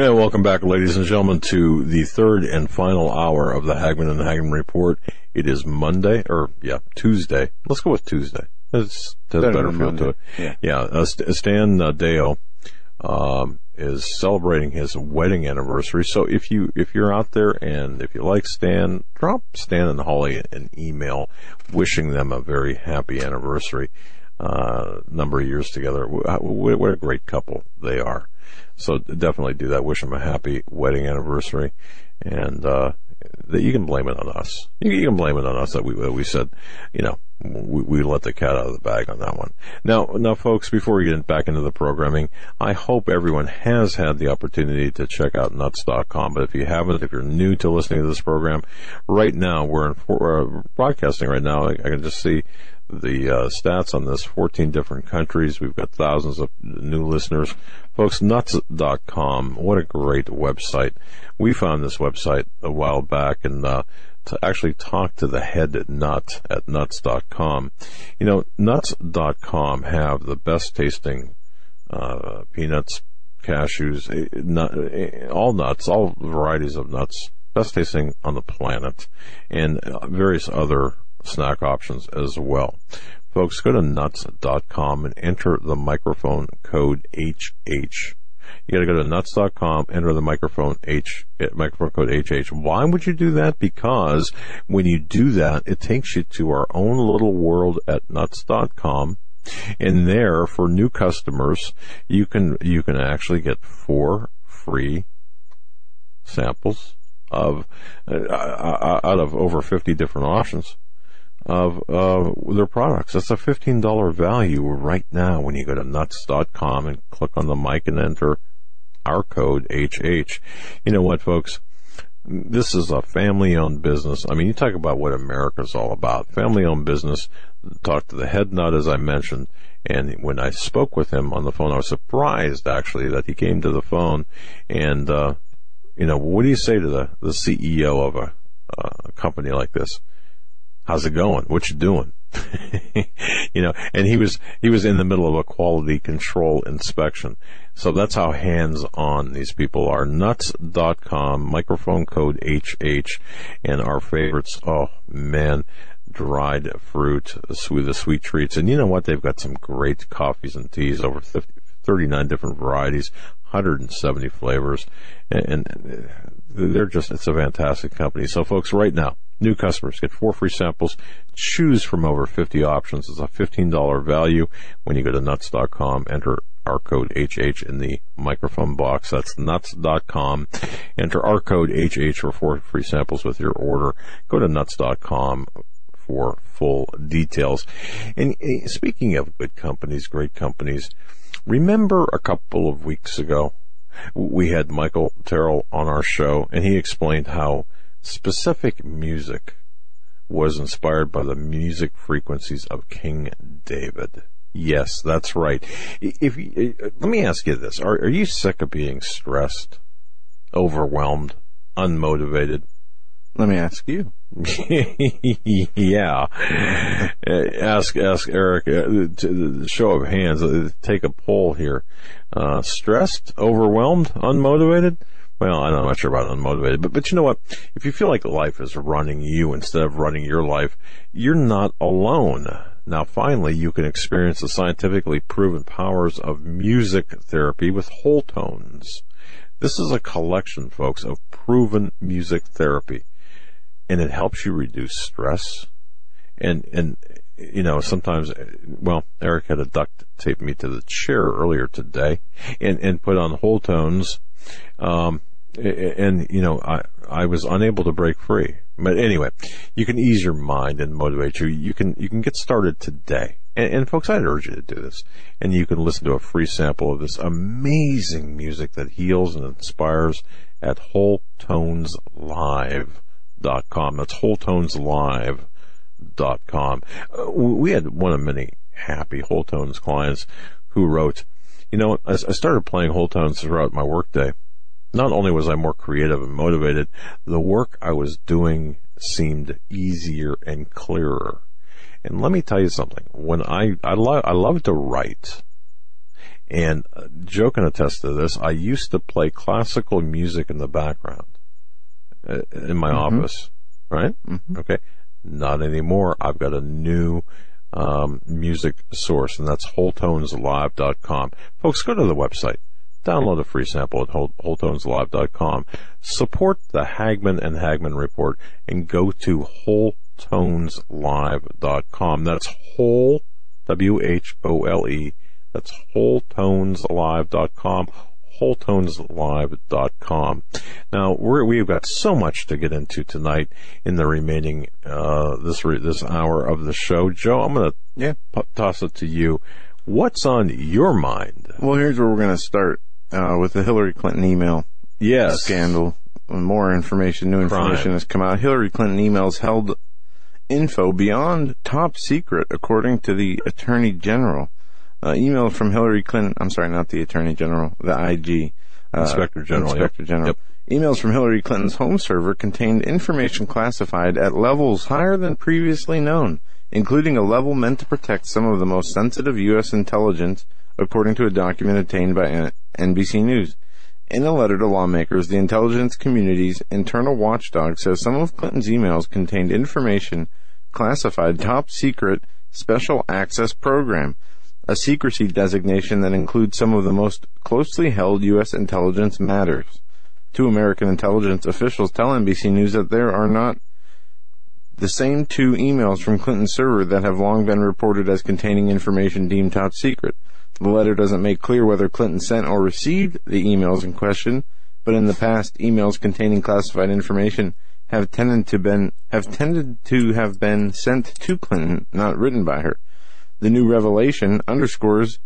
Yeah, welcome back, ladies and gentlemen, to the third and final hour of the Hagmann and Hagmann Report. It is Monday, or yeah, Tuesday. Let's go with Tuesday. It's, has Better better feel Monday. to it. Yeah. Yeah, uh, Stan uh, Deo um, is celebrating his wedding anniversary. So if you if you're out there and if you like Stan, drop Stan and Holly an email wishing them a very happy anniversary. Uh, number of years together. What a great couple they are. So definitely do that. Wish them a happy wedding anniversary, and uh, that you can blame it on us. You, you can blame it on us that we that we said, you know, we, we let the cat out of the bag on that one. Now, now, folks, before we get back into the programming, I hope everyone has had the opportunity to check out nuts.com. But if you haven't, if you're new to listening to this program, right now we're in we're uh, broadcasting right now. I, I can just see the uh, stats on this 14 different countries. We've got thousands of new listeners. Folks nuts.com what a great website. We found this website a while back and uh, to actually talk to the head nut at nuts.com you know nuts.com have the best tasting uh, peanuts cashews eh, nut, eh, all nuts all varieties of nuts best tasting on the planet and uh, various other snack options as well. Folks, go to nuts.com and enter the microphone code HH. You gotta go to nuts.com, enter the microphone H, eh, microphone code HH. Why would you do that? Because when you do that, it takes you to our own little world at nuts.com. And there, for new customers, you can, you can actually get four free samples of, uh, uh, out of over 50 different options of uh, their products. That's a $15 value right now when you go to nuts.com and click on the mic and enter our code HH. You know what, folks? This is a family owned business. I mean, you talk about what America's all about. Family owned business. Talk to the head nut, as I mentioned. And when I spoke with him on the phone, I was surprised actually that he came to the phone and, uh, you know, what do you say to the, the CEO of a, uh, a company like this? How's it going? What you doing? you know, and he was, he was in the middle of a quality control inspection. So that's how hands on these people are. Nuts.com, microphone code HH, and our favorites. Oh man, dried fruit, the sweet, treats. And you know what? They've got some great coffees and teas, over 50, 39 different varieties, 170 flavors, and, and uh, they're just, it's a fantastic company. So folks, right now, New customers get four free samples. Choose from over 50 options. It's a $15 value when you go to nuts.com. Enter our code HH in the microphone box. That's nuts.com. Enter our code HH for four free samples with your order. Go to nuts.com for full details. And uh, speaking of good companies, great companies, remember a couple of weeks ago, we had Michael Tyrrell on our show and he explained how specific music was inspired by the music frequencies of King David. Yes, that's right. If you, uh, let me ask you this: Are, are you sick of being stressed, overwhelmed, unmotivated? Let me ask you. yeah. ask ask Eric. Uh, show of hands. Uh, take a poll here. Uh, stressed, overwhelmed, unmotivated. Well, I'm not sure about unmotivated, but but you know what? If you feel like life is running you instead of running your life, you're not alone. Now, finally, you can experience the scientifically proven powers of music therapy with whole tones. This is a collection, folks, of proven music therapy, and it helps you reduce stress. And and you know sometimes, well, Eric had to duct tape me to the chair earlier today, and and put on whole tones. Um, and you know I I was unable to break free. But anyway, you can ease your mind and motivate you. You can you can get started today. And, and folks, I'd urge you to do this. And you can listen to a free sample of this amazing music that heals and inspires at WholeTonesLive.com. That's WholeTonesLive.com. Uh, we had one of many happy Whole Tones clients who wrote, you know, I, I started playing Whole Tones throughout my workday not only was I more creative and motivated, the work I was doing seemed easier and clearer. And let me tell you something. When I, I love, I love to write. And uh, Joe can attest to this. I used to play classical music in the background uh, in my mm-hmm. office, right? Mm-hmm. Okay. Not anymore. I've got a new um, music source, and that's WholeTonesLive.com. Folks, go to the website. Download a free sample at WholeTonesLive.com. Support the Hagmann and Hagmann Report and go to WholeTonesLive.com. That's whole, W-H-O-L-E. That's WholeTonesLive.com. WholeTonesLive.com. Now we have got so much to get into tonight in the remaining uh, this re- this hour of the show. Joe, I'm going to yeah. p- toss it to you. What's on your mind? Well, here's where we're going to start uh, with the Hillary Clinton email yes. scandal. More information, new information Crime. has come out. Hillary Clinton emails held info beyond top secret, according to the Attorney General. Uh, email from Hillary Clinton. I'm sorry, not the Attorney General, the IG. Uh, Inspector General. Inspector yep. General. Yep. Emails from Hillary Clinton's home server contained information classified at levels higher than previously known, including a level meant to protect some of the most sensitive U.S. intelligence according to a document obtained by NBC News. In a letter to lawmakers, the intelligence community's internal watchdog says some of Clinton's emails contained information classified top secret special access program, a secrecy designation that includes some of the most closely held U.S. intelligence matters. Two American intelligence officials tell NBC News that there are not the same two emails from Clinton's server that have long been reported as containing information deemed top secret. The letter doesn't make clear whether Clinton sent or received the emails in question, but in the past, emails containing classified information have tended to been have tended to have been sent to Clinton, not written by her. The new revelation underscores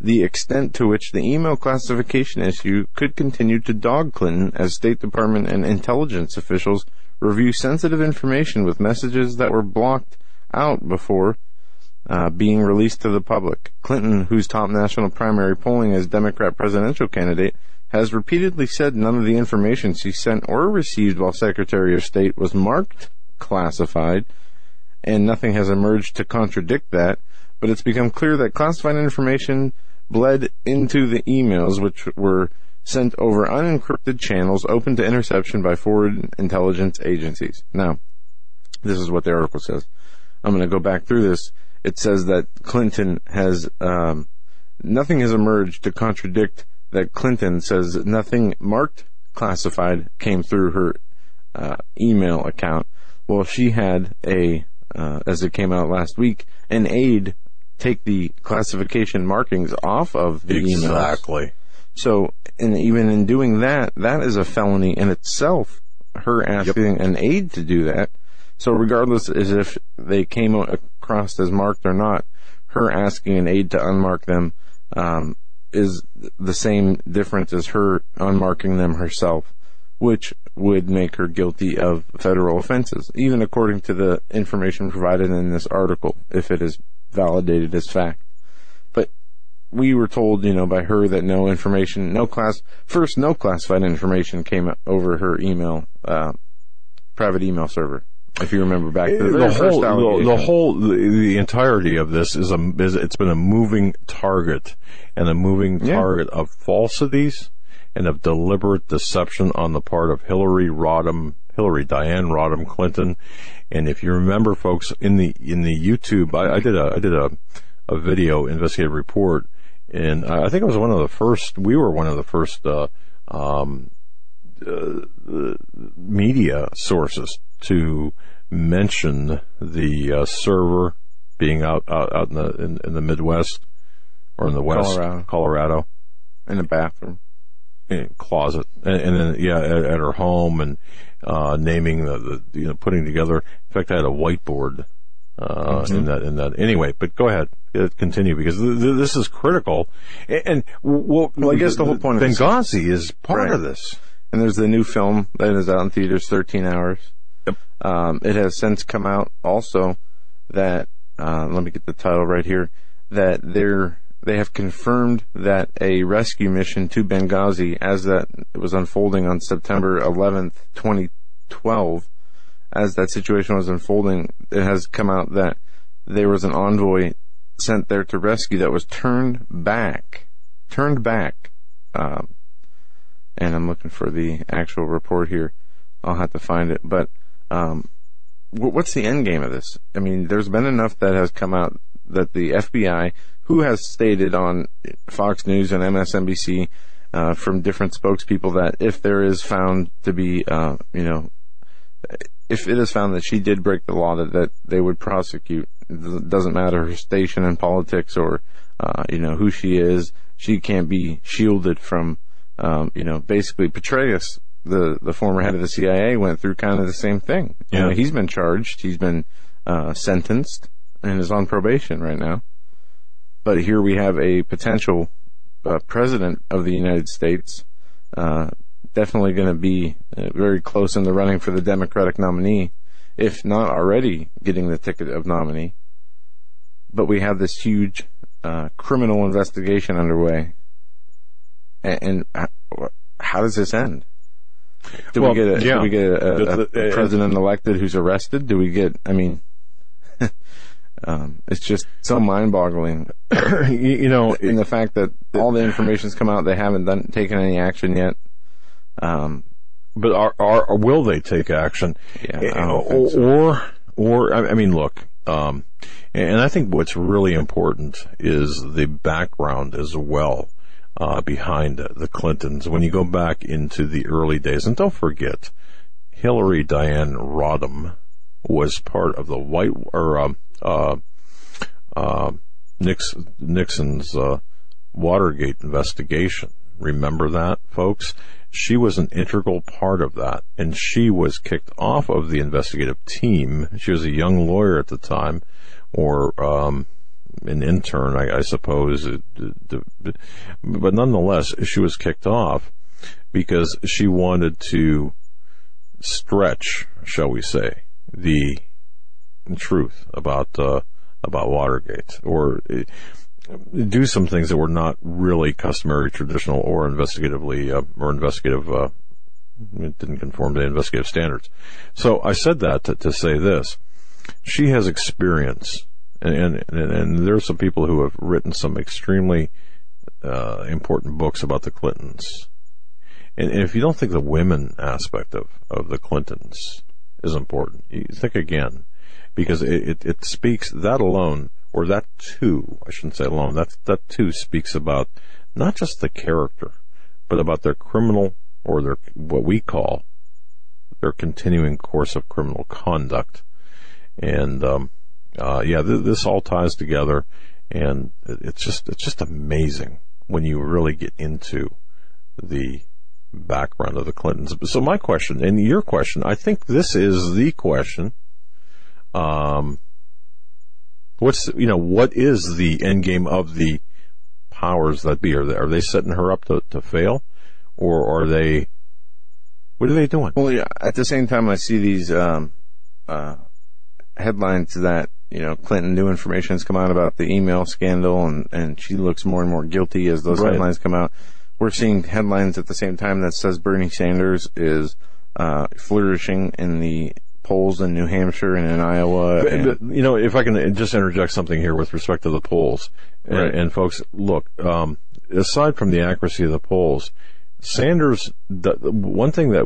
the extent to which the email classification issue could continue to dog Clinton as State Department and intelligence officials review sensitive information with messages that were blocked out before uh, being released to the public. Clinton, whose top national primary polling as Democrat presidential candidate, has repeatedly said none of the information she sent or received while Secretary of State was marked classified, and nothing has emerged to contradict that. But it's become clear that classified information bled into the emails, which were sent over unencrypted channels open to interception by foreign intelligence agencies. Now, this is what the article says. I'm going to go back through this it says that Clinton has um, nothing has emerged to contradict that Clinton says nothing marked classified came through her uh, email account. Well, she had a, uh, as it came out last week, an aide take the classification markings off of the email. Exactly. So, and even in doing that, that is a felony in itself. Her asking yep. an aide to do that. So regardless as if they came across as marked or not, her asking an aide to unmark them um, is the same difference as her unmarking them herself, which would make her guilty of federal offenses, even according to the information provided in this article, if it is validated as fact. But we were told, you know, by her that no information, no class, first, no classified information came over her email, uh, private email server. If you remember back to the, the whole, the, the whole, the, the entirety of this is a, is, it's been a moving target and a moving Yeah. target of falsities and of deliberate deception on the part of Hillary Rodham, Hillary Diane Rodham Clinton. And if you remember, folks, in the, in the YouTube, I, I did a, I did a, a video investigative report and I think it was one of the first, we were one of the first, uh, um, media sources to mention the uh, server being out, out out in the in, in the Midwest or in the West, Colorado. Colorado in the bathroom. in closet, and, and then yeah, at, at her home, and uh, naming the, the you know putting together. In fact, I had a whiteboard uh, in that in that. Anyway, but go ahead, uh, continue because th- th- this is critical, and, and well, Well, I guess the whole point Benghazi is part Right. of this. And there's the new film that is out in theaters, 13 hours. Yep. Um, it has since come out also that, uh, let me get the title right here, that they're, they have confirmed that a rescue mission to Benghazi as that was unfolding on September 11th, 2012, as that situation was unfolding, it has come out that there was an envoy sent there to rescue that was turned back, turned back, um, and I'm looking for the actual report here. I'll have to find it. But um, wh- what's the end game of this? I mean, there's been enough that has come out that the FBI, who has stated on Fox News and MSNBC uh, from different spokespeople that if there is found to be, uh, you know, if it is found that she did break the law, that, that they would prosecute. It doesn't matter her station in politics or, uh, you know, who she is. She can't be shielded from, um, you know, basically Petraeus, the, the former head of the CIA, went through kind of the same thing. You Yeah. know, he's been charged. He's been, uh, sentenced and is on probation right now. But here we have a potential, uh, president of the United States, uh, definitely going to be uh, very close in the running for the Democratic nominee, if not already getting the ticket of nominee. But we have this huge uh, criminal investigation underway, and, and how does this end? Do Well, we get a, yeah. we get a, a, a president elected who's arrested? Do we get? I mean, um, it's just so mind-boggling you, you know, in the fact that all the information's come out, they haven't done taken any action yet. Um, but are, are, or will they take action? Yeah, or, so. or, or, I I mean, look, um, and I think what's really important is the background as well, uh, behind the Clintons. When you go back into the early days, and don't forget, Hillary Diane Rodham was part of the White, or, uh, uh, Nix, Nixon's, uh, Watergate investigation. Remember that, folks? She was an integral part of that, and she was kicked off of the investigative team. She was a young lawyer at the time, or um, an intern, I, I suppose. It- But nonetheless, she was kicked off because she wanted to stretch, shall we say, the truth about uh, about Watergate, or uh, do some things that were not really customary, traditional, or investigatively uh, or investigative. Uh, it didn't conform to investigative standards. So I said that to, to say this: she has experience, and and, and there are some people who have written some extremely uh, important books about the Clintons. And, and if you don't think the women aspect of, of the Clintons is important, you think again, because it, it, it speaks that alone, or that too, I shouldn't say alone, that, that too speaks about not just the character, but about their criminal, or their, what we call, their continuing course of criminal conduct. And, um, uh, yeah, th- this all ties together, and it's just, it's just amazing when you really get into the background of the Clintons. So my question, and your question, I think this is the question. Um, what's you know what is the end game of the powers that be? Are they, are they setting her up to, to fail, or are they? What are they doing? well, yeah, at the same time, I see these um, uh, headlines that you know, Clinton new information has come out about the email scandal and, and she looks more and more guilty as those Right. headlines come out. We're seeing headlines at the same time that says Bernie Sanders is, uh, flourishing in the polls in New Hampshire and in Iowa. But, and- but, you know, if I can just interject something here with respect to the polls, and, Right. and folks, look, um, aside from the accuracy of the polls, Sanders, the, the one thing that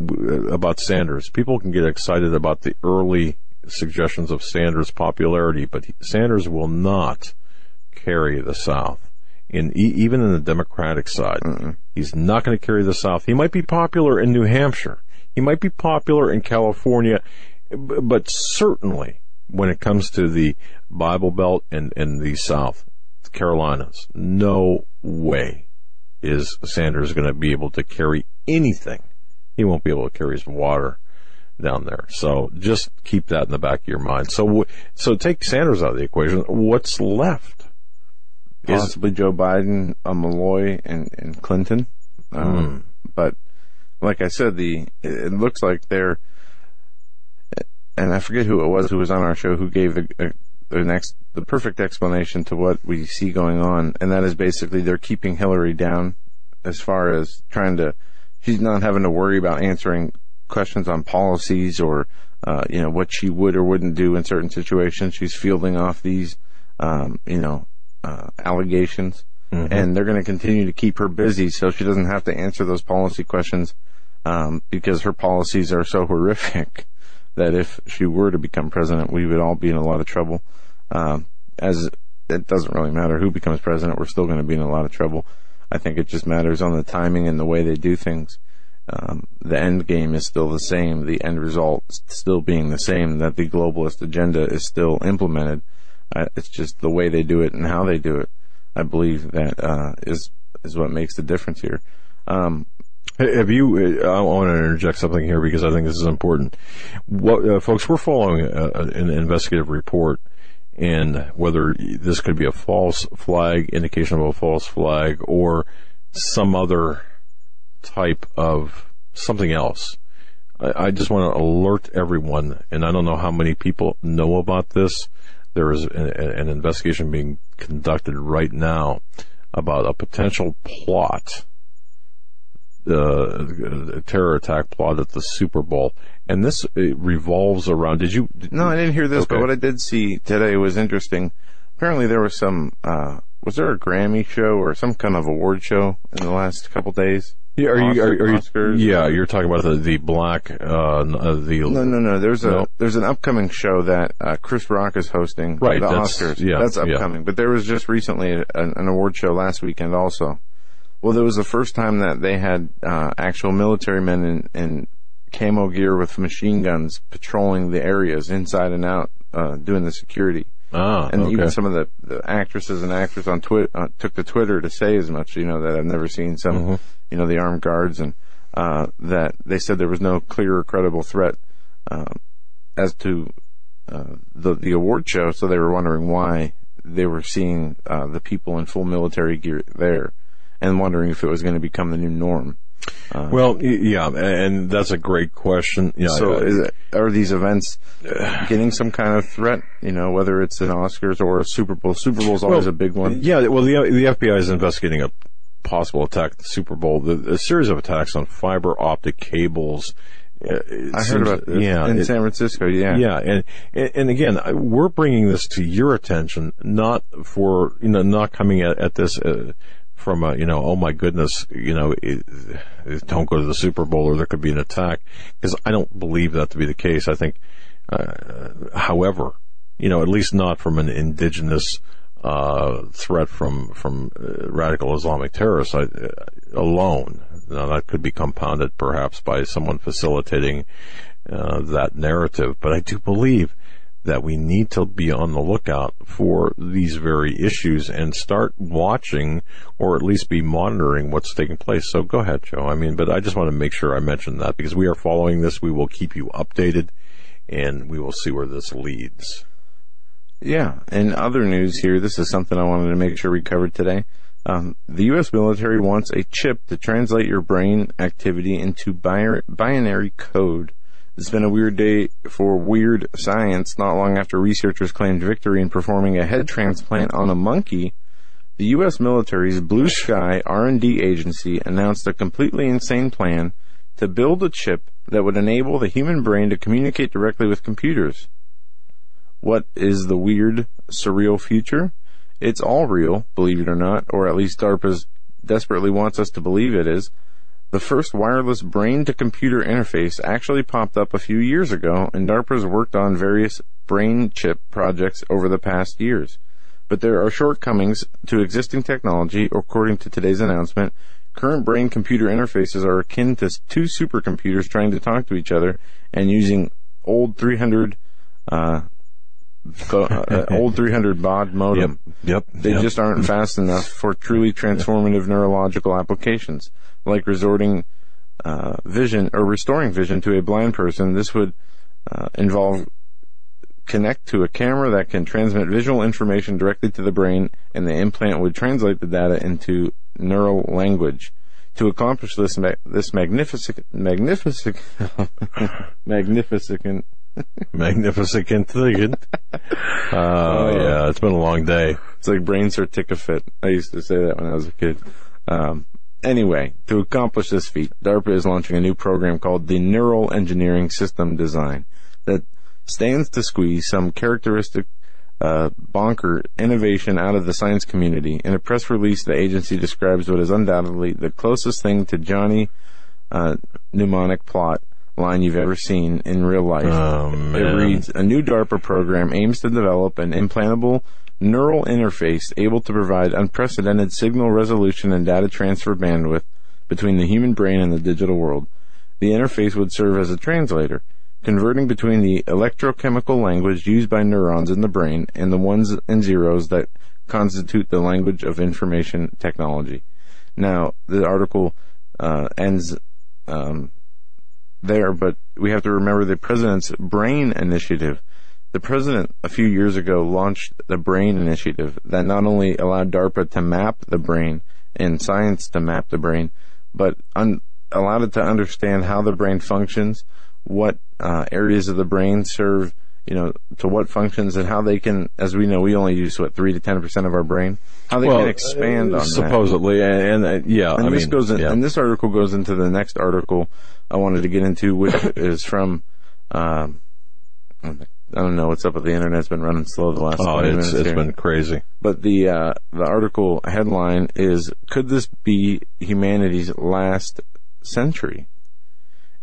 about Sanders, people can get excited about the early suggestions of Sanders' popularity, but Sanders will not carry the South. In even in the Democratic side, he's not going to carry the South. He might be popular in New Hampshire. He might be popular in California, but certainly when it comes to the Bible Belt and, and the South, Carolinas, no way is Sanders going to be able to carry anything. He won't be able to carry his water down there. So just keep that in the back of your mind. So, so take Sanders out of the equation. What's left? Is- possibly Joe Biden, uh, Malloy, and, and Clinton. Um, But like I said, the it it looks like they're, and I forget who it was who was on our show who gave the uh, the next the perfect explanation to what we see going on, and that is basically they're keeping Hillary down as far as trying to. She's not having to worry about answering questions on policies or uh, you know what she would or wouldn't do in certain situations. She's fielding off these um, you know uh, allegations, and they're going to continue to keep her busy so she doesn't have to answer those policy questions um, because her policies are so horrific that if she were to become president, we would all be in a lot of trouble. Um, as it doesn't really matter who becomes president, we're still going to be in a lot of trouble. I think it just matters on the timing and the way they do things. Um, the end game is still the same. The end result still being the same. That the globalist agenda is still implemented. Uh, it's just the way they do it and how they do it. I believe that uh, is is what makes the difference here. Um, Have you? uh, I want to interject something here because I think this is important. What, uh, folks, we're following a, an investigative report, and whether this could be a false flag, indication of a false flag, or some other type of something else. I, I just want to alert everyone, and I don't know how many people know about this. There is a, a- an investigation being conducted right now about a potential plot uh, terror attack plot at the Super Bowl, and this uh, revolves around. Did you? No, I didn't hear this, but what I did see today was interesting. Apparently, there was some. Uh, was there a Grammy show or some kind of award show in the last couple days? Yeah, are you? Are, are you? Yeah, you're talking about the the black. Uh, uh, the No, no, no. There's a No. there's an upcoming show that uh, Chris Rock is hosting. Right, the that's- Oscars. yeah, that's yeah. upcoming. But there was just recently an, an award show last weekend also. Well, there was the first time that they had uh, actual military men in, in camo gear with machine guns patrolling the areas inside and out, uh, doing the security. Ah, and okay. even some of the, the actresses and actors on Twitter uh, took to Twitter to say as much. You know that I've never seen some, Mm-hmm. you know, the armed guards, and uh, that they said there was no clear or credible threat uh, as to uh, the the award show. So they were wondering why they were seeing uh, the people in full military gear there, and wondering if it was going to become the new norm. Well, yeah, and that's a great question. Yeah, So uh, is it, are these events getting some kind of threat? You know, whether it's an Oscars or a Super Bowl. Super Bowl is always Well, a big one. Yeah, well, the the FBI is investigating a possible attack at the Super Bowl. The, a series of attacks on fiber optic cables. uh, I heard about Yeah, in it- San Francisco. Yeah, Yeah, and and and again, we're bringing this to your attention, not for you know, not coming at, at this uh, from a you know, oh my goodness, you know, it, it- don't go to the Super Bowl or there could be an attack, because I don't believe that to be the case. I think, uh, however, you know, at least not from an indigenous uh, threat from from uh, radical Islamic terrorists uh, alone. Now that could be compounded perhaps by someone facilitating uh, that narrative, but I do believe that we need to be on the lookout for these very issues and start watching or at least be monitoring what's taking place. So go ahead, Joe. I mean, but I just want to make sure I mention that because we are following this. We will keep you updated and we will see where this leads. Yeah. In other news here, this is something I wanted to make sure we covered today. Um, the U.S. military wants a chip to translate your brain activity into bi- binary code It's been a weird day for weird science. Not long after researchers claimed victory in performing a head transplant on a monkey, the U.S. military's Blue Sky R&D agency announced a completely insane plan to build a chip that would enable the human brain to communicate directly with computers. What is the weird, surreal future? It's all real, believe it or not, or at least DARPA's desperately wants us to believe it is. The first wireless brain to computer interface actually popped up a few years ago, and DARPA's worked on various brain chip projects over the past years. But there are shortcomings to existing technology, according to today's announcement. Current brain computer interfaces are akin to two supercomputers trying to talk to each other and using old 300 uh, uh, old 300 baud modem. Yep. Yep. They yep. just aren't fast enough for truly transformative neurological applications, like resorting uh, vision or restoring vision to a blind person. This would uh, involve connect to a camera that can transmit visual information directly to the brain, and the implant would translate the data into neural language. To accomplish this, ma- this magnificent, magnificent, magnificent Magnificent thing. Oh, yeah, it's been a long day. It's like brain certificate. I used to say that when I was a kid. Um, anyway, to accomplish this feat, DARPA is launching a new program called the Neural Engineering System Design that stands to squeeze some characteristic uh, bonker innovation out of the science community. In a press release, the agency describes what is undoubtedly the closest thing to Johnny uh, mnemonic plot line you've ever seen in real life. Oh, It reads, a new DARPA program aims to develop an implantable neural interface able to provide unprecedented signal resolution and data transfer bandwidth between the human brain and the digital world. The interface would serve as a translator, converting between the electrochemical language used by neurons in the brain and the ones and zeros that constitute the language of information technology. Now, the article uh, ends um, there, but we have to remember the president's BRAIN initiative. The president a few years ago launched the BRAIN initiative that not only allowed DARPA to map the brain and science to map the brain, but un- allowed it to understand how the brain functions, what uh, areas of the brain serve, you know, to what functions, and how they can, as we know, we only use what three to ten percent of our brain, how they can expand uh, on that. supposedly, and, and uh, yeah, And I this mean, goes in, yeah. and this article goes into the next article I wanted to get into, which is from, um, I don't know what's up with the internet. It's been running slow the last oh, it's it's here. been crazy. But the uh, the article headline is "Could this be humanity's last century?"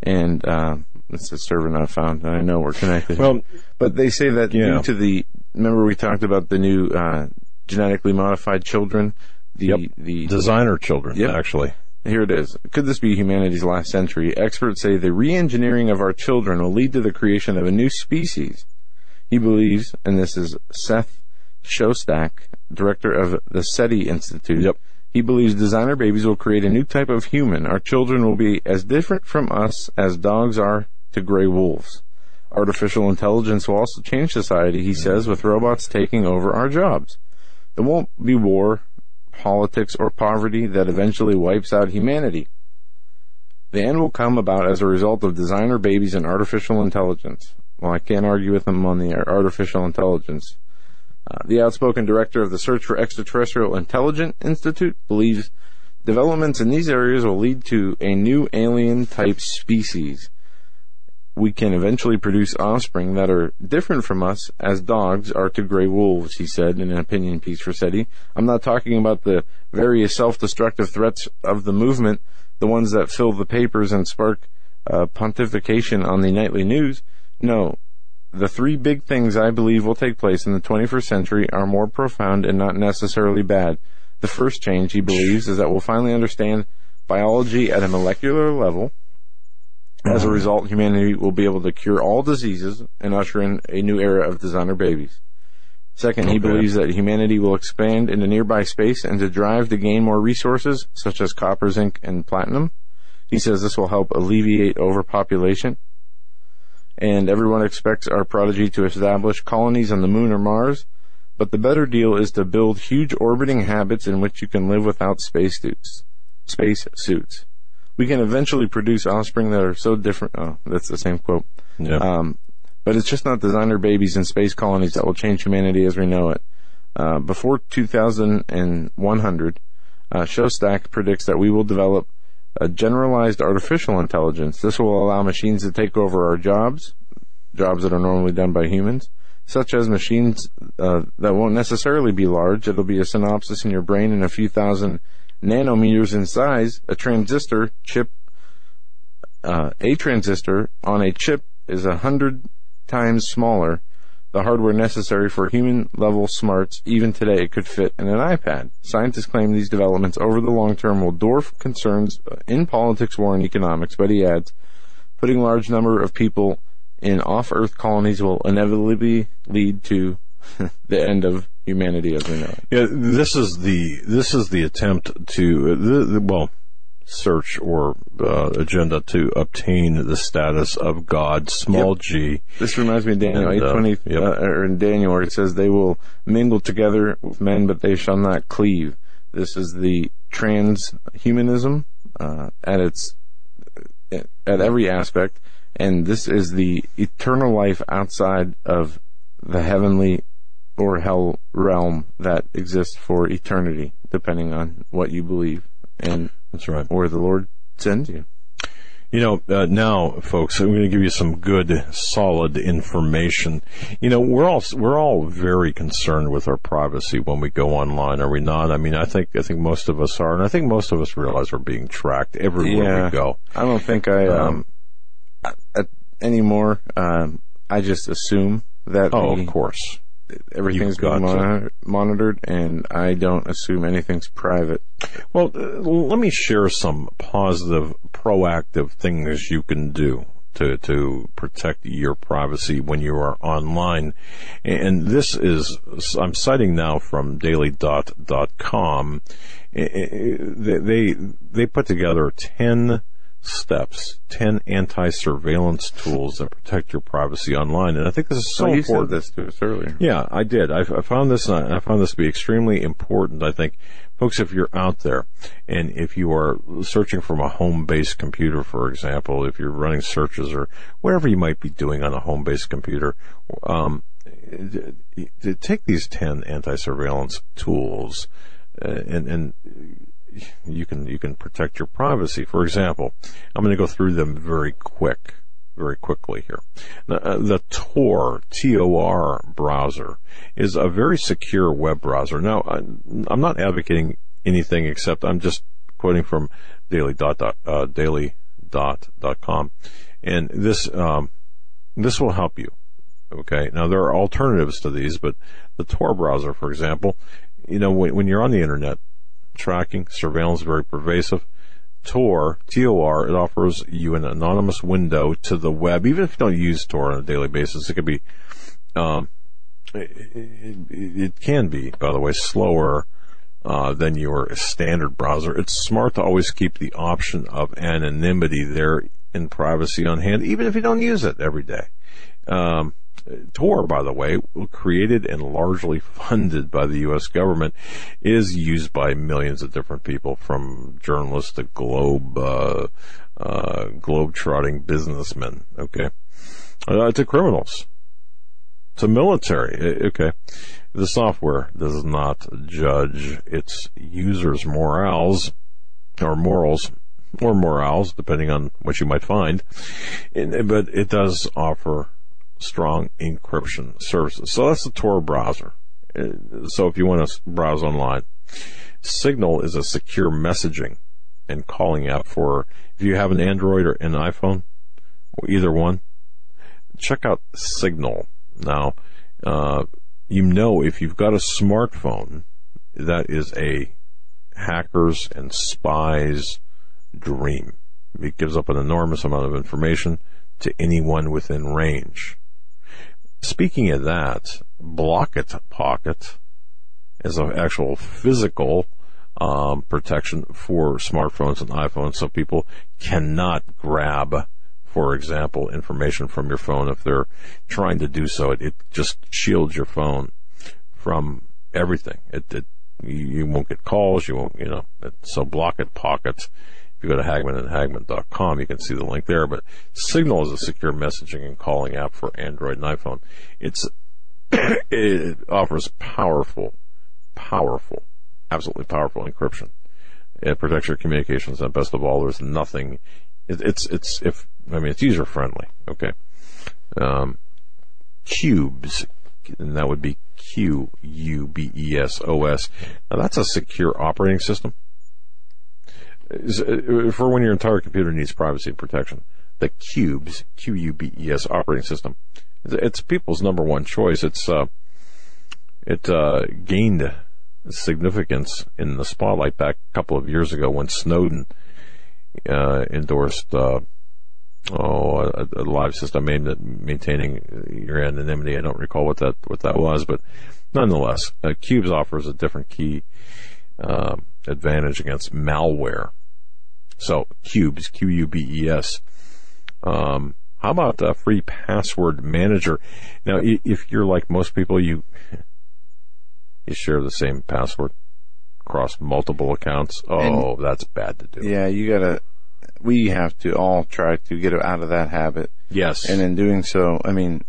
And uh, it's a server not found. I know we're connected. Well, but they say that Yeah. due to the remember we talked about the new uh, genetically modified children. The Yep. the designer children, Yep. actually. here it is. Could this be humanity's last century? Experts say the re-engineering of our children will lead to the creation of a new species. He believes, and this is Seth Shostak, director of the SETI Institute. Yep. He believes designer babies will create a new type of human. Our children will be as different from us as dogs are to gray wolves. Artificial intelligence will also change society, he mm-hmm. says, with robots taking over our jobs. There won't be war, politics, or poverty that eventually wipes out humanity. The end will come about as a result of designer babies and artificial intelligence. Well, I can't argue with them on the artificial intelligence. Uh, the outspoken director of the Search for Extraterrestrial Intelligence Institute believes developments in these areas will lead to a new alien type species. We can eventually produce offspring that are different from us as dogs are to gray wolves, he said in an opinion piece for SETI. I'm not talking about the various self-destructive threats of the movement, the ones that fill the papers and spark uh, pontification on the nightly news. No, the three big things I believe will take place in the 21st century are more profound and not necessarily bad. The first change, he believes, is that we'll finally understand biology at a molecular level. As a result, humanity will be able to cure all diseases and usher in a new era of designer babies. Second, he Okay. believes that humanity will expand into nearby space and to drive to gain more resources, such as copper, zinc, and platinum. He says this will help alleviate overpopulation. And everyone expects our prodigy to establish colonies on the moon or Mars. But the better deal is to build huge orbiting habits in which you can live without space suits. Space suits. We can eventually produce offspring that are so different. Oh, that's the same quote. Yeah. Um, but it's just not designer babies and space colonies that will change humanity as we know it. Uh, before 2100, uh, Shostak predicts that we will develop a generalized artificial intelligence. This will allow machines to take over our jobs, jobs that are normally done by humans, such as machines uh, that won't necessarily be large. It'll be a synopsis in your brain in a few thousand nanometers in size. A transistor chip, uh, a transistor on a chip is a hundred times smaller. The hardware necessary for human level smarts even today could fit in an iPad. Scientists claim these developments over the long term will dwarf concerns in politics, war, and economics, but he adds, putting large number of people in off-Earth colonies will inevitably lead to the end of humanity as we know it. Yeah, this is the this is the attempt to the, the, well search or uh, agenda to obtain the status of God, small Yep. g. This reminds me of Daniel And, uh, 820, yep. uh, or in Daniel where it says they will mingle together with men, but they shall not cleave. This is the transhumanism, uh, at its, at every aspect. And this is the eternal life outside of the heavenly or hell realm that exists for eternity, depending on what you believe and That's right. where the Lord sends you. You know, uh, now, folks, I'm going to give you some good, solid information. You know, we're all we're all very concerned with our privacy when we go online, are we not? I mean, I think I think most of us are, and I think most of us realize we're being tracked everywhere Yeah. we go. I don't think I um, Um, uh, anymore. Um, I just assume that Oh, the- of course. Everything's being to. monitored, and I don't assume anything's private. Well, uh, let me share some positive, proactive things you can do to to protect your privacy when you are online. And this is I'm citing now from dailydot.com. They they they put together 10 steps, 10 anti-surveillance tools that protect your privacy online. And I think this is so So you important. said this to us earlier. Yeah, I did. I, I found this. uh, I found this to be extremely important. I think, folks, if you're out there and if you are searching from a home-based computer, for example, if you're running searches or whatever you might be doing on a home-based computer, um, to take these ten anti-surveillance tools uh, and and you can you can protect your privacy. For example, I'm going to go through them very quick, very quickly here. The, uh, the Tor T-O-R browser is a very secure web browser. Now, I'm not advocating anything except I'm just quoting from daily dot, dot uh, daily dot dot com, and this um, this will help you. Okay. Now there are alternatives to these, but the Tor browser, for example, you know, when you're on the internet, tracking, surveillance, very pervasive. Tor, T-O-R, it offers you an anonymous window to the web. Even if you don't use Tor on a daily basis, it could be, um, it, it, it can be, by the way, slower uh, than your standard browser. It's smart to always keep the option of anonymity there in privacy on hand, even if you don't use it every day. Um, Tor, by the way, created and largely funded by the U.S. government, is used by millions of different people, from journalists to globe, uh, uh, globe-trotting businessmen. Okay, uh, to criminals, to military. Uh, Okay, the software does not judge its users' morals or morals or morals, depending on what you might find. But it does offer strong encryption services. So that's the Tor browser. Uh, So if you want to browse online, Signal is a secure messaging and calling app for if you have an Android or an iPhone, either one. Check out Signal now. Uh, you know if you've got a smartphone, that is a hackers and spies dream. It gives up an enormous amount of information to anyone within range. Speaking of that, Blocket Pocket is an actual physical um, protection for smartphones and iPhones, so people cannot grab, for example, information from your phone if they're trying to do so. It, it just shields your phone from everything. It, it you, won't get calls. You won't, you know. So Blocket Pocket. You go to hagmannandhagmann.com, you can see the link there. But Signal is a secure messaging and calling app for Android and iPhone. It's it offers powerful, powerful, absolutely powerful encryption. It protects your communications, and best of all, there's nothing. It, it's it's if I mean it's user friendly. Okay, um, Qubes, and that would be Q U B E S O S. Now that's a secure operating system for when your entire computer needs privacy and protection. The Qubes, Q U B E S operating system, it's people's number one choice. It's uh, it uh, gained significance in the spotlight back a couple of years ago when Snowden uh, endorsed uh, oh a, a, live system aimed at maintaining your anonymity. I don't recall what that what that was, but nonetheless, uh, Qubes offers a different key uh, advantage against malware. So Qubes, Q U B E S. Um, how about a free password manager? Now, if you're like most people, you you share the same password across multiple accounts. Oh, and, that's bad to do. Yeah, you gotta. We have to all try to get out of that habit. Yes. And in doing so, I mean,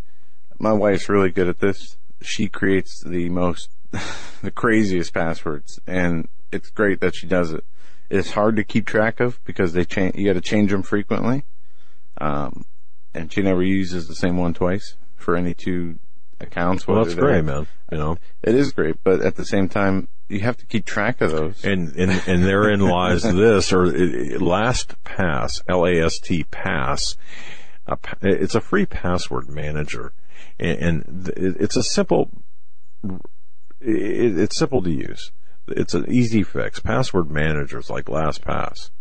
my wife's really good at this. She creates the most, the craziest passwords, and it's great that she does it. It's hard to keep track of because they change. You got to change them frequently. Um, and she never uses the same one twice for any two accounts. Well, that's great, man. You know, it is great, but at the same time, you have to keep track of those. And and and therein lies this, or LastPass, L A S T pass. it's a free password manager, and, it's a simple. it's simple to use. It's an easy fix. Password managers like LastPass,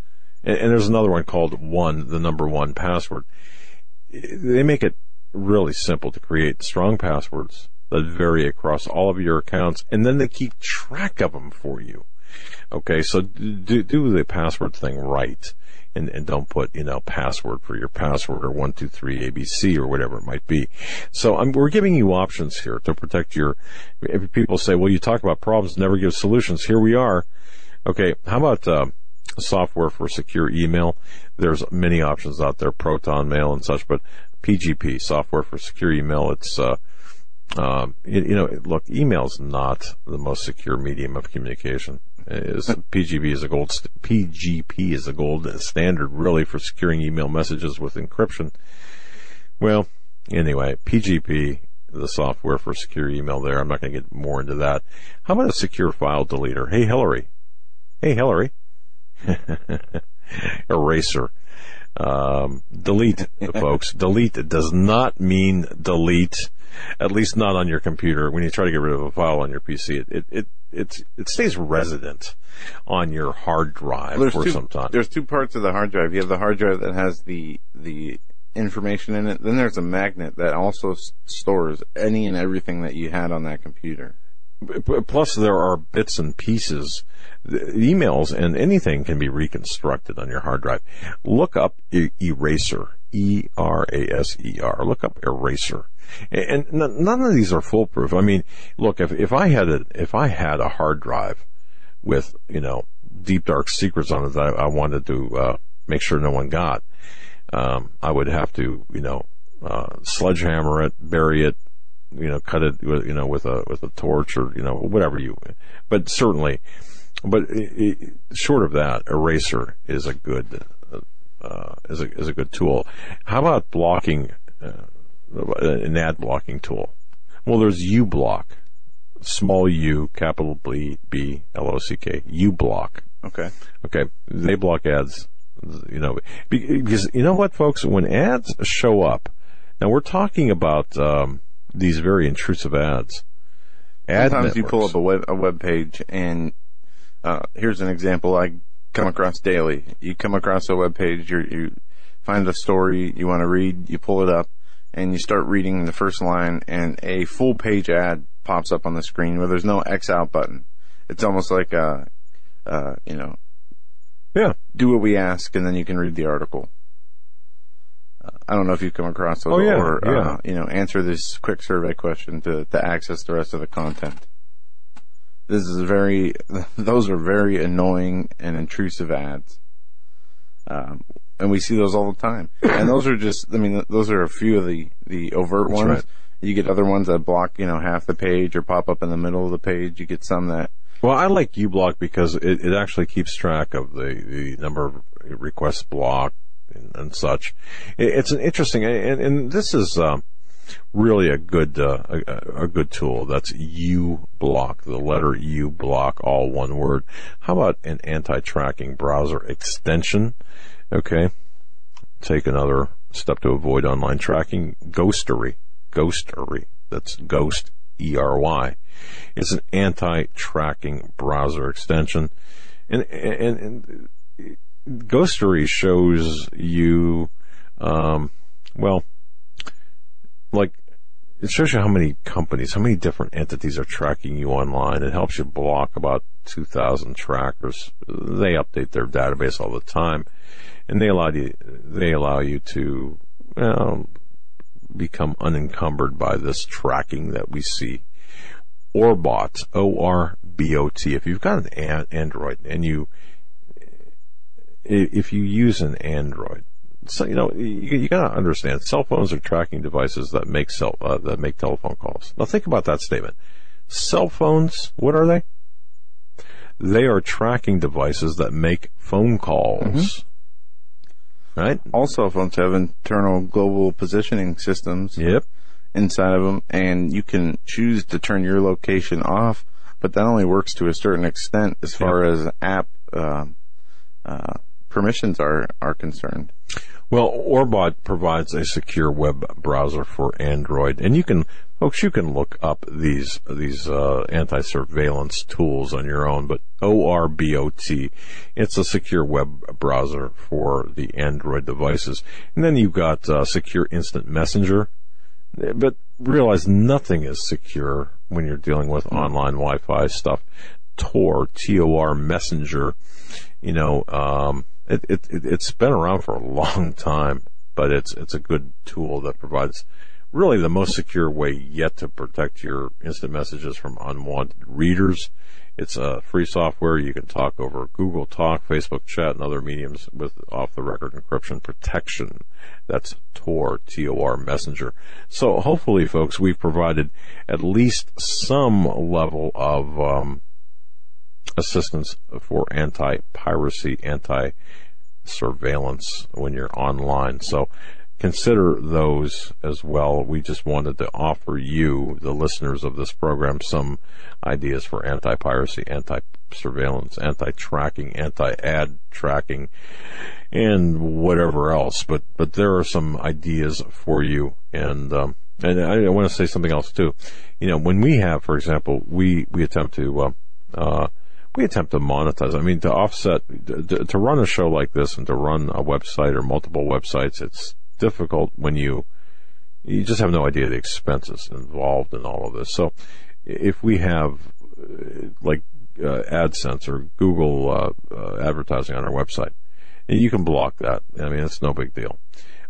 and, and there's another one called One, the number one password. They make it really simple to create strong passwords that vary across all of your accounts, and then they keep track of them for you. Okay, so do, do the password thing right. And, and don't put, you know, password for your password or one, two, three ABC or whatever it might be. So um, we're giving you options here to protect your, if people say, well, you talk about problems, never give solutions. Here we are. Okay. How about, uh, software for secure email? There's many options out there, Proton Mail and such, but PGP, software for secure email. It's, uh, um, you, you, know, look, email is not the most secure medium of communication. Is PGP is a gold st- PGP is a gold standard really for securing email messages with encryption. Well, anyway, PGP, the software for secure email. There, I'm not going to get more into that. How about a secure file deleter? Hey, Hillary. Hey, Hillary. Eraser. Um, delete, folks. Delete does not mean delete, at least not on your computer. When you try to get rid of a file on your PC, it, it, it, it, it stays resident on your hard drive well, for two, some time. There's two parts of the hard drive. You have the hard drive that has the, the information in it. Then there's a magnet that also stores any and everything that you had on that computer. Plus, there are bits and pieces, emails, and anything can be reconstructed on your hard drive. Look up Eraser, E R A S E R. Look up Eraser, and none of these are foolproof. I mean, look if if I had a if I had a hard drive with you know deep dark secrets on it that I wanted to uh, make sure no one got, um, I would have to you know uh, sledgehammer it, bury it, you know, cut it, with, you know, with a with a torch or you know whatever you. But certainly, but it, it, short of that, eraser is a good uh, is a is a good tool. How about blocking uh, an ad blocking tool? Well, there's uBlock, small u, capital B B L O C K, uBlock. Okay. Okay. They block ads. You know, because you know what, folks, when ads show up, now we're talking about. Um, these very intrusive ads. Ad Sometimes networks. you pull up a web a web page, and uh, here's an example I come across daily. You come across a web page, you find a story you want to read, you pull it up, and you start reading the first line, and a full page ad pops up on the screen where there's no X out button. It's almost like a, uh, you know, yeah, do what we ask, and then you can read the article. I don't know if you've come across those oh, yeah, or, yeah. Uh, you know, answer this quick survey question to, to access the rest of the content. This is very, those are very annoying and intrusive ads. Um, and we see those all the time. And those are just, I mean, those are a few of the, the overt That's ones. right. You get other ones that block, you know, half the page or pop up in the middle of the page. You get some that, Well, I like uBlock because it, it actually keeps track of the, the number of requests blocked and, such. It, it's an interesting, and, and this is um, really a good uh, a, a good tool. That's U Block, the letter U Block, all one word. How about an anti-tracking browser extension? Okay, take another step to avoid online tracking. Ghostery, Ghostery. That's Ghost E R Y. It's an anti-tracking browser extension, and and, and Ghostery shows you, um, well, like it shows you how many companies, how many different entities are tracking you online. It helps you block about 2,000 trackers. They update their database all the time, and they allow you they allow you to well, become unencumbered by this tracking that we see. Orbot, O-R-B-O-T. If you've got an- Android and you, if you use an Android, so you know you, you got to understand cell phones are tracking devices that make cell uh, that make telephone calls. Now think about that statement. Cell phones, what are they? They are tracking devices that make phone calls. Right? all cell phones have internal global positioning systems Yep. inside of them, and you can choose to turn your location off, but that only works to a certain extent as far as app uh, uh, permissions are are concerned. Well, Orbot provides a secure web browser for Android, and you can, folks, you can look up these these uh, anti-surveillance tools on your own. But ORBOT, it's a secure web browser for the Android devices, and then you've got uh, Secure Instant Messenger. But realize nothing is secure when you're dealing with online Wi-Fi stuff. Tor, T-O-R Messenger, you know, um, it, it, it, it's been around for a long time, but it's, it's a good tool that provides really the most secure way yet to protect your instant messages from unwanted readers. It's a free software. You can talk over Google Talk, Facebook Chat, and other mediums with off-the-record encryption protection. That's Tor, T-O-R Messenger. So hopefully, folks, we've provided at least some level of um, assistance for anti-piracy, anti-surveillance when you're online. So consider those as well. We just wanted to offer you, the listeners of this program, some ideas for anti-piracy, anti-surveillance, anti-tracking, anti-ad tracking, and whatever else. But but there are some ideas for you, and um, and I, I want to say something else too. You know, when we have, for example, we we attempt to. Uh, uh, we attempt to monetize. I mean, to offset, to, to run a show like this and to run a website or multiple websites, it's difficult when you you just have no idea the expenses involved in all of this. So, if we have uh, like uh, AdSense or Google uh, uh, advertising on our website, you can block that. I mean, it's no big deal.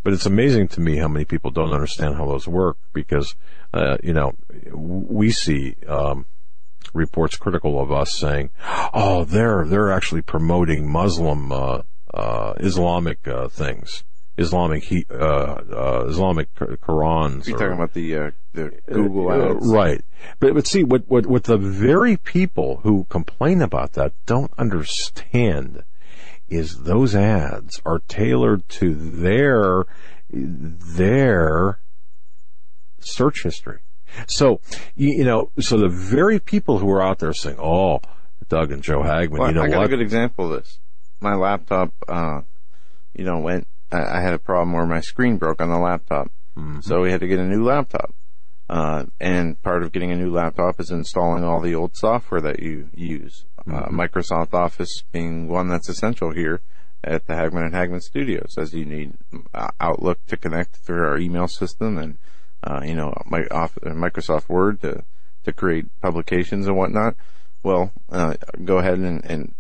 But it's amazing to me how many people don't understand how those work because, uh, you know, we see. Um, reports critical of us saying, "Oh, they're they're actually promoting Muslim uh, uh, Islamic uh, things, Islamic he, uh, uh, Islamic Qurans." You're or- talking about the uh, the Google uh, ads, right? But but see, what what what the very people who complain about that don't understand is those ads are tailored to their their search history. So, you, you know, so the very people who are out there saying, "Oh, Doug and Joe Hagmann, Well, you know I got what?" a good example of this. My laptop, uh, you know, went. I, I had a problem where my screen broke on the laptop, Mm-hmm. so we had to get a new laptop. Uh, and part of getting a new laptop is installing all the old software that you use. Uh, Mm-hmm. Microsoft Office being one that's essential here at the Hagmann and Hagmann Studios, as you need uh, Outlook to connect through our email system, and uh, you know, my off, uh, Microsoft Word to to create publications and whatnot. Well, uh, go ahead and, and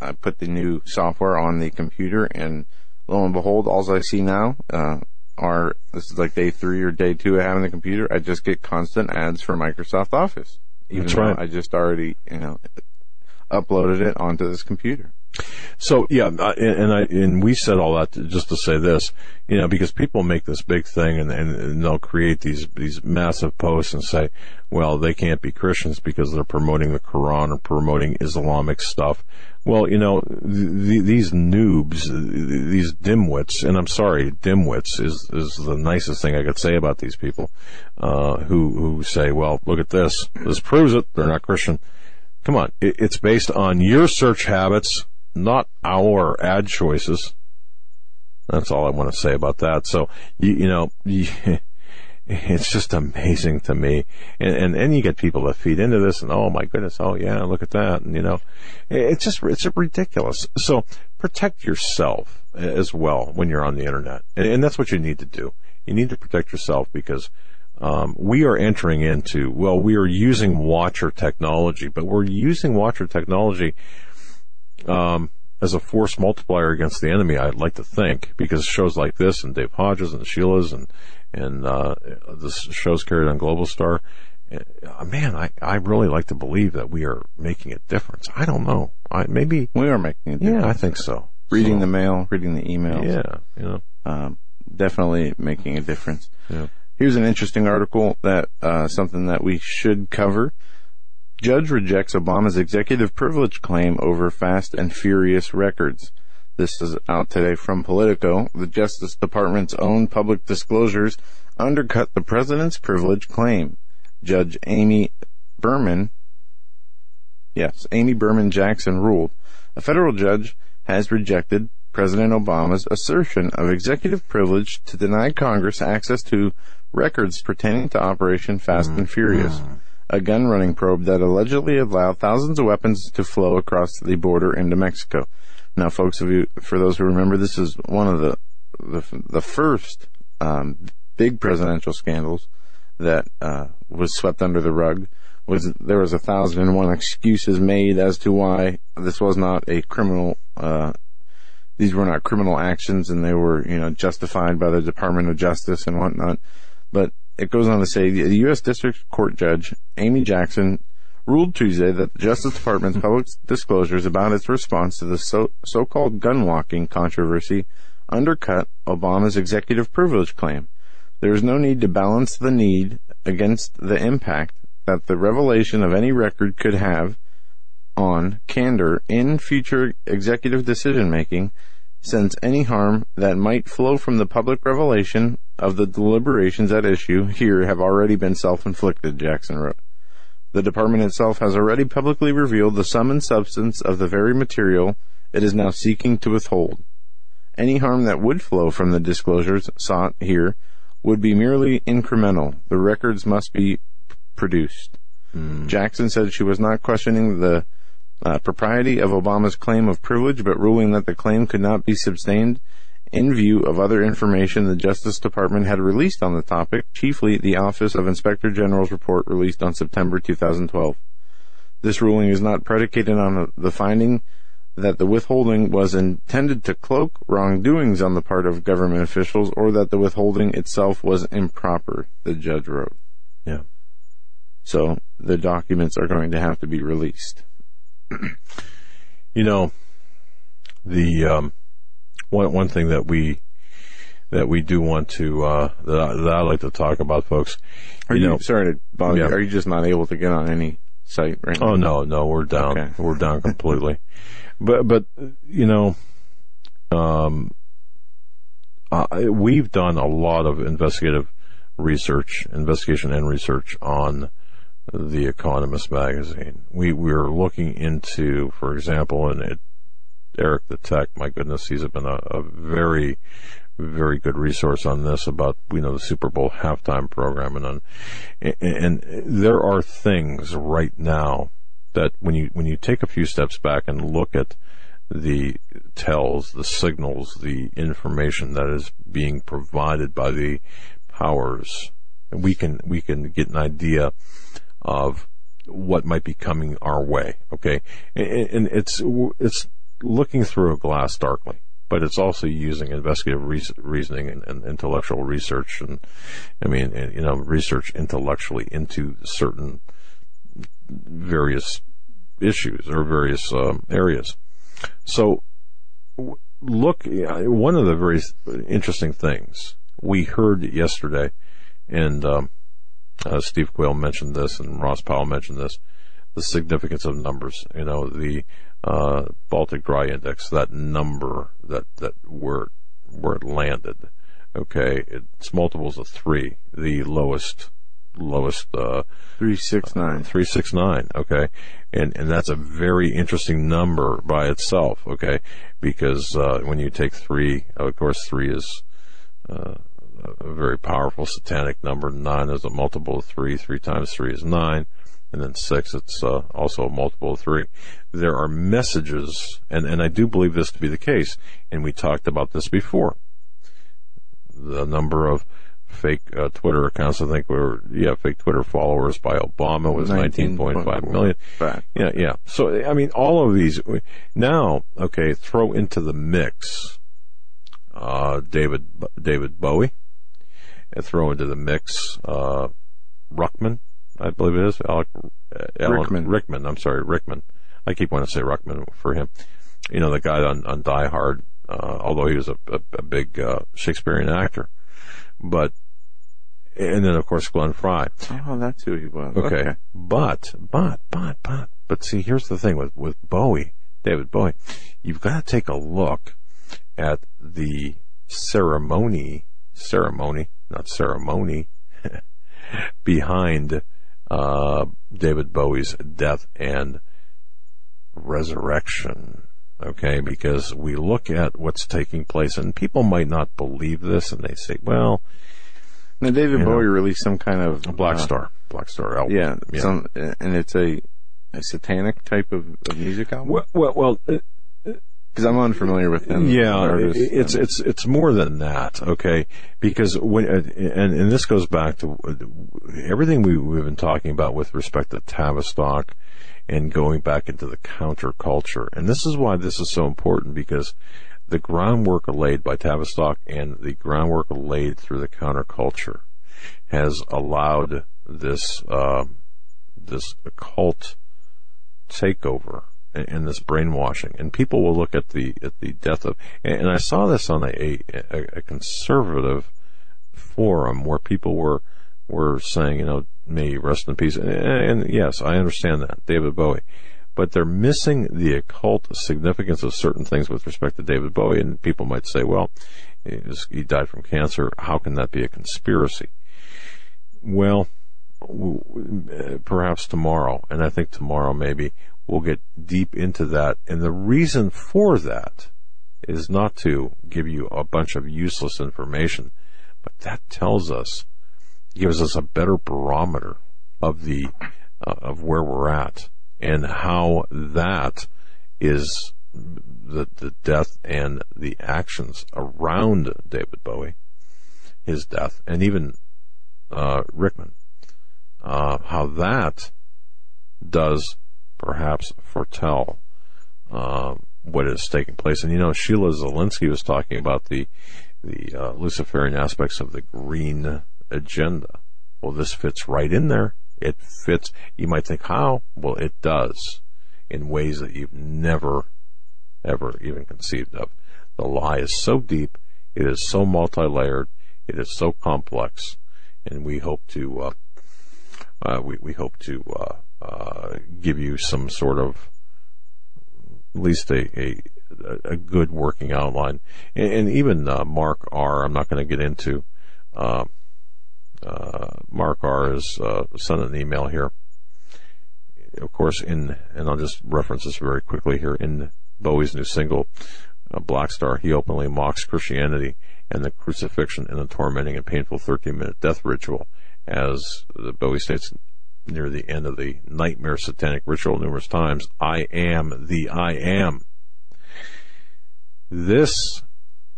I put the new software on the computer, and lo and behold, all I see now uh, are this is like day three or day two of having the computer. I just get constant ads for Microsoft Office. Even That's though right. I just already, you know, uploaded it onto this computer. So yeah, and, I and we said all that to, just to say this, you know, because people make this big thing and, and, they'll create these these massive posts and say, well, they can't be Christians because they're promoting the Quran or promoting Islamic stuff. Well, you know, th- these noobs, these dimwits, and I'm sorry, dimwits is is the nicest thing I could say about these people, uh, who who say, well, look at this, this proves it, they're not Christian. Come on, it's based on your search habits not our ad choices. That's all I want to say about that. So, you, you know, you, it's just amazing to me. And, and, and you get people that feed into this and, oh my goodness, oh yeah, look at that. And, you know, it's just, it's ridiculous. So protect yourself as well when you're on the internet. And, and that's what you need to do. You need to protect yourself because, um, we are entering into, well, we are using watcher technology, but we're using watcher technology um, as a force multiplier against the enemy. I'd like to think because shows like this and Dave Hodges and Sheila's and and uh, the shows carried on Global Star. Uh, man, I, I really like to believe that we are making a difference. I don't know. I maybe we are making a difference. Yeah, I think so. Reading so, the mail, reading the emails. Yeah, you know, um, definitely making a difference. Yeah. Here's an interesting article that uh, something that we should cover. Judge rejects Obama's executive privilege claim over Fast and Furious records. This is out today from Politico. The Justice Department's own public disclosures undercut the president's privilege claim. Judge Amy Berman, yes, Amy Berman Jackson ruled. A federal judge has rejected President Obama's assertion of executive privilege to deny Congress access to records pertaining to Operation Fast and Furious. A gun running probe that allegedly allowed thousands of weapons to flow across the border into Mexico. Now, folks, you, for those who remember, this is one of the the, the first um, big presidential scandals that uh, was swept under the rug. Was there was a thousand and one excuses made as to why this was not a criminal. Uh, these were not criminal actions, and they were, you know, justified by the Department of Justice and whatnot. But it goes on to say the U.S. District Court Judge Amy Jackson ruled Tuesday that the Justice Department's public disclosures about its response to the so- so-called gunwalking controversy undercut Obama's executive privilege claim. There is no need to balance the need against the impact that the revelation of any record could have on candor in future executive decision making since any harm that might flow from the public revelation of the deliberations at issue here have already been self-inflicted, Jackson wrote. The department itself has already publicly revealed the sum and substance of the very material it is now seeking to withhold. Any harm that would flow from the disclosures sought here would be merely incremental. The records must be produced. Mm. Jackson said she was not questioning the uh, propriety of Obama's claim of privilege, but ruling that the claim could not be sustained in view of other information the Justice Department had released on the topic, chiefly the Office of Inspector General's report released on September 2012. This ruling is not predicated on the finding that the withholding was intended to cloak wrongdoings on the part of government officials or that the withholding itself was improper, the judge wrote. Yeah. So the documents are going to have to be released. you know, the um, one one thing that we that we do want to uh, that, I, that I like to talk about, folks. Are you, you know, sorry to bother yeah. Are you just not able to get on any site right now? Oh no, no, we're down. Okay. We're down completely. but but you know, um, uh, we've done a lot of investigative research, investigation and research on the Economist magazine. We we're looking into, for example, and it, Eric the Tech. My goodness, he's been a, a very very good resource on this about you know the Super Bowl halftime program and and, and there are things right now that when you when you take a few steps back and look at the tells, the signals, the information that is being provided by the powers, we can we can get an idea of what might be coming our way. Okay, and, it's it's looking through a glass darkly, but it's also using investigative reasoning and, intellectual research, and I mean, you know, research intellectually into certain various issues or various um, areas. So look, one of the very interesting things we heard yesterday, and um, uh, Steve Quayle mentioned this, and Ross Powell mentioned this, the significance of numbers. You know, the uh, Baltic Dry Index, that number that that where where it landed. Okay, it's multiples of three, the lowest lowest uh, three six nine. Three six nine. Okay, and and that's a very interesting number by itself. Okay, because uh, when you take three, of course, three is uh, a very powerful satanic number. Nine is a multiple of three. Three times three is nine. And then six, it's uh, also a multiple of three. There are messages, and, and I do believe this to be the case, and we talked about this before. The number of fake uh, Twitter accounts. I think were yeah, fake Twitter followers by Obama was 19.5 million. Yeah, yeah. So I mean, all of these now. Okay, throw into the mix. Uh, David David Bowie, and throw into the mix uh, Ruckman, I believe it is Alec uh, Alan, Rickman. Rickman. I'm sorry, Rickman. I keep wanting to say Ruckman for him. You know, the guy on, on Die Hard, uh, although he was a, a, a big uh, Shakespearean actor. But and then of course Glenn Frey. Oh, that's who he was. Okay. okay. But, but, but, but, but see, here's the thing with, with Bowie, David Bowie. You've got to take a look at the ceremony, ceremony, not ceremony, behind, uh, David Bowie's death and resurrection. Okay, because we look at what's taking place and people might not believe this and they say, well, now, David Bowie know, released some kind of Black uh, Star, Black Star album. Yeah, yeah. Some, and it's a, a satanic type of, of music album. Well, well, well because uh, I'm unfamiliar with him. Yeah, it's it's it's more than that. Okay, because when uh, and and this goes back to everything we, we've been talking about with respect to Tavistock and going back into the counterculture, and this is why this is so important because the groundwork laid by Tavistock and the groundwork laid through the counterculture has allowed this uh, this occult takeover and, this brainwashing. And people will look at the at the death of and, I saw this on a, a, a conservative forum where people were were saying, you know, may rest in peace. And, and yes, I understand that, David Bowie but they're missing the occult significance of certain things with respect to David Bowie. And people might say, well, he died from cancer. How can that be a conspiracy? Well, perhaps tomorrow, and I think tomorrow maybe we'll get deep into that. And the reason for that is not to give you a bunch of useless information, but that tells us, gives us a better barometer of the, uh, of where we're at and how that is the, the death and the actions around David Bowie, his death, and even uh, Rickman, uh, how that does perhaps foretell uh, what is taking place. And you know, Sheila Zilinsky was talking about the the uh, Luciferian aspects of the green agenda. Well, this fits right in there. It fits. You might think, how? Well, it does in ways that you've never, ever even conceived of. The lie is so deep. It is so multi-layered. It is so complex. And we hope to, uh, uh, we, we hope to, uh, give you some sort of, at least a, a, a good working outline. And, and even, uh, Mark R, I'm not going to get into, uh, uh, Mark R is uh, sent an email here. Of course, in and I'll just reference this very quickly here in Bowie's new single, Black Star, he openly mocks Christianity and the crucifixion and the tormenting and painful 13-minute death ritual, as Bowie states near the end of the nightmare satanic ritual numerous times. I am the I am. This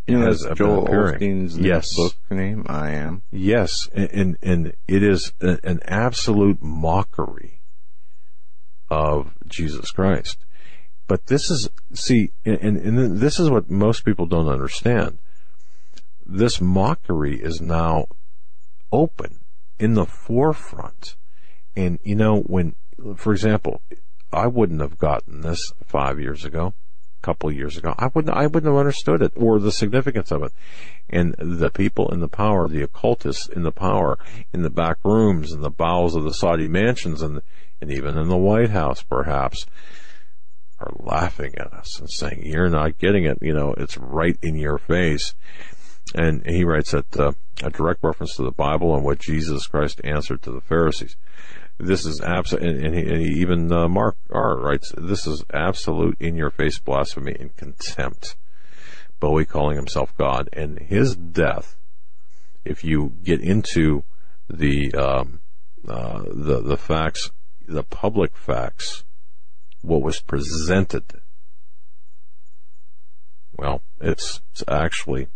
you know, Joel Osteen's yes. book name, I Am. Yes, and, and, and it is a, an absolute mockery of Jesus Christ. But this is, see, and, and this is what most people don't understand. This mockery is now open in the forefront. And, you know, when, for example, I wouldn't have gotten this five years ago, a couple years ago. I wouldn't, I wouldn't have understood it or the significance of it. And the people in the power, the occultists in the power, in the back rooms, in the bowels of the Saudi mansions, and and even in the White House, perhaps, are laughing at us and saying, "You're not getting it." You know, it's right in your face. And he writes that uh, a direct reference to the Bible and what Jesus Christ answered to the Pharisees. This is absolute, and, and, and, even uh, Mark R writes, "This is absolute in-your-face blasphemy and contempt." Bowie calling himself God, and his death. If you get into the um, uh, the the facts, the public facts, what was presented, well, it's, it's actually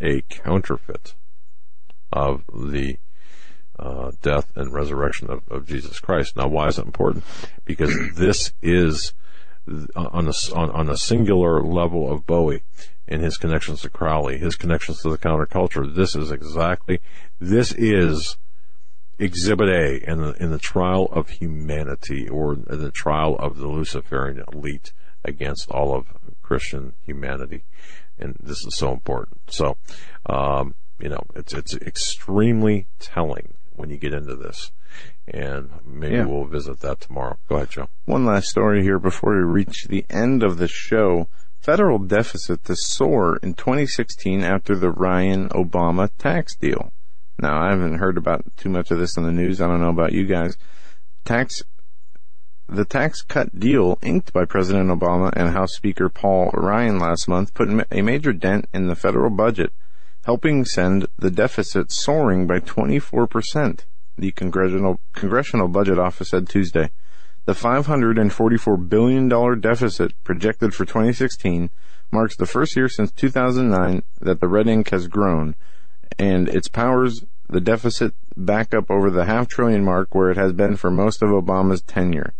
a counterfeit of the uh, death and resurrection of, of, Jesus Christ. Now, why is it important? Because this is on a, on, on a singular level of Bowie and his connections to Crowley, his connections to the counterculture. This is exactly, this is Exhibit A in the, in the trial of humanity or in the trial of the Luciferian elite against all of Christian humanity. And this is so important. So, um, you know, it's, it's extremely telling when you get into this. And maybe yeah. we'll visit that tomorrow. Go ahead, Joe. One last story here before we reach the end of the show. Federal deficit to soar in 2016 after the Ryan Obama tax deal. Now, I haven't heard about too much of this in the news. I don't know about you guys. Tax, the tax cut deal inked by President Obama and House Speaker Paul Ryan last month put a major dent in the federal budget, helping send the deficit soaring by 24%, the Congressional, Congressional Budget Office said Tuesday. The $544 billion deficit projected for 2016 marks the first year since 2009 that the red ink has grown, and its powers the deficit back up over the half trillion mark where it has been for most of Obama's tenure.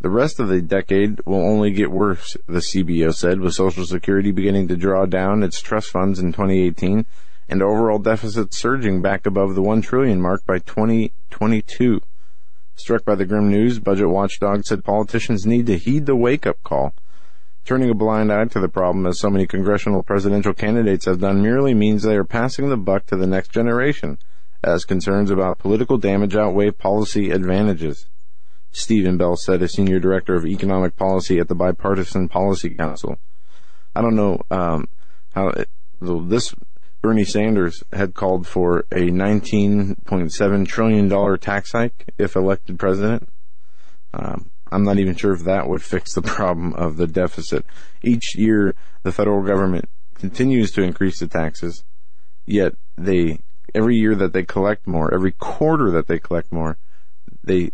The rest of the decade will only get worse, the CBO said, with Social Security beginning to draw down its trust funds in 2018 and overall deficit surging back above the 1 trillion mark by 2022. Struck by the grim news, budget watchdog said politicians need to heed the wake-up call Turning a blind eye to the problem, as so many congressional presidential candidates have done, merely means they are passing the buck to the next generation, as concerns about political damage outweigh policy advantages. Stephen Bell said, a senior director of economic policy at the Bipartisan Policy Council. I don't know um, how it, this Bernie Sanders had called for a 19.7 trillion dollar tax hike if elected president. Um, I'm not even sure if that would fix the problem of the deficit. Each year, the federal government continues to increase the taxes, yet they, every year that they collect more, every quarter that they collect more, they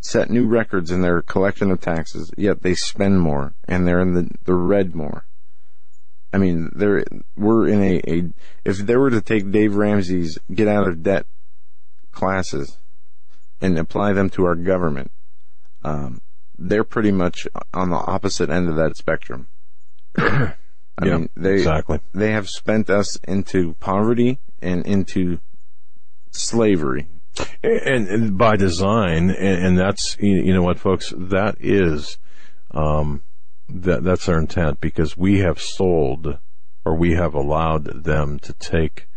set new records in their collection of taxes, yet they spend more, and they're in the, the red more. I mean, there, we're in a, a, if they were to take Dave Ramsey's get out of debt classes and apply them to our government, um, they're pretty much on the opposite end of that spectrum. I yeah, mean, they exactly. they have spent us into poverty and into slavery, and, and by design. And, and, that's you know what, folks, that is um, that that's our intent because we have sold or we have allowed them to take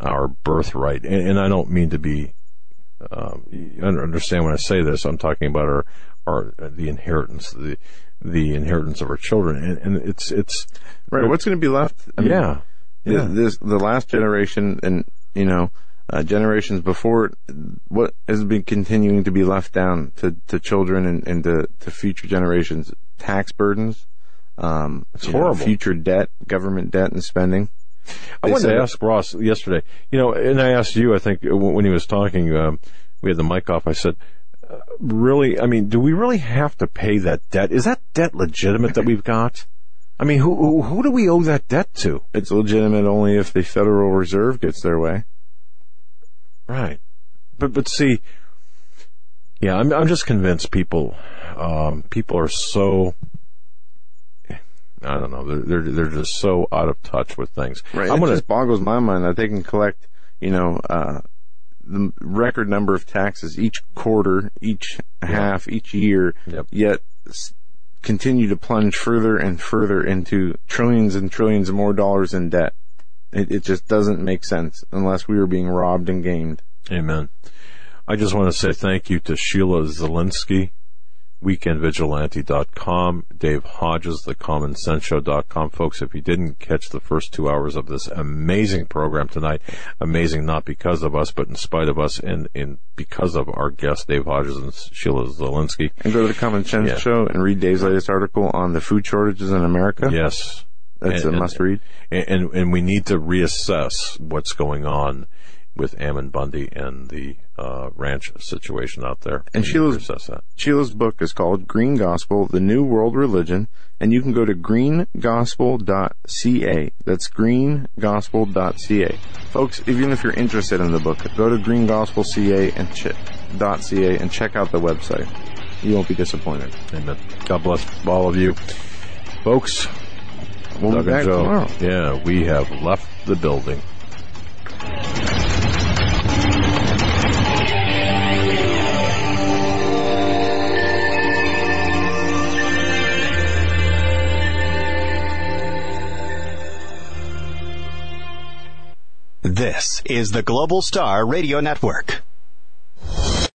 our birthright. And, and I don't mean to be um, understand when I say this, I'm talking about our, our the inheritance, the the inheritance of our children, and, and it's it's right. What's going to be left? I mean, yeah, yeah. This the last generation, and you know, uh, generations before, what has been continuing to be left down to, to children and, and to, to future generations? Tax burdens, um, it's horrible. Know, future debt, government debt, and spending. I wanted to ask Ross yesterday, you know, and I asked you, I think, when he was talking, um, we had the mic off, I said, uh, really, I mean, do we really have to pay that debt? Is that debt legitimate that we've got? I mean, who, who, who do we owe that debt to? It's legitimate only if the Federal Reserve gets their way. Right. But, but see, yeah, I'm, I'm just convinced people, um, people are so I don't know. They're, they're they're just so out of touch with things. Right. I'm it gonna, just boggles my mind that they can collect, you know, uh, the record number of taxes each quarter, each half, each year, Yep. yet s- continue to plunge further and further into trillions and trillions more dollars in debt. It, it just doesn't make sense unless we were being robbed and gamed. Amen. I just want to say thank you to Sheila Zilinsky, weekendvigilante.com, Dave Hodges, thecommonsenseshow.com. Folks, if you didn't catch the first two hours of this amazing program tonight, amazing not because of us, but in spite of us and, and because of our guests, Dave Hodges and Sheila Zilinsky. And go to the Common Sense Yeah. Show and read Dave's latest article on the food shortages in America. Yes. That's And- a must read. And, and, and we need to reassess what's going on with Ammon Bundy and the uh, ranch situation out there. And We need to Sheila's- reassess that. Sheila's book is called Green Gospel, The New World Religion, and you can go to greengospel.ca. That's greengospel.ca. Folks, even if you're interested in the book, go to greengospel.ca and ch- .ca and check out the website. You won't be disappointed. Amen. God bless all of you. Folks, We'll Doug be back and Joe. tomorrow. Yeah, we have left the building. This is the Global Star Radio Network.